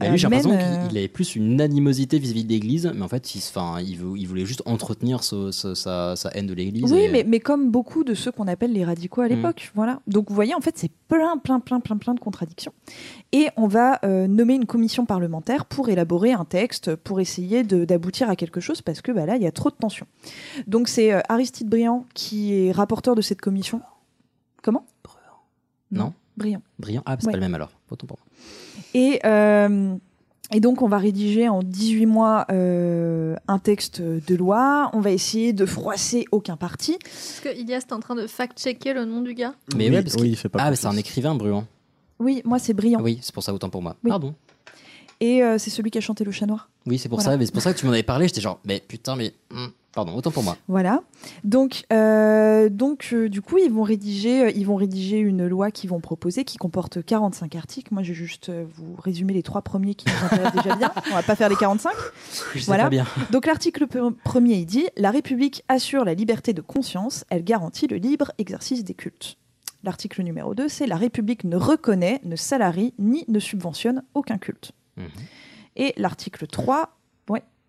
S2: Bah, lui, j'ai
S1: Euh,
S2: l'impression
S1: mène,
S2: qu'il
S1: euh,
S2: avait plus une animosité vis-à-vis de l'Église, mais en fait, il, enfin, il, voulait juste entretenir ce- ce- sa, sa haine de l'Église.
S1: Oui,
S2: et-
S1: mais, mais comme beaucoup de ceux qu'on appelle les radicaux à l'époque. Voilà. Donc vous voyez, en fait, c'est plein, plein, plein, plein, plein de contradictions. Et on va euh, nommer une commission parlementaire pour élaborer un texte, pour essayer d'aboutir à quelque chose, parce que bah, là, il y a trop de tensions. Donc c'est euh, Aristide Briand qui est rapporteur de cette commission. Comment?
S2: Non?
S1: Briand.
S2: Brillant. Ah, c'est
S1: Ouais.
S2: pas le même alors. Autant pour moi.
S1: Et, euh, et donc, on va rédiger en 18 mois euh, un texte de loi. On va essayer de froisser aucun parti.
S8: Est-ce que Ilias est en train de fact-checker le nom du gars
S2: Mais
S7: Oui,
S2: parce
S7: oui,
S2: qu'il-
S7: il fait pas
S2: Ah, mais c'est un écrivain, Bruant.
S1: Oui, moi, c'est Briand.
S2: Oui, c'est pour ça autant pour moi.
S1: Oui.
S2: Pardon.
S1: Et euh, c'est celui qui a chanté Le Chat Noir.
S2: Oui, c'est pour
S1: Voilà.
S2: ça. Mais c'est pour ça que tu m'en avais parlé. J'étais genre, mais putain, mais. hmm. Pardon, autant pour moi.
S1: Voilà. Donc, euh, donc euh, du coup, ils vont, rédiger, euh, ils vont rédiger une loi qu'ils vont proposer qui comporte 45 articles. Moi, je vais juste vous résumer les trois premiers qui nous intéressent déjà bien. On va pas faire les 45. [laughs]
S2: Je sais
S1: voilà.
S2: pas bien.
S1: Donc, l'article premier, il dit La République assure la liberté de conscience, elle garantit le libre exercice des cultes. L'article numéro 2, c'est La République ne reconnaît, ne salarie ni ne subventionne aucun culte.
S2: Mhm.
S1: Et l'article 3, ouais.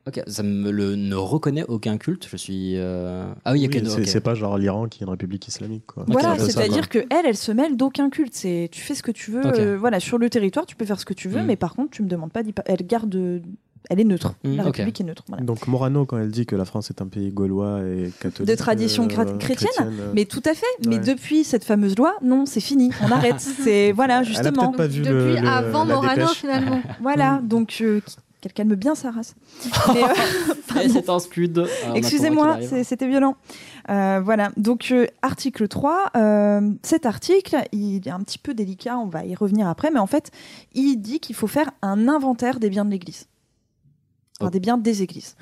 S2: Ok, ça me le, ne reconnaît aucun culte. Je suis. euh, Ah oui, il y a
S7: Oui,
S2: que
S7: c'est c'est pas genre l'Iran qui est une république islamique. Quoi.
S1: Voilà,
S7: ça,
S1: c'est-à-dire que elle, elle se mêle d'aucun culte. C'est tu fais ce que tu veux.
S7: Ok.
S1: euh, voilà, sur le territoire, tu peux faire ce que tu veux,
S7: Mm.
S1: mais par contre, tu me demandes pas d'y pa- Elle garde, elle est neutre.
S7: Mm,
S1: la
S7: ok.
S1: République est neutre. voilà.
S7: Donc Morano, quand elle dit que la France est un pays gaulois et catholique.
S1: De tradition cra-
S7: euh,
S1: chrétienne,
S7: euh,
S1: mais tout à fait. Mais
S7: ouais.
S1: depuis cette fameuse loi, non, c'est fini. On arrête. [laughs] c'est voilà, justement.
S7: peut-être pas vu le-
S8: Depuis
S7: le-
S8: avant
S7: la
S8: Morano,
S7: dépêche.
S8: finalement. [laughs]
S1: Voilà, donc euh, qu'elle calme bien sa race. [laughs] Euh, [laughs]
S2: c'est un scud. Attendra
S1: Excusez-moi, c'est- c'était violent. Euh, voilà, donc euh, article 3, euh, cet article, il est un petit peu délicat, on va y revenir après, mais en fait, il dit qu'il faut faire un inventaire des biens de l'Église. Enfin,
S2: Oh.
S1: des biens des églises.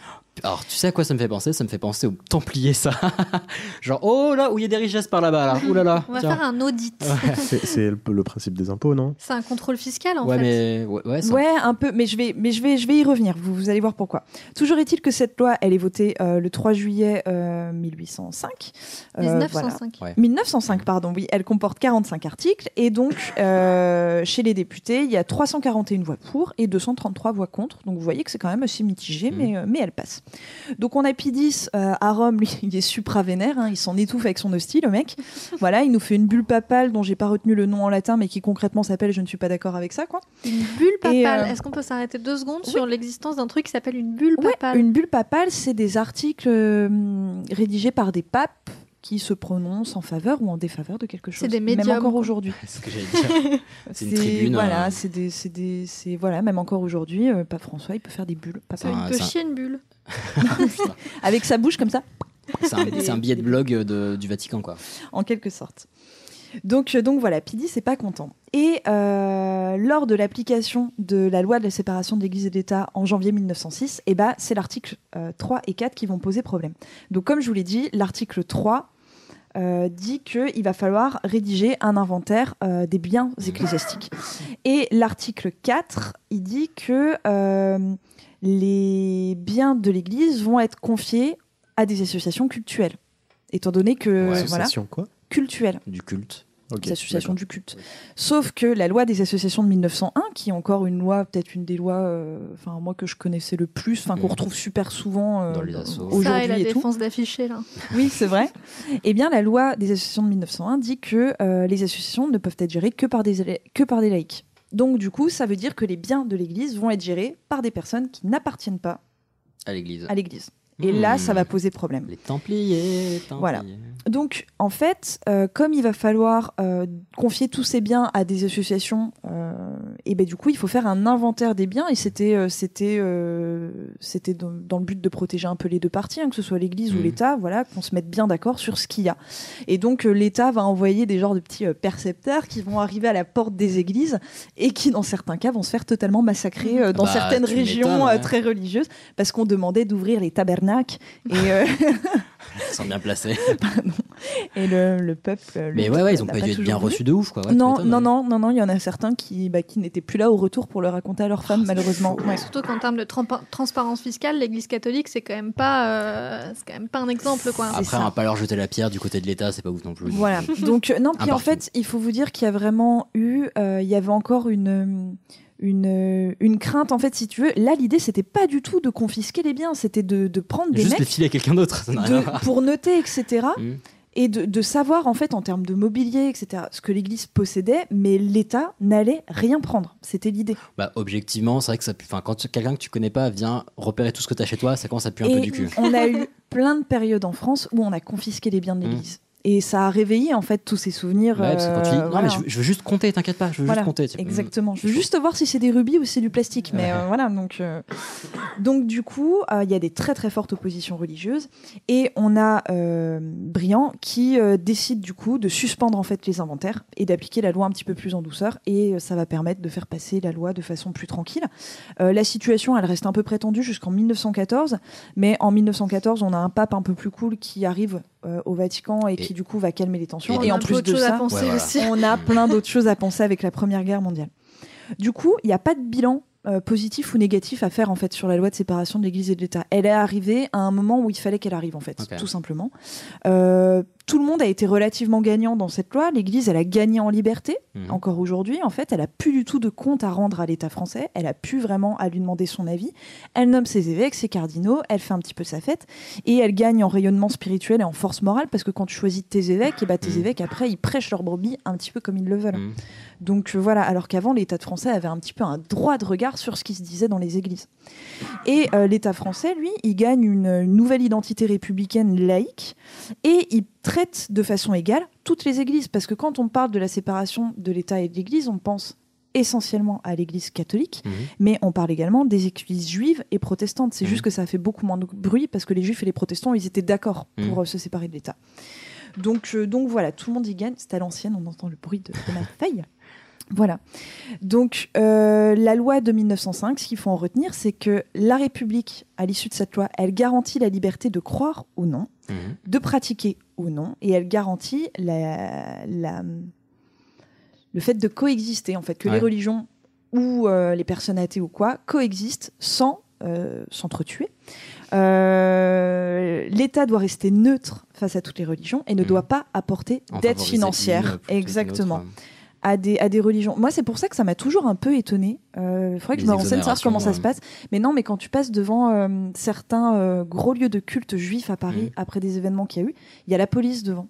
S2: Alors, tu sais à quoi ça me fait penser? Ça me fait penser aux Templiers, ça. [laughs] Genre, oh là, où il y a des richesses par là-bas, là. [laughs] Ouh là là.
S8: On va
S2: tiens.
S8: faire un audit. [laughs]
S7: C'est c'est le, le principe des impôts, non?
S8: C'est un contrôle fiscal en
S2: Ouais,
S8: fait.
S2: mais. Ouais, ouais, ça-
S1: Ouais, un peu, mais je vais, mais je vais, je vais y revenir. Vous, vous allez voir pourquoi. Toujours est-il que cette loi, elle est votée euh, le 3 juillet euh, 1805. Euh,
S8: 1905.
S1: voilà. 1905, pardon. Oui, elle comporte 45 articles et donc euh, chez les députés, il y a 341 voix pour et 233 voix contre. Donc vous voyez que c'est quand même assez mitigé, mais, euh, mais elle passe. Donc on a Pidis euh, à Rome, lui, il est supra-vénère, hein, il s'en étouffe avec son hostie, le mec. [laughs] voilà, il nous fait une bulle papale dont j'ai pas retenu le nom en latin, mais qui concrètement s'appelle Je ne suis pas d'accord avec ça, quoi.
S8: Une bulle papale.
S1: euh,
S8: Est-ce qu'on peut s'arrêter deux secondes sur l'existence d'un truc qui s'appelle une bulle
S1: Ouais,
S8: papale
S1: une bulle papale, c'est des articles euh, rédigés par des papes qui se prononcent en faveur ou en défaveur de quelque chose.
S8: C'est des
S1: Même
S8: médiums,
S1: encore
S8: quoi.
S1: aujourd'hui. [laughs]
S2: C'est ce que j'allais dire. [laughs] C'est une tribune.
S1: Voilà,
S2: euh,
S1: c'est des, c'est des, c'est voilà, même encore aujourd'hui, euh, Pape François, il peut faire des bulles.
S8: Ça,
S1: papales.
S8: il peut chier une bulle. [laughs]
S1: Avec sa bouche comme ça.
S2: C'est un, billet de blog de- du Vatican, quoi.
S1: en quelque sorte. Donc, euh, donc voilà, Pidi, c'est pas content. Et euh, lors de l'application de la loi de la séparation de l'Église et de l'État en janvier 1906, eh ben, c'est l'article euh, 3 et 4 qui vont poser problème. Donc, comme je vous l'ai dit, l'article 3 euh, dit qu'il va falloir rédiger un inventaire euh, des biens ecclésiastiques. Et l'article 4, il dit que euh, les biens de l'Église vont être confiés à des associations cultuelles. Étant donné que.
S2: Ouais.
S1: voilà,
S7: quoi
S1: cultuelles.
S2: Du culte.
S1: Des associations du culte. Sauf que la loi des associations de 1901, qui est encore une loi, peut-être une des lois, euh, enfin moi que je connaissais le plus, enfin qu'on
S2: Mhm.
S1: retrouve super souvent euh,
S2: Dans les assos.
S1: aujourd'hui
S8: Ça et la
S1: et
S8: défense d'afficher là.
S1: Oui, c'est vrai. Eh bien, la loi des associations de 1901 dit que euh, les associations ne peuvent être gérées que par des que par des laïcs. Donc du coup, ça veut dire que les biens de l'Église vont être gérés par des personnes qui n'appartiennent pas
S2: À l'église.
S1: à l'Église. Et là, ça
S2: Hmm.
S1: va poser problème.
S2: Les Templiers. Templiers.
S1: Voilà. Donc, en fait, euh, comme il va falloir euh, confier tous ces biens à des associations, euh, et ben du coup, il faut faire un inventaire des biens. Et c'était, c'était, c'était dans, dans le but de protéger un peu les deux parties, hein, que ce soit l'Église ou
S2: Mhm.
S1: l'État, voilà, qu'on se mette bien d'accord sur ce qu'il y a. Et donc, l'État va envoyer des genres de petits percepteurs qui vont arriver à la porte des églises et qui, dans certains cas, vont se faire totalement massacrer euh, dans
S2: Bah,
S1: certaines régions
S2: ouais.
S1: très religieuses parce qu'on demandait d'ouvrir les et, euh, [laughs]
S2: Ils sont bien placés. [laughs]
S1: et le, le peuple.
S2: Mais ouais, ouais, ils ont pas dû être bien reçus de ouf, quoi. Ouais,
S1: non, non, non, non, non, il y en a certains qui, bah, qui n'étaient plus là au retour pour le raconter à leurs femmes, malheureusement. Ouais.
S8: Surtout qu'en termes de transparence fiscale, l'Église catholique c'est quand même pas, euh, c'est quand même pas un exemple quoi.
S2: Après, on va pas leur jeter la pierre du côté de l'État, c'est pas ouf non plus.
S1: Voilà. Donc, euh, non, puis en fait, il faut vous dire qu'il y a vraiment eu, euh, il y avait encore une. Une, une crainte en fait si tu veux là l'idée c'était pas du tout de confisquer les biens c'était de, de prendre des
S2: Juste
S1: mecs
S2: les filer à quelqu'un d'autre.
S1: pour noter etc
S2: Mm.
S1: et de, de savoir en fait en termes de mobilier etc ce que l'église possédait mais l'état n'allait rien prendre c'était l'idée
S2: Bah, objectivement, c'est vrai que ça. Enfin, quand quelqu'un que tu connais pas vient repérer tout ce que t'as chez toi, ça commence à puer un
S1: Et
S2: peu du cul.
S1: on a eu plein de périodes en France où on a confisqué les biens de
S2: Mm.
S1: l'Église. Et ça a réveillé en fait tous ces souvenirs.
S2: Ouais, parce que quand tu
S1: euh,
S2: non,
S1: voilà.
S2: mais je, veux- je veux juste compter, t'inquiète pas, je veux
S1: Voilà,
S2: juste compter.
S1: Exactement. Je veux juste voir si c'est des rubis ou si c'est du plastique. Mais euh, voilà, donc, euh, donc du coup, euh, il y a des très très fortes oppositions religieuses. Et on a euh, Briand qui euh, décide du coup de suspendre en fait les inventaires et d'appliquer la loi un petit peu plus en douceur. Et euh, ça va permettre de faire passer la loi de façon plus tranquille. Euh, la situation, elle reste un peu prétendue jusqu'en 1914. Mais en 1914, on a un pape un peu plus cool qui arrive euh, au Vatican et, qui du coup va calmer les tensions.
S8: Et
S1: Et,
S8: on a
S1: en plus de ça,
S8: penser Ouais, voilà. aussi.
S1: on a plein d'autres choses à penser avec la Première Guerre mondiale. Du coup, il n'y a pas de bilan euh, positif ou négatif à faire en fait sur la loi de séparation de l'Église et de l'État. Elle est arrivée à un moment où il fallait qu'elle arrive en fait, tout simplement. Euh, tout le monde a été relativement gagnant dans cette loi. L'Église, elle a gagné en liberté.
S2: Mhm.
S1: Encore aujourd'hui, en fait, elle a plus du tout de compte à rendre à l'État français. Elle a plus vraiment à lui demander son avis. Elle nomme ses évêques, ses cardinaux. Elle fait un petit peu sa fête et elle gagne en rayonnement spirituel et en force morale parce que quand tu choisis tes évêques, et bah, tes évêques après ils prêchent leur brebis un petit peu comme ils le veulent. Donc euh, voilà, alors qu'avant l'État français avait un petit peu un droit de regard sur ce qui se disait dans les églises. Et euh, l'État français, lui, il gagne une, une nouvelle identité républicaine laïque et il traite de façon égale toutes les églises. Parce que quand on parle de la séparation de l'État et de l'Église, on pense essentiellement à l'Église catholique, mais on parle également des églises juives et protestantes. C'est juste que ça a fait beaucoup moins de bruit parce que les juifs et les protestants, ils étaient d'accord pour
S2: Mhm.
S1: euh, se séparer de l'État. Donc, euh, donc voilà, tout le monde y gagne. C'est à l'ancienne, on entend le bruit de, de ma [laughs] feuille. Voilà. Donc, euh, la loi de 1905, ce qu'il faut en retenir, c'est que la République, à l'issue de cette loi, elle garantit la liberté de croire ou non,
S2: Mhm.
S1: de pratiquer ou non, et elle garantit la, la- le fait de coexister, en fait, que les religions ou euh, les personnes athées ou quoi coexistent sans euh, s'entretuer. Euh, L'État doit rester neutre face à toutes les religions et ne doit pas apporter d'aide financière. Exactement. À des, à des religions. Moi, c'est pour ça que ça m'a toujours un peu étonnée. Il faudrait que je me renseigne savoir comment ça se passe. Mais non, mais quand tu passes devant euh, certains euh, gros lieux de culte juifs à Paris, après des événements qu'il y a eu, il y a la police devant.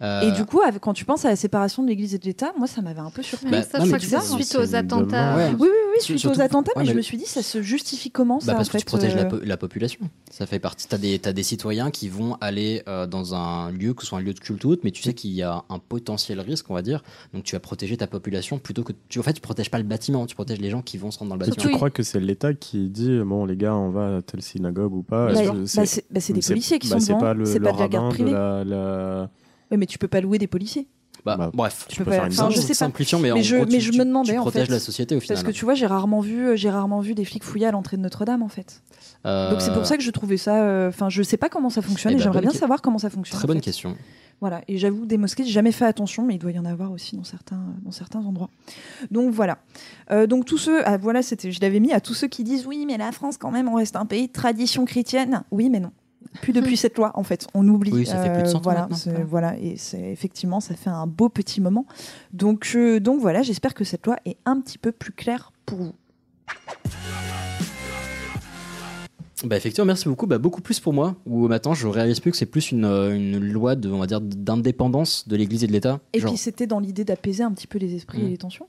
S2: Euh,
S1: Et du coup, avec- quand tu penses à la séparation de l'Église et de l'État, moi, ça m'avait un peu surpris.
S2: Bah,
S8: ça,
S2: non,
S8: je
S2: mais
S8: crois que
S2: tu-
S8: c'est
S2: c'est-
S8: suite aux attentats.
S1: Oui, oui, oui, suite
S2: surtout-
S1: aux attentats,
S2: ouais,
S1: mais je me suis dit, ça se justifie comment ça
S2: Bah, parce
S1: en
S2: que
S1: fait,
S2: tu protèges la,
S1: euh,
S2: po- la population. Ça fait partie. T'as des, t'as des citoyens qui vont aller euh, dans un lieu, que ce soit un lieu de culte ou autre, mais tu sais qu'il y a un potentiel risque, on va dire. Donc tu vas protéger ta population plutôt que. Tu, en fait, tu protèges pas le bâtiment, tu protèges les gens qui vont se rendre dans le
S7: Tu
S2: bâtiment.
S7: crois que c'est l'État qui dit bon les gars on va à telle synagogue ou pas
S1: Bah, bah, c'est- bah, des policiers qui sont
S7: c'est pas le,
S1: pas de la Ouais, mais tu peux pas louer des policiers.
S2: Bah, bref,
S1: Tu peux pas- enfin, je sais pas.
S2: Simplifiant, mais, en
S1: je,
S2: gros,
S1: mais
S2: tu,
S1: je
S2: tu-
S1: me demandais
S2: tu
S1: en
S2: protèges
S1: fait.
S2: la société au final.
S1: Parce que tu vois, j'ai rarement vu, j'ai rarement vu des flics fouiller à l'entrée de Notre-Dame en fait.
S2: Euh,
S1: Donc c'est pour ça que je trouvais ça. euh, Enfin, je sais pas comment ça fonctionne
S2: eh
S1: et
S2: ben,
S1: j'aimerais bien
S2: que-
S1: savoir comment ça fonctionne.
S2: Très bonne
S1: fait.
S2: question.
S1: Voilà. Et j'avoue, des mosquées, j'ai jamais fait attention, mais il doit y en avoir aussi dans certains, dans certains endroits. Donc voilà. Euh, donc tous ceux, ah, voilà, c'était, je l'avais mis à tous ceux qui disent oui, mais la France quand même, on reste un pays de tradition chrétienne. Oui, mais non. Plus depuis cette loi, en fait, on oublie.
S2: Oui, ça fait plus de 100 ans
S1: voilà, c'est-
S2: voilà.
S1: et c'est effectivement, ça fait un beau petit moment. Donc, euh, donc voilà, j'espère que cette loi est un petit peu plus claire pour vous.
S2: Bah effectivement, merci beaucoup. Bah, beaucoup plus pour moi. Où maintenant, je réalise plus que c'est plus une, euh, une loi de, on va dire, d'indépendance de l'Église et de l'État.
S1: Et
S2: Genre-
S1: puis c'était dans l'idée d'apaiser un petit peu les esprits et
S2: Mm.
S1: les tensions.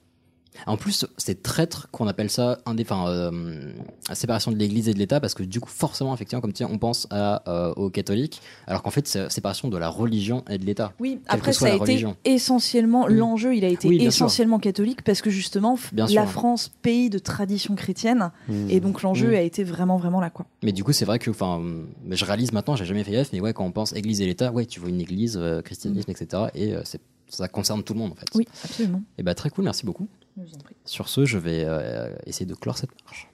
S2: En plus, c'est traître qu'on appelle ça indé- enfin, euh, la séparation de l'Église et de l'État parce que du coup, forcément, effectivement, comme tu dis, on pense à, euh, aux catholiques, alors qu'en fait, c'est la séparation de la religion et de l'État.
S1: Oui, après ça a été
S2: religion.
S1: essentiellement l'enjeu, il a été
S2: Oui, bien sûr.
S1: essentiellement catholique parce que justement
S2: Bien
S1: la
S2: sûr.
S1: France pays de tradition chrétienne
S2: Mm.
S1: et donc l'enjeu
S2: Mm.
S1: a été vraiment vraiment là quoi.
S2: Mais du coup, c'est vrai que, enfin, je réalise maintenant, j'ai jamais fait gaffe, mais ouais, quand on pense Église et l'État, ouais, tu vois une Église, euh, christianisme, etc. Et euh, c'est- ça concerne tout le monde en fait.
S1: Oui, absolument.
S2: Et bah très cool, merci beaucoup.
S1: Je vous en prie.
S2: Sur ce, je vais euh, essayer de clore cette marche.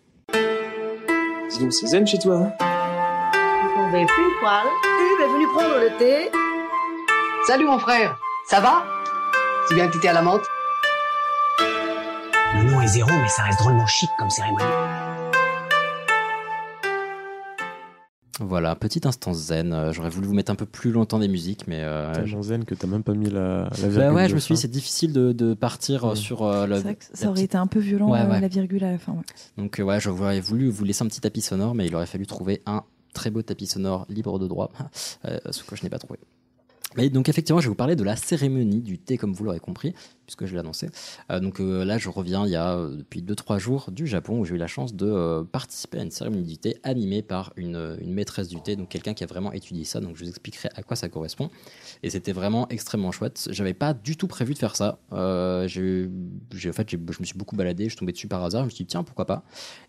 S17: Dis donc, c'est zen chez toi. hein
S18: Vous tombez plus poil. Hub est venu prendre le thé.
S19: Salut mon frère, ça va? C'est bien que t'étais à la menthe
S20: Le nom est zéro, mais ça reste drôlement chic comme cérémonie.
S2: Voilà, petit instant zen. Euh, J'aurais voulu vous mettre un peu plus longtemps des musiques, mais. euh,
S7: tellement zen que t'as même pas mis la, la virgule.
S2: Bah ouais,
S7: de
S2: je me suis dit, c'est difficile de, de partir euh, sur euh, le.
S1: C'est vrai que
S2: la
S1: ça aurait
S2: petite-
S1: été un peu violent
S2: Ouais,
S1: euh,
S2: ouais.
S1: la virgule à la fin. ouais.
S2: Donc euh, ouais, j'aurais voulu vous laisser un petit tapis sonore, mais il aurait fallu trouver un très beau tapis sonore libre de droit, [laughs] euh, ce que je n'ai pas trouvé. Et donc effectivement, je vais vous parler de la cérémonie du thé, comme vous l'aurez compris, puisque je annoncé. Euh, donc euh, là, je reviens il y a euh, depuis 2-3 jours du Japon, où j'ai eu la chance de euh, participer à une cérémonie du thé animée par une, maîtresse du thé, donc quelqu'un qui a vraiment étudié ça. Donc je vous expliquerai à quoi ça correspond. Et c'était vraiment extrêmement chouette. J'avais pas du tout prévu de faire ça. En fait, je me suis beaucoup baladé, je suis tombé dessus par hasard. Je me suis dit tiens pourquoi pas?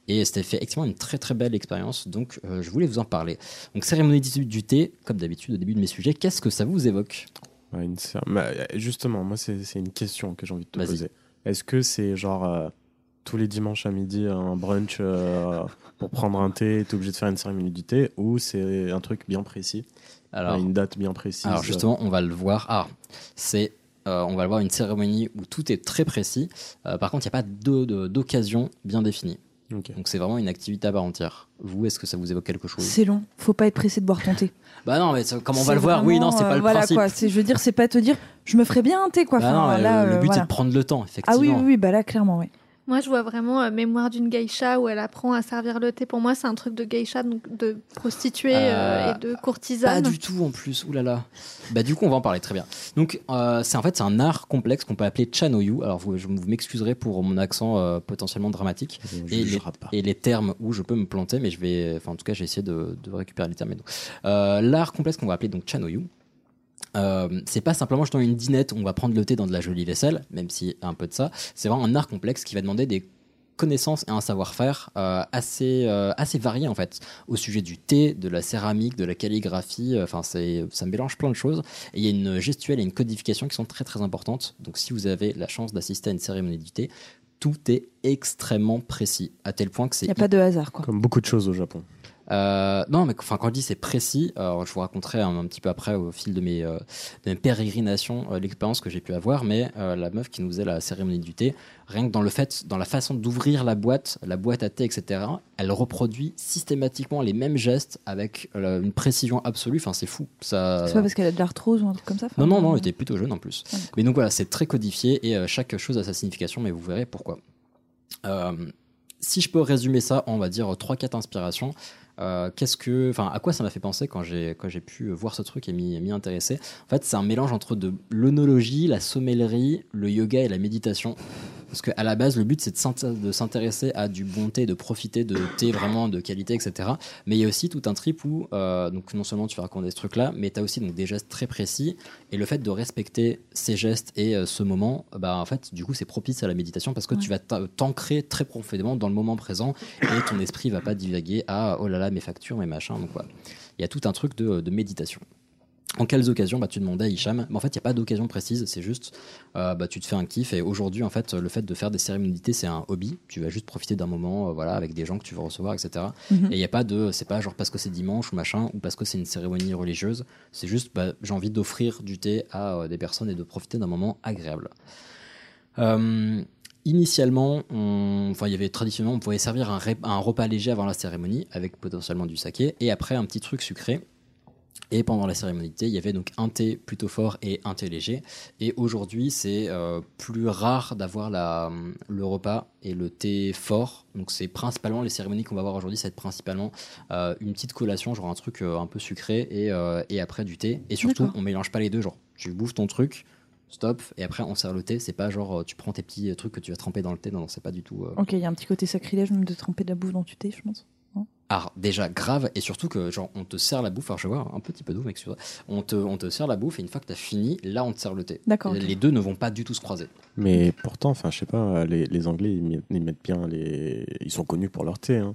S2: Et c'était fait effectivement une très très belle expérience. Donc je voulais vous en parler. Donc cérémonie du thé, comme d'habitude au début de mes sujets, qu'est-ce que ça vous évoque?
S7: Une euh, justement, moi, c'est une question que j'ai envie de te poser. Est-ce que c'est genre euh, tous les dimanches à midi un brunch euh, pour prendre un thé, t'es obligé de faire une cérémonie du thé, ou c'est un truc bien précis
S2: Alors-
S7: Une date bien précise
S2: Alors justement, on va le voir. Ah, c'est euh, on va voir une cérémonie où tout est très précis. Euh, par contre, il n'y a pas d'occasion bien définie. Donc c'est vraiment une activité à part entière. Vous, est-ce que ça vous évoque quelque chose?
S1: C'est long. Faut pas être pressé de boire ton thé.
S2: Bah non, mais comme on va le voir, oui, non, c'est pas
S1: euh,
S2: le
S1: voilà,
S2: principe.
S1: Quoi. Je veux dire, c'est pas te dire, je me ferais bien un thé, quoi.
S2: Bah
S1: Enfin,
S2: non,
S1: là,
S2: le, le
S1: euh,
S2: but
S1: voilà.
S2: c'est de prendre le temps,
S1: Ah
S2: effectivement.
S1: oui, oui, oui, bah là, clairement, oui.
S8: Moi, je vois vraiment euh, Mémoire d'une geisha où elle apprend à servir le thé. Pour moi, c'est un truc de geisha, donc de prostituée euh,
S2: Euh,
S8: et de courtisane.
S2: Pas du tout en plus, oulala. Bah du coup on va en parler très bien. Donc euh, c'est en fait c'est un art complexe qu'on peut appeler chanoyu. Alors vous, je vous m'excuserez pour mon accent euh, potentiellement dramatique et les, et les termes où je peux me planter, mais je vais, enfin en tout cas j'ai essayé de, de récupérer les termes. Euh, L'art complexe qu'on va appeler donc chanoyu. Euh, c'est pas simplement je une dinette où on va prendre le thé dans de la jolie vaisselle, même si un peu de ça. C'est vraiment un art complexe qui va demander des connaissances et un savoir-faire euh, assez euh, assez varié en fait au sujet du thé, de la céramique, de la calligraphie. euh, Enfin, c'est ça mélange plein de choses. Et il y a une gestuelle et une codification qui sont très très importantes. Donc, si vous avez la chance d'assister à une cérémonie du thé, tout est extrêmement précis à tel point que c'est
S1: Il n'y a pas de hasard, quoi.
S7: Comme beaucoup de choses au Japon.
S2: Euh, non, mais enfin, quand je dis c'est précis, alors je vous raconterai un, un petit peu après au fil de mes, euh, de mes pérégrinations euh, l'expérience que j'ai pu avoir, mais euh, la meuf qui nous faisait la cérémonie du thé, rien que dans le fait, dans la façon d'ouvrir la boîte, la boîte à thé, etc., elle reproduit systématiquement les mêmes gestes avec euh, une précision absolue. Enfin, c'est fou. Ça.
S1: C'est pas parce qu'elle a de l'arthrose ou un truc comme ça
S2: Non, non, non, elle était plutôt jeune en plus.
S1: Ah.
S2: Mais donc voilà, c'est très codifié et euh, chaque chose a sa signification, mais vous verrez pourquoi. Euh, si je peux résumer ça, en, on va dire 3-4 inspirations. Euh, qu'est-ce que, enfin, à quoi ça m'a fait penser quand j'ai quand j'ai pu voir ce truc et m'y intéresser. En fait, c'est un mélange entre de l'onologie, la sommellerie, le yoga et la méditation. Parce qu'à la base, le but c'est de s'int- de s'intéresser à du bon thé, de profiter de thé vraiment de qualité, etc. Mais il y a aussi tout un trip où, euh, donc non seulement tu vas raconter ce truc-là, mais tu as aussi donc des gestes très précis. Et le fait de respecter ces gestes et euh, ce moment, bah en fait, du coup, c'est propice à la méditation parce que tu vas t'a- t'ancrer très profondément dans le moment présent et ton esprit va pas divaguer à oh là là mes factures, mes machins. Donc voilà, il y a tout un truc de, de méditation. En quelles occasions bah, Tu demandais à Hicham, mais en fait, il n'y a pas d'occasion précise, c'est juste, euh, bah, tu te fais un kiff. Et aujourd'hui, en fait, le fait de faire des cérémonies de thé, c'est un hobby. Tu vas juste profiter d'un moment, euh, voilà, avec des gens que tu veux recevoir, etc.
S1: Mhm.
S2: Et il n'y a pas de, c'est pas genre parce que c'est dimanche ou machin, ou parce que c'est une cérémonie religieuse. C'est juste, bah, j'ai envie d'offrir du thé à euh, des personnes et de profiter d'un moment agréable. Euh, Initialement, on- enfin, il y avait traditionnellement, on pouvait servir un, ré- un repas léger avant la cérémonie, avec potentiellement du saké, et après un petit truc sucré. Et pendant la cérémonie de thé, il y avait donc un thé plutôt fort et un thé léger. Et aujourd'hui, c'est euh, plus rare d'avoir la- le repas et le thé fort. Donc c'est principalement les cérémonies qu'on va voir aujourd'hui, être principalement euh, une petite collation, genre un truc euh, un peu sucré et, et après du thé. Et surtout, on mélange pas les deux. Genre, tu bouffes ton truc, stop, et après on sert le thé. C'est pas genre euh, tu prends tes petits trucs que tu vas tremper dans le thé. Non, non, c'est pas du tout. euh,
S1: Ok, il y a un petit côté sacrilège même de tremper de la bouffe dans du thé, je pense. Non
S2: alors déjà grave et surtout que genre on te sert la bouffe, alors je vais voir un petit peu d'eau, excuse-moi. On te, on te sert la bouffe et une fois que t'as fini, là on te sert le thé.
S1: D'accord,
S2: Les deux ne vont pas du tout se croiser.
S7: Mais pourtant, enfin, je sais pas, les, les Anglais, ils, met- ils mettent bien les. Ils sont connus pour leur thé. Hein.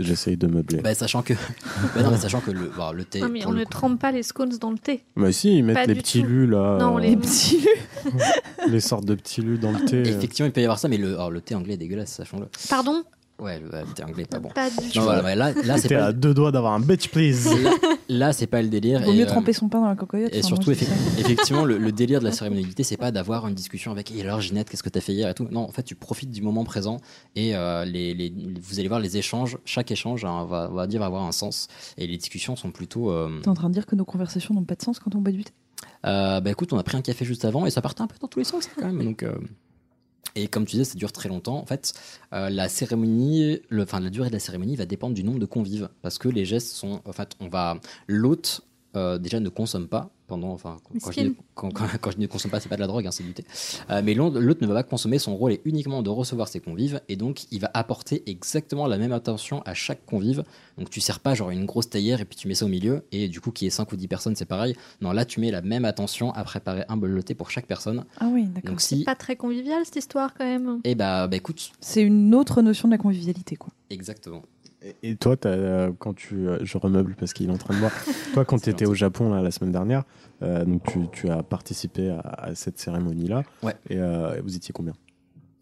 S7: J'essaye de meubler.
S2: Bah, sachant que, [laughs] bah non, mais sachant que le, bon, le thé.
S8: Non, mais on
S2: le
S8: ne
S2: coup-
S8: trempe pas les scones dans le thé.
S7: Mais si, ils mettent
S8: Pas
S7: les petits
S8: tout.
S7: lus là.
S8: Non,
S7: euh,
S8: les petits lus. [laughs]
S7: les sortes de petits lus dans le thé.
S2: Effectivement, il peut y avoir ça, mais le, alors, le thé anglais est dégueulasse, sachons-le.
S8: Pardon?
S2: Ouais, le, anglais pas bon.
S8: Pas du
S2: Non, voilà, mais là, là c'est
S7: T'es
S2: pas.
S7: à deux doigts d'avoir un bitch please.
S2: Là, là, c'est pas le délire.
S1: Vaut
S2: et,
S1: mieux
S2: euh,
S1: tremper son pain dans la cocoyote.
S2: Et surtout, effe- effectivement, le, le [laughs] délire de la thé, c'est pas d'avoir une discussion avec et alors Ginette, qu'est-ce que t'as fait hier et tout. Non, en fait, tu profites du moment présent et euh, les, les- vous allez voir les échanges. Chaque échange hein, va, va dire va avoir un sens et les discussions sont plutôt. euh,
S1: T'es en train de dire que nos conversations n'ont pas de sens quand on boit du thé?
S2: Euh, bah écoute, on a pris un café juste avant et ça partait un peu dans tous les sens quand même. Donc, euh, Et comme tu disais, ça dure très longtemps. En fait, euh, la cérémonie, le, enfin la durée de la cérémonie va dépendre du nombre de convives parce que les gestes sont, en fait, on va l'hôte euh, déjà ne consomme pas pendant. Enfin, quand, quand je,
S8: Miskin.
S2: dis- quand, quand- [laughs] quand je ne consomme pas, c'est pas de la drogue, hein, c'est du thé. Euh, mais l'autre ne va pas consommer. Son rôle est uniquement de recevoir ses convives et donc il va apporter exactement la même attention à chaque convive. Donc tu sers pas genre une grosse théière et puis tu mets ça au milieu et du coup qu'il y ait 5 ou 10 personnes, c'est pareil. Non, là tu mets la même attention à préparer un bol de thé pour chaque personne.
S1: Ah oui, d'accord.
S2: Donc si.
S8: Pas très convivial cette histoire quand même.
S2: Et bah, bah écoute,
S1: C'est une autre notion de la convivialité, quoi.
S2: exactement.
S7: Et toi, euh, quand tu, euh, je remeuble parce qu'il est en train de voir. [laughs] toi, quand tu étais au Japon là, la semaine dernière, euh, donc tu, tu as participé à, à cette cérémonie-là.
S2: Ouais.
S7: Et euh, vous étiez combien?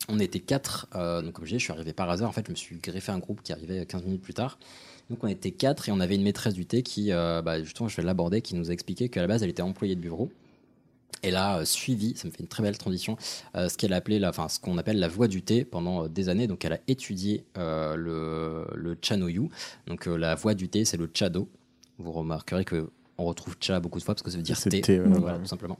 S2: On était quatre, euh, donc comme je disais, je suis arrivé par hasard. En fait, je me suis greffé un groupe qui arrivait 15 minutes plus tard. Donc on était quatre et on avait une maîtresse du thé qui, bah, justement, je vais l'aborder, qui nous a expliqué qu'à la base, elle était employée de bureau. Elle a euh, suivi, ça me fait une très belle transition, euh, ce qu'elle appelait, la, enfin, ce qu'on appelle la voie du thé pendant euh, des années. Donc elle a étudié euh, le, le chanoyu. Donc euh, la voie du thé, c'est le chado. Vous remarquerez que on retrouve cha beaucoup de fois parce que ça veut dire
S7: C'est
S2: thé,
S7: thé, ouais,
S2: voilà,
S7: ouais.
S2: tout simplement.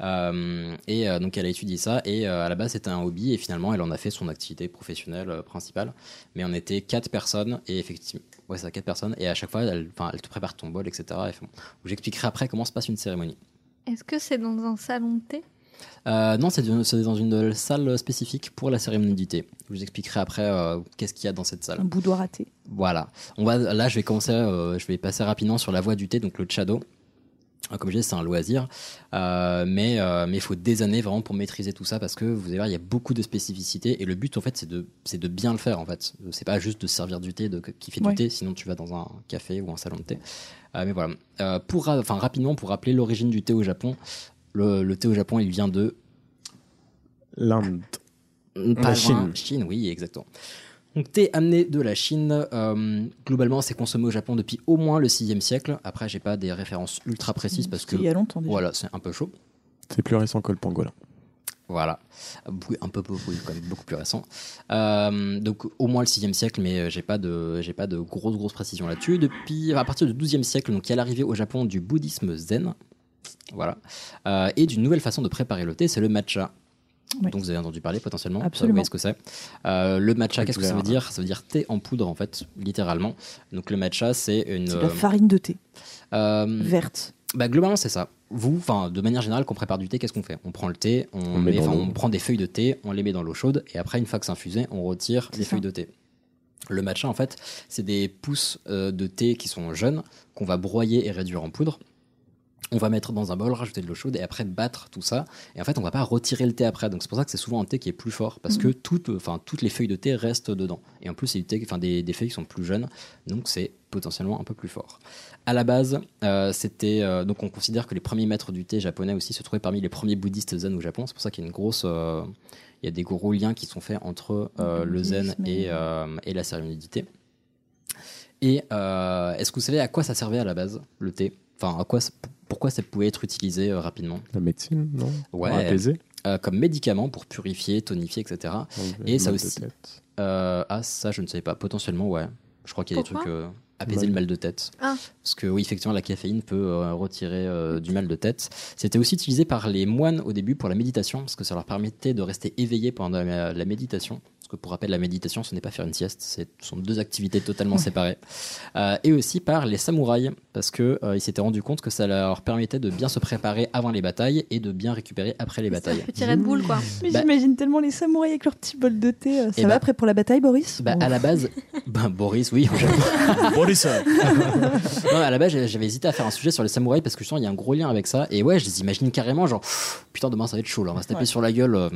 S2: Euh, et euh, donc elle a étudié ça et euh, à la base c'était un hobby et finalement elle en a fait son activité professionnelle euh, principale. Mais on était quatre personnes et effectivement, ouais ça, quatre personnes et à chaque fois elle, enfin, elle te prépare ton bol etc. Et, enfin, J'expliquerai après comment se passe une cérémonie.
S8: Est-ce que c'est dans un salon de thé?
S2: Euh, non, c'est dans une salle spécifique pour la cérémonie du thé. Je vous expliquerai après euh, qu'est-ce qu'il y a dans cette salle.
S1: Un boudoir à thé.
S2: Voilà. On va, là, je vais commencer, euh, je vais passer rapidement sur la voie du thé, donc le chado. Euh, Comme je disais, c'est un loisir, Euh, mais euh, mais il faut des années vraiment pour maîtriser tout ça parce que vous allez voir, il y a beaucoup de spécificités et le but en fait c'est de bien le faire en fait. C'est pas juste de servir du thé, de kiffer
S1: Ouais.
S2: du thé, sinon tu vas dans un café ou un salon de thé. Euh, mais voilà. Euh, pour enfin rapidement pour rappeler l'origine du thé au Japon, le, le thé au Japon il vient de
S7: L'Inde.
S2: pas
S7: La
S2: Chine.
S7: Chine.
S2: Oui, exactement. Donc, thé amené de la Chine. euh, globalement, c'est consommé au Japon depuis au moins le 6e siècle. Après, j'ai pas des références ultra précises parce que.
S1: Il y a longtemps déjà.
S2: Voilà, c'est un peu chaud.
S7: C'est plus récent que le pangolin.
S2: Voilà. Un peu, beaucoup, quand même beaucoup plus récent. Euh, donc, au moins le 6e siècle, mais euh, j'ai pas de, j'ai pas de grosses, grosses précisions là-dessus. Depuis, à partir du 12e siècle, donc, il y a l'arrivée au Japon du bouddhisme zen. Voilà. Euh, et d'une nouvelle façon de préparer le thé, c'est le matcha.
S1: Oui.
S2: Donc vous avez entendu parler potentiellement.
S1: Absolument.
S2: Vous voyez ce que c'est. Euh, le matcha, qu'est-ce que ça veut dire? Ça veut dire thé en poudre en fait, littéralement. Donc le matcha, c'est une.
S1: C'est de la farine de thé
S2: euh,
S1: verte.
S2: Bah, globalement, c'est ça. Vous, enfin, de manière générale, quand on prépare du thé, qu'est-ce qu'on fait? On prend le thé, on,
S7: On met
S2: on prend des feuilles de thé, on les met dans l'eau chaude, et après, une fois que c'est infusé, on retire les
S1: ça.
S2: feuilles de thé. Le matcha, en fait, c'est des pousses euh, de thé qui sont jeunes, qu'on va broyer et réduire en poudre. On va mettre dans un bol, rajouter de l'eau chaude et après battre tout ça. Et en fait, on va pas retirer le thé après. Donc c'est pour ça que c'est souvent un thé qui est plus fort parce que toutes, enfin, toutes les feuilles de thé restent dedans. Et en plus, c'est du thé, enfin, des, des feuilles qui sont plus jeunes, donc c'est potentiellement un peu plus fort. À la base, euh, c'était euh, donc on considère que les premiers maîtres du thé japonais aussi se trouvaient parmi les premiers bouddhistes zen au Japon. C'est pour ça qu'il y a une grosse, euh, il y a des gros liens qui sont faits entre le zen et,
S1: et-
S2: la cérémonie du thé. Et est-ce que vous savez à quoi ça servait à la base le thé? Enfin, à quoi, pourquoi ça pouvait être utilisé euh, rapidement
S7: La médecine, non?
S2: Ouais.
S7: Pour apaiser?
S2: Euh, comme médicament pour purifier, tonifier, etc.
S7: Enlever
S2: Et ça aussi. Euh, ah, ça, je ne savais pas. Potentiellement, ouais. Je crois qu'il y a des trucs. euh, apaiser
S7: Mal.
S2: le mal de tête.
S8: Ah.
S2: Parce que, oui, effectivement, la caféine peut euh, retirer euh, du mal de tête. C'était aussi utilisé par les moines au début pour la méditation, parce que ça leur permettait de rester éveillés pendant la, la méditation. Parce que, pour rappel, la méditation, ce n'est pas faire une sieste, ce sont deux activités totalement séparées. Euh, et aussi par les samouraïs, parce qu'ils ils s'étaient rendu compte que ça leur permettait de bien se préparer avant les batailles et de bien récupérer après les batailles.
S8: Petit Red Bull, quoi.
S1: Mais
S2: Bah-
S1: j'imagine tellement les samouraïs avec leur petit bol de thé. euh, Ça
S2: Eh
S1: va
S2: bah-
S1: après pour la bataille, Boris
S2: Bah, à la base, [laughs] ben, Boris, oui. [laughs]
S7: Boris [laughs]
S2: non, à la base, j'avais hésité à faire un sujet sur les samouraïs parce que je sens il y a un gros lien avec ça. Et ouais, je les imagine carrément, genre, pff, putain, demain ça va être chaud là, on va se taper
S1: Ouais.
S2: sur la gueule.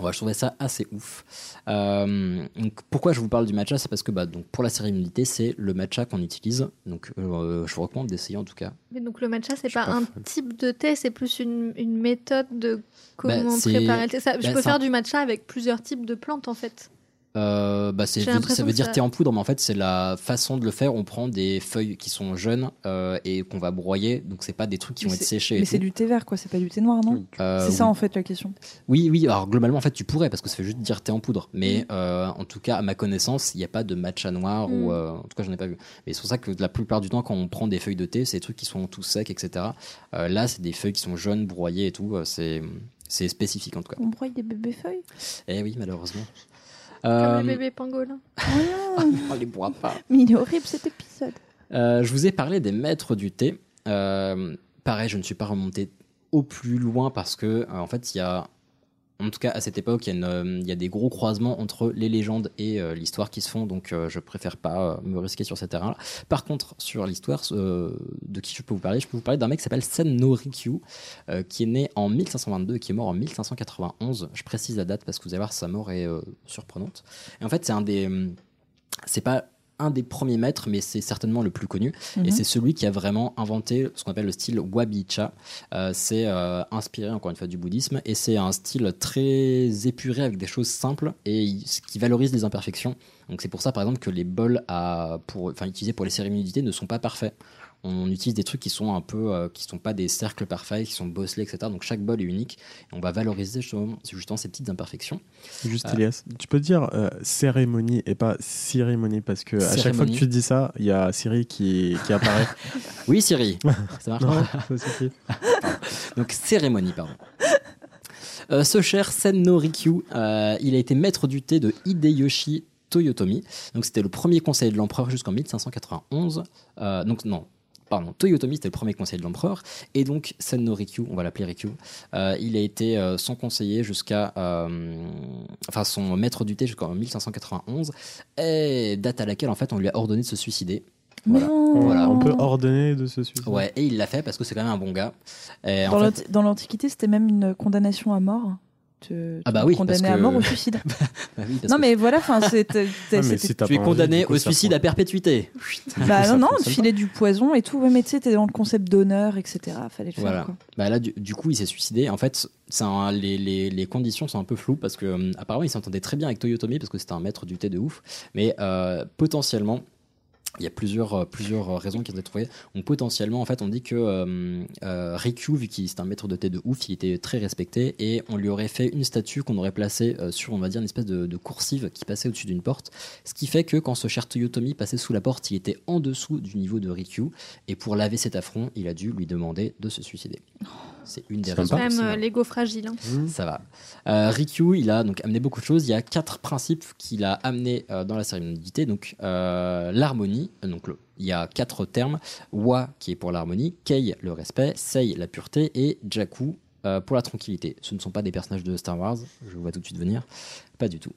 S2: Ouais, je trouvais ça assez ouf. Euh, donc, pourquoi je vous parle du matcha C'est parce que bah, donc, pour la cérémonie, c'est le matcha qu'on utilise. Donc, euh, je vous recommande d'essayer en tout cas.
S8: Mais donc le matcha, c'est pas
S2: pas
S8: un
S2: folle.
S8: type de thé, c'est plus une, une méthode de comment
S2: Bah, c'est-
S8: préparer le thé. Ça- je
S2: bah,
S8: peux
S2: un-
S8: faire du matcha avec plusieurs types de plantes en fait.
S2: Euh, bah, ça veut dire
S8: ça-
S2: thé en poudre, mais en fait, c'est la façon de le faire. On prend des feuilles qui sont jeunes euh, et qu'on va broyer. Donc, c'est pas des trucs qui
S1: Mais
S2: vont être séchés.
S1: Mais c'est du thé vert, quoi. C'est pas du thé noir, non?
S2: Euh,
S1: C'est ça en fait la question.
S2: Oui, oui, alors globalement, en fait, tu pourrais, parce que ça fait juste dire thé en poudre. Mais
S1: Mm.
S2: euh, en tout cas, à ma connaissance, il n'y a pas de matcha noir, ou
S8: Mm.
S2: euh, en tout cas, j'en ai pas vu. Mais c'est pour ça que la plupart du temps, quand on prend des feuilles de thé, c'est des trucs qui sont tout secs, etc. Euh, là, c'est des feuilles qui sont jaunes, broyées et tout. C'est, c'est spécifique en tout cas.
S1: On broye des bébés feuilles?
S2: Eh oui, malheureusement.
S8: Comme
S2: Euh,
S8: le bébé pangolin. [laughs]
S2: on les boit pas.
S1: Mais il est horrible cet épisode.
S2: Euh, je vous ai parlé des maîtres du thé. Euh, pareil, je ne suis pas remonté au plus loin parce que, euh, en fait, il y a, en tout cas à cette époque, il y, a une, euh, il y a des gros croisements entre les légendes et euh, l'histoire qui se font, donc euh, je préfère pas euh, me risquer sur ces terrains-là. Par contre, sur l'histoire de qui je peux vous parler, je peux vous parler d'un mec qui s'appelle Senno Rikyu, euh, qui est né en 1522 et qui est mort en 1591. Je précise la date parce que vous allez voir, sa mort est surprenante. Et en fait, c'est un des. hum, C'est pas un des premiers maîtres, mais c'est certainement le plus connu.
S1: Mhm.
S2: Et c'est celui qui a vraiment inventé ce qu'on appelle le style Wabi-cha. Euh, c'est euh, inspiré, encore une fois, du bouddhisme. Et c'est un style très épuré avec des choses simples et qui valorise les imperfections. Donc c'est pour ça, par exemple, que les bols à, pour, utilisés pour les cérémonies ne sont pas parfaits. On utilise des trucs qui sont un peu, euh, qui sont pas des cercles parfaits, qui sont bosselés, etc. Donc chaque bol est unique et on va valoriser justement, justement ces petites imperfections.
S7: Juste
S2: Euh,
S7: Elias, tu peux dire euh, cérémonie et pas cérémonie parce que à chaque fois que tu dis ça, il y a Siri qui, qui apparaît. [laughs]
S2: Oui, Siri. [laughs] Ça marche
S7: Non, ça. [laughs]
S2: Donc cérémonie, pardon. Euh, ce cher Senno Rikyu, il a été maître du thé de Hideyoshi Toyotomi. Donc c'était le premier conseiller de l'empereur jusqu'en 1591. Euh, donc non. Pardon, Toyotomi c'était le premier conseiller de l'empereur et donc Senno Rikyu, on va l'appeler Rikyu, euh, il a été euh, son conseiller jusqu'à, euh, enfin son maître du thé jusqu'en 1591, et date à laquelle en fait on lui a ordonné de se suicider. Voilà.
S1: Non.
S2: Voilà.
S7: On peut ordonner de se suicider.
S2: Ouais, et il l'a fait parce que c'est quand même un bon gars. Et en
S1: Dans
S2: fait-
S1: l'anti- Dans l'Antiquité, c'était même une condamnation à mort. Tu,
S2: Ah bah oui,
S1: condamné
S2: parce
S1: à
S2: que-
S1: mort au suicide. [laughs]
S2: Bah oui, parce
S1: non
S2: que-
S1: mais voilà, enfin c'était-
S7: si
S2: tu es condamné au suicide à perpétuité. [laughs]
S1: Bah non, non, filer du poison et tout. Ouais, mais tu sais, t'es dans le concept d'honneur, etc. Fallait le
S2: Voilà.
S1: faire. Quoi.
S2: Bah là, du, du coup, il s'est suicidé. En fait, c'est un- les, les- les conditions sont un peu floues parce que euh, apparemment, il s'entendait très bien avec Toyotomi parce que c'était un maître du thé de ouf. Mais euh, potentiellement. Il y a plusieurs, euh, plusieurs euh, raisons qui ont été trouvées. Donc potentiellement, en fait, on dit que euh, euh, Rikyu, vu qu'il c'est un maître de thé de ouf, il était très respecté et on lui aurait fait une statue qu'on aurait placée euh, sur, on va dire, une espèce de, de coursive qui passait au-dessus d'une porte. Ce qui fait que quand ce cher Toyotomi passait sous la porte, il était en dessous du niveau de Rikyu. Et pour laver cet affront, il a dû lui demander de se suicider. C'est une des
S8: C'est
S2: raisons.
S8: quand même euh, l'ego fragile. hein.
S2: Ça va. Euh, Rikyu, il a donc amené beaucoup de choses. Il y a quatre principes qu'il a amenés euh, dans la cérémonie du thé. Donc euh, l'harmonie. Donc le- il y a quatre termes. Wa qui est pour l'harmonie, Kei le respect, Sei la pureté et Jakku euh, pour la tranquillité. Ce ne sont pas des personnages de Star Wars. Je vous vois tout de suite venir. Pas du tout.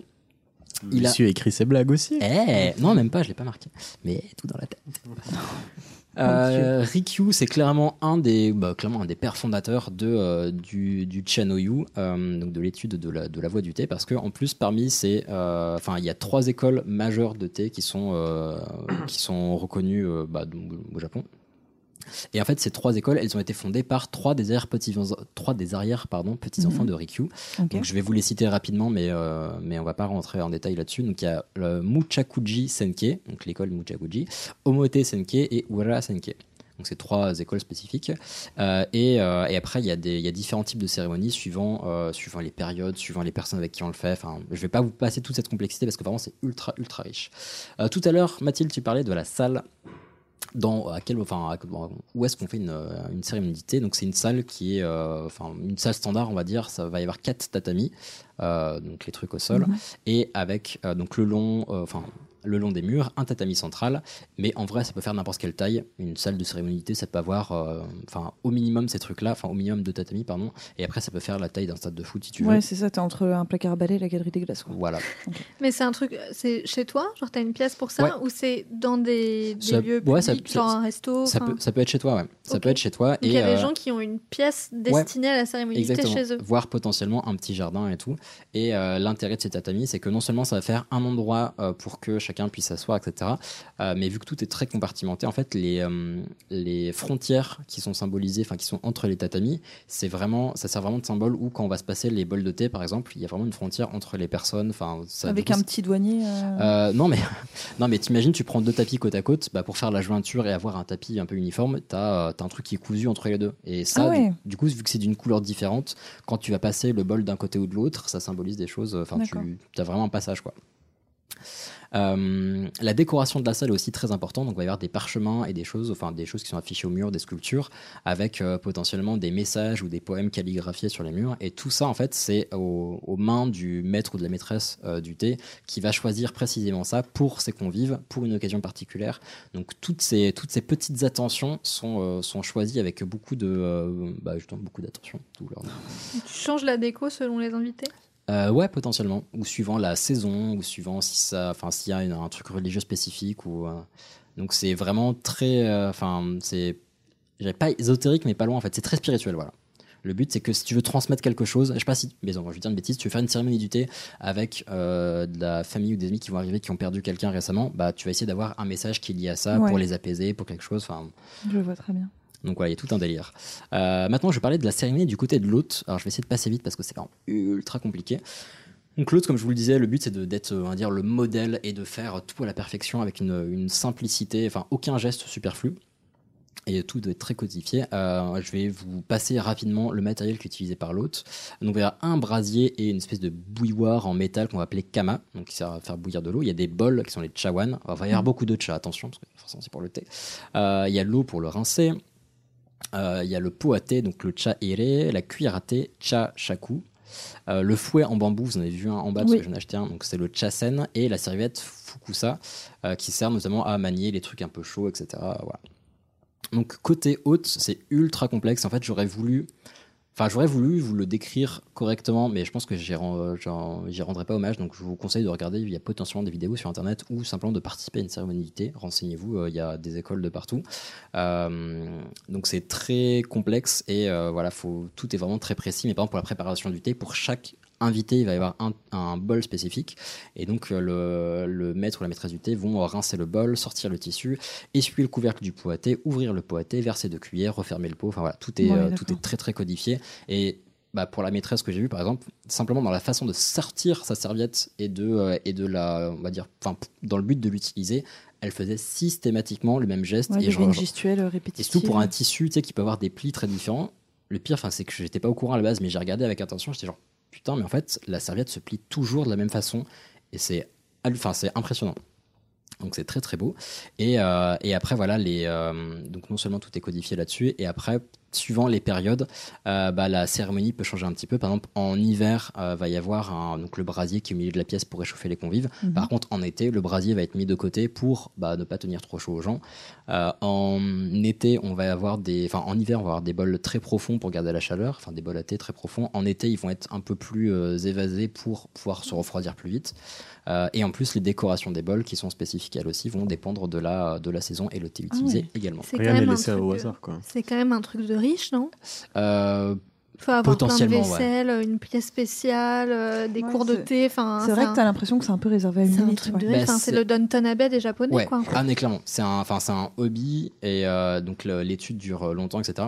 S2: Il a-
S7: Monsieur écrit ses blagues aussi.
S2: eh, non, même pas, je l'ai pas marqué. Mais tout dans la tête. [laughs] Euh, Rikyu, c'est clairement un des, bah, clairement un des pères fondateurs de, euh, du, du Chanoyu, euh, donc de l'étude de la, de la voie du thé, parce que en plus parmi ces, enfin, il y a trois écoles majeures de thé qui sont, [coughs] qui sont reconnues bah, donc, au Japon. Et en fait, ces trois écoles, elles ont été fondées par trois des arrière petits, trois des arrière pardon petits enfants
S1: Mhm.
S2: de Rikyu. Donc, je vais vous les citer rapidement, mais euh, mais on va pas rentrer en détail là-dessus. Donc il y a le Muchakuji Senke, donc l'école Muchakuji, Omote Senke et Ura Senke. Donc c'est trois écoles spécifiques. Euh, et, euh, et après, il y, a des- il y a différents types de cérémonies suivant, suivant les périodes, suivant les personnes avec qui on le fait. Enfin, je vais pas vous passer toute cette complexité parce que vraiment c'est ultra ultra riche. Tout à l'heure, Mathilde, tu parlais de la salle dans à quel enfin à- où est-ce qu'on fait une, euh, une cérémonie de thé donc c'est une salle qui est euh, enfin une salle standard on va dire. Ça va y avoir quatre tatamis euh, donc les trucs au sol. Et avec euh, donc le long enfin le long des murs, un tatami central, mais en vrai ça peut faire n'importe quelle taille. Une salle de cérémonie ça peut avoir, euh, enfin au minimum ces trucs-là, enfin au minimum de tatami pardon, et après ça peut faire la taille d'un stade de foot si tu veux.
S1: Ouais, c'est ça, t'es entre un placard à balai et la galerie des glaces. Quoi.
S2: Voilà.
S8: Mais c'est un truc, c'est chez toi? Genre, t'as une pièce pour ça?
S2: Ouais.
S8: Ou c'est dans des, des
S2: Ça-
S8: lieux
S2: ouais,
S8: publics,
S2: ça-
S8: genre un resto?
S2: Ça peut, ça peut être chez toi, ouais. Ça peut être chez toi.
S8: Donc il y a des
S2: euh,
S8: gens qui ont une pièce destinée à la cérémonie
S2: Exactement.
S8: chez eux.
S2: Voire potentiellement un petit jardin et tout. Et euh, l'intérêt de ces tatamis, c'est que non seulement ça va faire un endroit euh, pour que chacun puisse s'asseoir, etc. euh, mais vu que tout est très compartimenté, en fait, les, euh, les frontières qui sont symbolisées, enfin qui sont entre les tatamis, c'est vraiment, ça sert vraiment de symbole où quand on va se passer les bols de thé, par exemple, il y a vraiment une frontière entre les personnes. Enfin, ça,
S1: Avec
S2: coup,
S1: un petit douanier. euh,
S2: non mais [laughs] non mais t'imagines tu prends deux tapis côte à côte bah, pour faire la jointure et avoir un tapis un peu uniforme t'as t'as un truc qui est cousu entre les deux et ça
S1: Ah ouais.
S2: du, du coup vu que c'est d'une couleur différente quand tu vas passer le bol d'un côté ou de l'autre ça symbolise des choses enfin tu as vraiment un passage quoi Euh, la décoration de la salle est aussi très importante, donc il va y avoir des parchemins et des choses, enfin des choses qui sont affichées au mur, des sculptures, avec euh, potentiellement des messages ou des poèmes calligraphiés sur les murs. Et tout ça, en fait, c'est aux, mains du maître ou de la maîtresse euh, du thé qui va choisir précisément ça pour ses convives, pour une occasion particulière. Donc toutes ces, toutes ces petites attentions sont, sont choisies avec beaucoup de, bah, justement, beaucoup d'attention.
S8: Tu changes la déco selon les invités?
S2: Euh, ouais, potentiellement. Ou suivant la saison, ou suivant si ça, enfin, s'il y a une- un truc religieux spécifique. Ou, euh, donc c'est vraiment très, euh, enfin, c'est, je dirais pas ésotérique, mais pas loin en fait. C'est très spirituel, voilà. Le but, c'est que si tu veux transmettre quelque chose, je sais pas si, mais non, je vais dire une bêtise, tu veux faire une cérémonie du thé avec euh, de la famille ou des amis qui vont arriver, qui ont perdu quelqu'un récemment, bah, tu vas essayer d'avoir un message qui est lié à ça
S1: Ouais.
S2: pour les apaiser, pour quelque chose. Enfin,
S1: Je vois très bien.
S2: Donc voilà, il y a tout un délire. Euh, maintenant, je vais parler de la cérémonie du côté de l'hôte. Alors, je vais essayer de passer vite parce que c'est ultra compliqué. Donc l'autre, comme je vous le disais, le but c'est d'être, euh, on le modèle et de faire tout à la perfection avec une, simplicité, enfin aucun geste superflu. Et tout doit être très codifié. Euh, je vais vous passer rapidement le matériel qui est utilisé par l'hôte. Donc il y a un brasier et une espèce de bouilloire en métal qu'on va appeler kama, donc qui sert à faire bouillir de l'eau. Il y a des bols qui sont les chawan. Il va y avoir beaucoup de cha, attention, parce que forcément c'est pour le thé. Il y a l'eau pour le rincer. Euh, Il y a le pot à thé, donc le cha ere, la cuillère à thé, cha shaku. Euh, le fouet en bambou, vous en avez vu un en bas parce
S1: Oui.
S2: que j'en ai acheté un, donc c'est le chasen et la serviette fukusa euh, qui sert notamment à manier les trucs un peu chauds, etc. Voilà. Donc côté haute, c'est ultra complexe. En fait, j'aurais voulu, enfin j'aurais voulu vous le décrire correctement, mais je pense que j'en- j'y rendrai pas hommage. Donc je vous conseille de regarder. Il y a potentiellement des vidéos sur internet ou simplement de participer à une cérémonie thé. Renseignez-vous. euh, il y a des écoles de partout. Euh, donc c'est très complexe et euh, voilà, tout est vraiment très précis. Mais par exemple pour la préparation du thé, pour chaque invité, il va y avoir un, un bol spécifique. Et donc, euh, le, le maître ou la maîtresse du thé vont rincer le bol, sortir le tissu, essuyer le couvercle du pot à thé, ouvrir le pot à thé, verser deux cuillères, refermer le pot. Enfin voilà, tout est,
S1: Ouais,
S2: euh, tout est très très codifié. Et bah, pour la maîtresse que j'ai vue, par exemple, simplement dans la façon de sortir sa serviette et de, euh, et de la, on va dire, enfin, dans le but de l'utiliser, elle faisait systématiquement le même geste.
S1: Ouais,
S2: et genre-
S1: une gestuelle
S2: et
S1: répétitive.
S2: surtout pour un tissu, tu sais, qui peut avoir des plis très différents. Le pire, enfin, c'est que j'étais pas au courant à la base, mais j'ai regardé avec attention. J'étais genre, putain, mais en fait, la serviette se plie toujours de la même façon, et c'est, impressionnant. Donc c'est très très beau. Et, euh, et après voilà les euh, donc non seulement tout est codifié là-dessus et après suivant les périodes euh, bah, la cérémonie peut changer un petit peu. Par exemple en hiver euh, va y avoir un, donc le brasier qui est au milieu de la pièce pour réchauffer les convives.
S1: Mhm.
S2: Par contre en été le brasier va être mis de côté pour bah, ne pas tenir trop chaud aux gens. Euh, en été on va avoir des enfin en hiver on va avoir des bols très profonds pour garder la chaleur, enfin des bols à thé très profonds. En été ils vont être un peu plus euh, évasés pour pouvoir se refroidir plus vite. Euh, et en plus, les décorations des bols qui sont spécifiques elles aussi vont dépendre de la, de la saison et le thé utilisé
S8: ouais.
S2: également.
S8: C'est quand même un truc, euh, C'est quand même un truc de riche, non
S2: Euh,
S8: faut avoir plein de
S2: potentiellement, ouais.
S8: vaisselle, une pièce spéciale, euh, des cours de thé. Enfin,
S1: C'est vrai
S8: un-
S1: que t'as l'impression que c'est un peu réservé à une élite.
S8: truc
S1: ouais.
S8: de riche.
S2: Bah,
S8: Enfin, c'est le Downton Abbey des Japonais,
S2: Ouais,
S8: quoi.
S2: ah, mais clairement, c'est un, enfin, c'est un hobby et euh, donc l'étude dure longtemps, etc.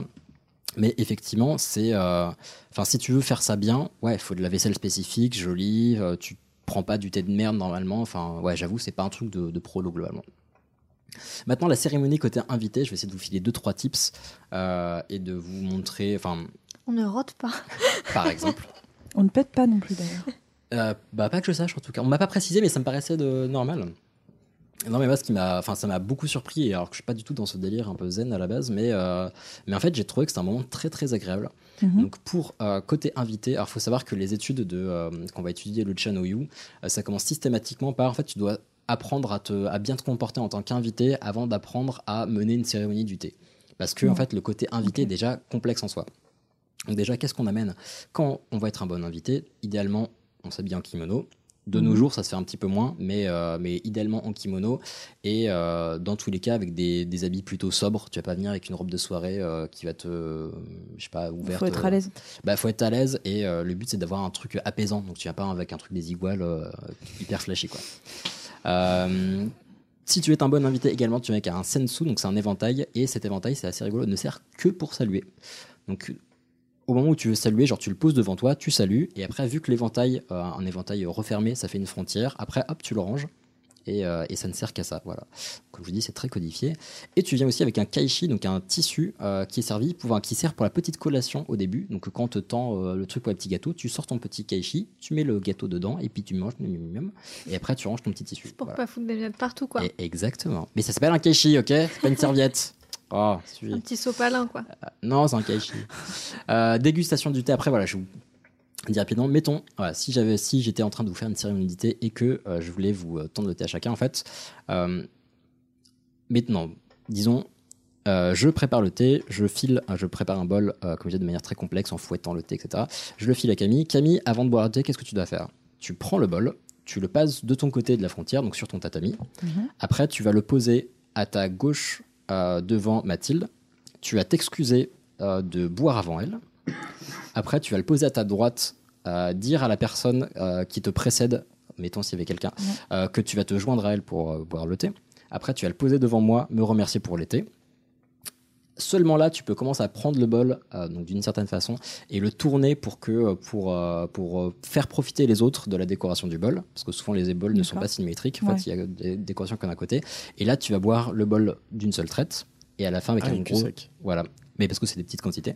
S2: Mais effectivement, c'est, euh, enfin, si tu veux faire ça bien, ouais, il faut de la vaisselle spécifique, jolie. euh, tu prends pas du thé de merde normalement. Enfin, ouais, j'avoue, c'est pas un truc de, de prolo globalement. Maintenant, la cérémonie côté invité, je vais essayer de vous filer deux trois tips euh, et de vous montrer, enfin,
S8: On ne rote pas.
S2: par exemple. [laughs]
S1: On ne pète pas non plus d'ailleurs.
S2: Euh, bah pas que je sache en tout cas. On m'a pas précisé mais ça me paraissait de normal. Non mais moi ce qui m'a, enfin ça m'a beaucoup surpris alors que je suis pas du tout dans ce délire un peu zen à la base mais euh, mais en fait j'ai trouvé que c'était un moment très très agréable.
S1: Mhm.
S2: Donc pour euh, côté invité, alors faut savoir que les études de euh, qu'on va étudier le Chanoyu, euh, ça commence systématiquement par en fait tu dois apprendre à te à bien te comporter en tant qu'invité avant d'apprendre à mener une cérémonie du thé. Parce que en fait le côté invité est déjà complexe en soi. Donc déjà, qu'est-ce qu'on amène? Quand on va être un bon invité, idéalement, on s'habille en kimono. De nos
S1: Mhm.
S2: jours, ça se fait un petit peu moins, mais, euh, mais idéalement en kimono. Et euh, dans tous les cas, avec des, des habits plutôt sobres. Tu vas pas venir avec une robe de soirée euh, qui va te. je sais pas, ouverte.
S1: Faut être à l'aise.
S2: Bah, faut être à l'aise. Et le but, c'est d'avoir un truc apaisant. Donc tu viens pas avec un truc des iguales hyper flashy, quoi. Euh, si tu es un bon invité également, tu avec un sensu, donc c'est un éventail, et cet éventail, c'est assez rigolo, ne sert que pour saluer. Donc, au moment où tu veux saluer, genre tu le poses devant toi, tu salues, et après, vu que l'éventail, euh, un éventail refermé, ça fait une frontière, après, hop, tu le ranges, Et, euh, et ça ne sert qu'à ça, voilà. Comme je vous dis, c'est très codifié. Et tu viens aussi avec un kaishi, donc un tissu euh, qui est servi, pour, enfin, qui sert pour la petite collation au début. Donc quand te tend euh, le truc pour les petits gâteaux, tu sors ton petit kaishi, tu mets le gâteau dedans, et puis tu manges, miam, miam, et après tu ranges ton petit tissu.
S8: Pour
S2: Voilà.
S8: pas foutre des miettes partout, quoi.
S2: Et- exactement. Mais ça s'appelle un kaishi, ok? C'est pas une serviette. [laughs] Oh.
S8: Un petit sopalin, quoi.
S2: Non, c'est un kaishi. Euh, dégustation du thé. Après, voilà, je vous dis rapidement. Mettons, voilà, si j'avais, si j'étais en train de vous faire une cérémonie du thé et que euh, je voulais vous euh, tendre le thé à chacun, en fait, euh, maintenant, disons, je prépare le thé, je file, je prépare un bol, comme je disais, de manière très complexe, en fouettant le thé, etc. Je le file à Camille. Camille, avant de boire le thé, qu'est-ce que tu dois faire? Tu prends le bol, tu le passes de ton côté de la frontière, donc sur ton tatami.
S1: Mhm.
S2: Après, tu vas le poser à ta gauche devant Mathilde. Tu vas t'excuser de boire avant elle. Après, tu vas le poser à ta droite, euh, dire à la personne euh, qui te précède, mettons s'il y avait quelqu'un, euh, que tu vas te joindre à elle pour boire le thé. Après, tu vas le poser devant moi, me remercier pour le thé. Seulement là, tu peux commencer à prendre le bol, donc d'une certaine façon, et le tourner pour que pour pour faire profiter les autres de la décoration du bol, parce que souvent les bols ne sont pas symétriques. En
S1: Ouais.
S2: fait, il y a des décorations qu'on a à côté. Et là, tu vas boire le bol d'une seule traite, et à la fin avec
S7: Ah,
S2: un gros,
S7: sec.
S2: voilà. Mais parce que c'est des petites quantités,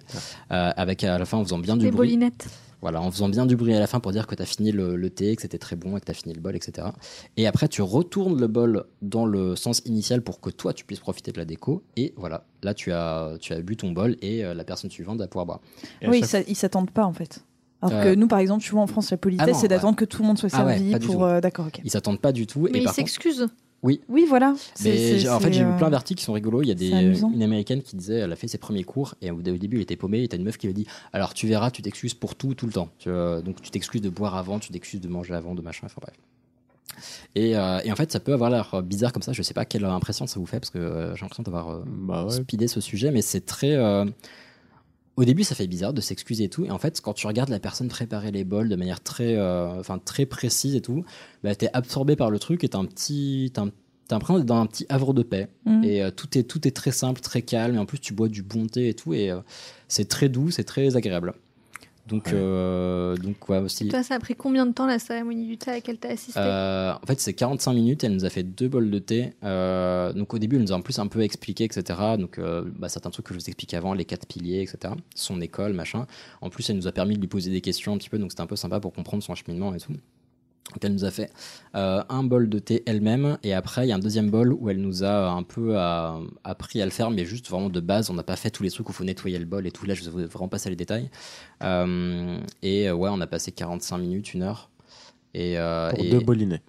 S2: Euh, avec à la fin en faisant bien du
S8: Des
S2: bruit.
S8: bolinettes.
S2: Voilà, en faisant bien du bruit à la fin pour dire que tu as fini le, le thé, que c'était très bon et que tu as fini le bol, etc. Et après, tu retournes le bol dans le sens initial pour que toi, tu puisses profiter de la déco. Et voilà, là, tu as, tu as bu ton bol et euh, la personne suivante va pouvoir boire.
S1: Oui,
S2: chaque-
S1: ça- ils s'attendent pas en fait. Alors
S2: Euh,
S1: que nous, par exemple, tu vois, en France, la politesse,
S2: Ah
S1: c'est d'attendre
S2: ouais.
S1: que tout le monde soit
S2: Ah ouais,
S1: servi pour. euh, D'accord, ok.
S2: Ils s'attendent pas du tout.
S8: Mais
S2: et
S8: il
S2: par contre,
S8: s'excuse.
S2: Oui.
S1: Oui, voilà.
S2: Mais en fait, j'ai vu
S1: euh,
S2: plein d'articles qui sont rigolos. Il y a des, une américaine qui disait, elle a fait ses premiers cours et au, début, elle était paumée. Et t'as une meuf qui lui a dit Alors, tu verras, tu t'excuses pour tout, tout le temps. Tu, euh, donc, tu t'excuses de boire avant, tu t'excuses de manger avant, de machin. Enfin, bref. Et, euh, et en fait, ça peut avoir l'air bizarre comme ça. Je sais pas quelle impression ça vous fait parce que euh, j'ai l'impression d'avoir euh,
S7: Bah ouais.
S2: speedé ce sujet, mais c'est très. Au début, ça fait bizarre de s'excuser et tout. Et en fait, quand tu regardes la personne préparer les bols de manière très, euh, enfin, très précise et tout, bah, t'es absorbé par le truc et t'as un petit. T'as un- t'as l'impression d'être dans un petit havre de paix.
S1: Mhm.
S2: Et euh, tout, est, tout est très simple, très calme. Et en plus, tu bois du bon thé et tout. Et euh, c'est très doux, c'est très agréable. Donc, euh, donc ouais, aussi.
S8: Toi, ça a pris combien de temps la cérémonie du thé à laquelle t'as assisté
S2: Euh, en fait, c'est 45 minutes. Elle nous a fait deux bols de thé. Euh, donc, au début, elle nous a en plus un peu expliqué, etc. Donc, euh, bah, certains trucs que je vous expliquais avant, les quatre piliers, etc. Son école, machin. En plus, elle nous a permis de lui poser des questions un petit peu. Donc, c'était un peu sympa pour comprendre son cheminement et tout. Donc, elle nous a fait euh, un bol de thé elle-même. Et après, il y a un deuxième bol où elle nous a un peu euh, appris à le faire, mais juste vraiment de base. On n'a pas fait tous les trucs où il faut nettoyer le bol et tout. Là, je vais vraiment passer les détails. Euh, et euh, ouais, on a passé 45 minutes, une heure. Et, euh,
S7: Pour
S2: et-
S7: deux bolinets.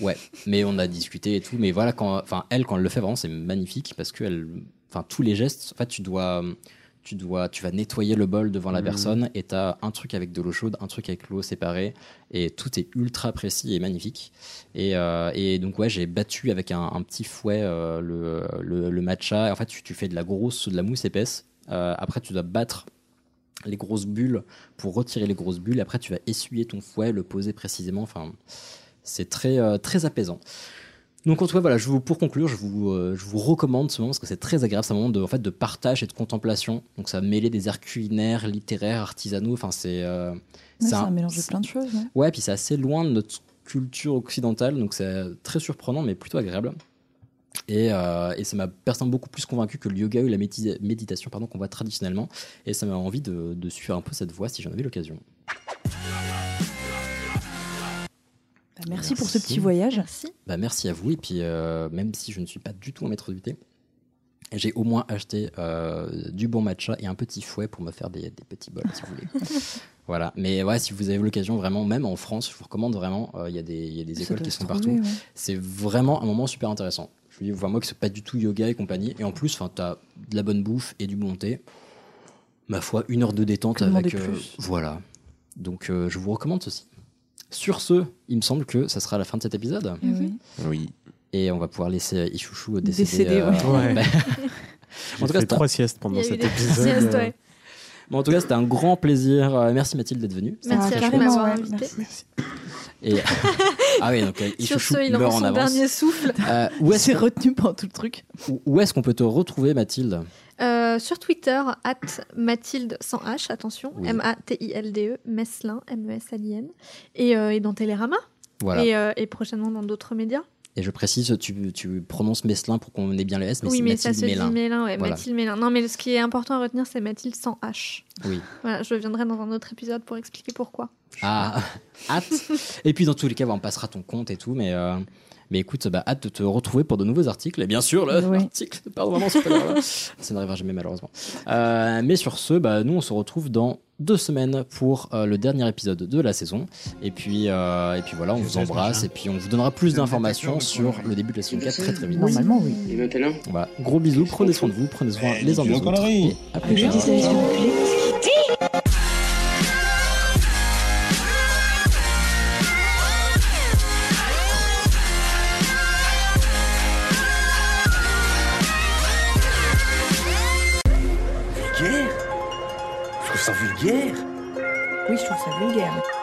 S2: Ouais, mais on a discuté et tout. Mais voilà, quand, enfin, elle, quand elle le fait, vraiment, c'est magnifique parce que elle, enfin, tous les gestes, en fait, tu dois, tu dois, tu vas nettoyer le bol devant la
S7: Mhm.
S2: personne et t'as un truc avec de l'eau chaude, un truc avec l'eau séparée et tout est ultra précis et magnifique. Et, euh, et donc, ouais, j'ai battu avec un, un petit fouet euh, le, le, le matcha. Et en fait, tu, tu fais de la grosse, de la mousse épaisse. Euh, après, tu dois battre les grosses bulles pour retirer les grosses bulles. Après, tu vas essuyer ton fouet, le poser précisément. Enfin, c'est très, très apaisant. Donc en tout cas, voilà, je vous, pour conclure, je vous, euh, je vous recommande ce moment parce que c'est très agréable, c'est un moment de, en fait, de partage et de contemplation. Donc ça mêler des arts culinaires, littéraires, artisanaux. Enfin, c'est euh,
S1: Ouais,
S2: c'est un-
S1: un mélange de plein de choses. non
S2: Ouais, puis c'est assez loin de notre culture occidentale, donc c'est très surprenant, mais plutôt agréable. Et, euh, et ça m'a personnellement beaucoup plus convaincu que le yoga ou la médita- méditation pardon, qu'on voit traditionnellement. Et ça m'a envie de, de suivre un peu cette voie si j'en avais l'occasion.
S1: Bah, merci, pour ce petit voyage.
S8: Merci.
S2: Bah, merci à vous. Et puis, euh, même si je ne suis pas du tout un maître du thé, j'ai au moins acheté euh, du bon matcha et un petit fouet pour me faire des, des petits bols, si vous voulez. [laughs] voilà. Mais ouais, si vous avez l'occasion, vraiment, même en France, je vous recommande vraiment. euh, Il y a des, il y a des
S1: Ça
S2: écoles qui sont
S1: trouver,
S2: partout.
S1: ouais.
S2: C'est vraiment un moment super intéressant. Je vous dis, vois, moi qui ne pas du tout yoga et compagnie. Et en plus, tu as de la bonne bouffe et du bon thé. Ma foi, une heure de détente
S1: Que
S2: avec. euh, voilà. Donc, euh, je vous recommande ceci. Sur ce, il me semble que ça sera la fin de cet épisode.
S1: Eh oui.
S7: Oui.
S2: Et on va pouvoir laisser Ichouchou décéder.
S1: Décéder,
S2: euh,
S1: ouais. [laughs]
S2: bah, [laughs] en tout cas,
S7: fait trois siestes pendant cet épisode.
S8: siestes,
S7: euh,
S8: ouais.
S2: Bon, en tout cas, c'était un grand plaisir. Euh, Merci Mathilde d'être venue.
S8: Merci à vous m'avoir invité.
S1: merci.
S2: Et... [laughs] ah oui, donc euh,
S8: Sur ce, il en
S2: meurt en
S8: son
S2: avance.
S8: dernier souffle.
S2: Euh, où est-ce
S1: C'est retenu pendant tout le truc.
S2: où est-ce qu'on peut te retrouver, Mathilde?
S8: Euh, sur Twitter, at Mathilde sans H, attention,
S2: Oui.
S8: M-A-T-I-L-D-E, Meslin, M-E-S-L-I-N, et, euh, et dans Télérama,
S2: Voilà.
S8: et, euh, et prochainement dans d'autres médias.
S2: Et je précise, tu, tu prononces Meslin pour qu'on ait bien le S, mais
S8: oui,
S2: c'est
S8: mais
S2: Mathilde
S8: ça se
S2: Mélin.
S8: dit Mélin, ouais,
S2: Voilà.
S8: Mathilde Mélin. Non, mais ce qui est important à retenir, c'est Mathilde sans H.
S2: Oui.
S8: Voilà, je viendrai dans un autre épisode pour expliquer pourquoi.
S2: Ah, [laughs] hâte. Et puis dans tous les cas, on passera ton compte et tout, mais, mais écoute, bah, hâte de te retrouver pour de nouveaux articles. Et bien sûr,
S1: Oui.
S2: l'article de [laughs] Pardon Maman, c'est pas grave. Ça n'arrivera jamais malheureusement. Euh, mais sur ce, bah, nous on se retrouve dans deux semaines pour euh, le dernier épisode de la saison. Et puis, euh, et puis voilà, on vous embrasse et puis on vous donnera plus d'informations sur le début de la saison 4 très très vite.
S1: Normalement, oui.
S6: Et maintenant
S2: Voilà. Gros bisous, prenez soin de vous, prenez soin les uns des autres. Et à plus tard.
S18: Oui, je trouve ça vulgaire.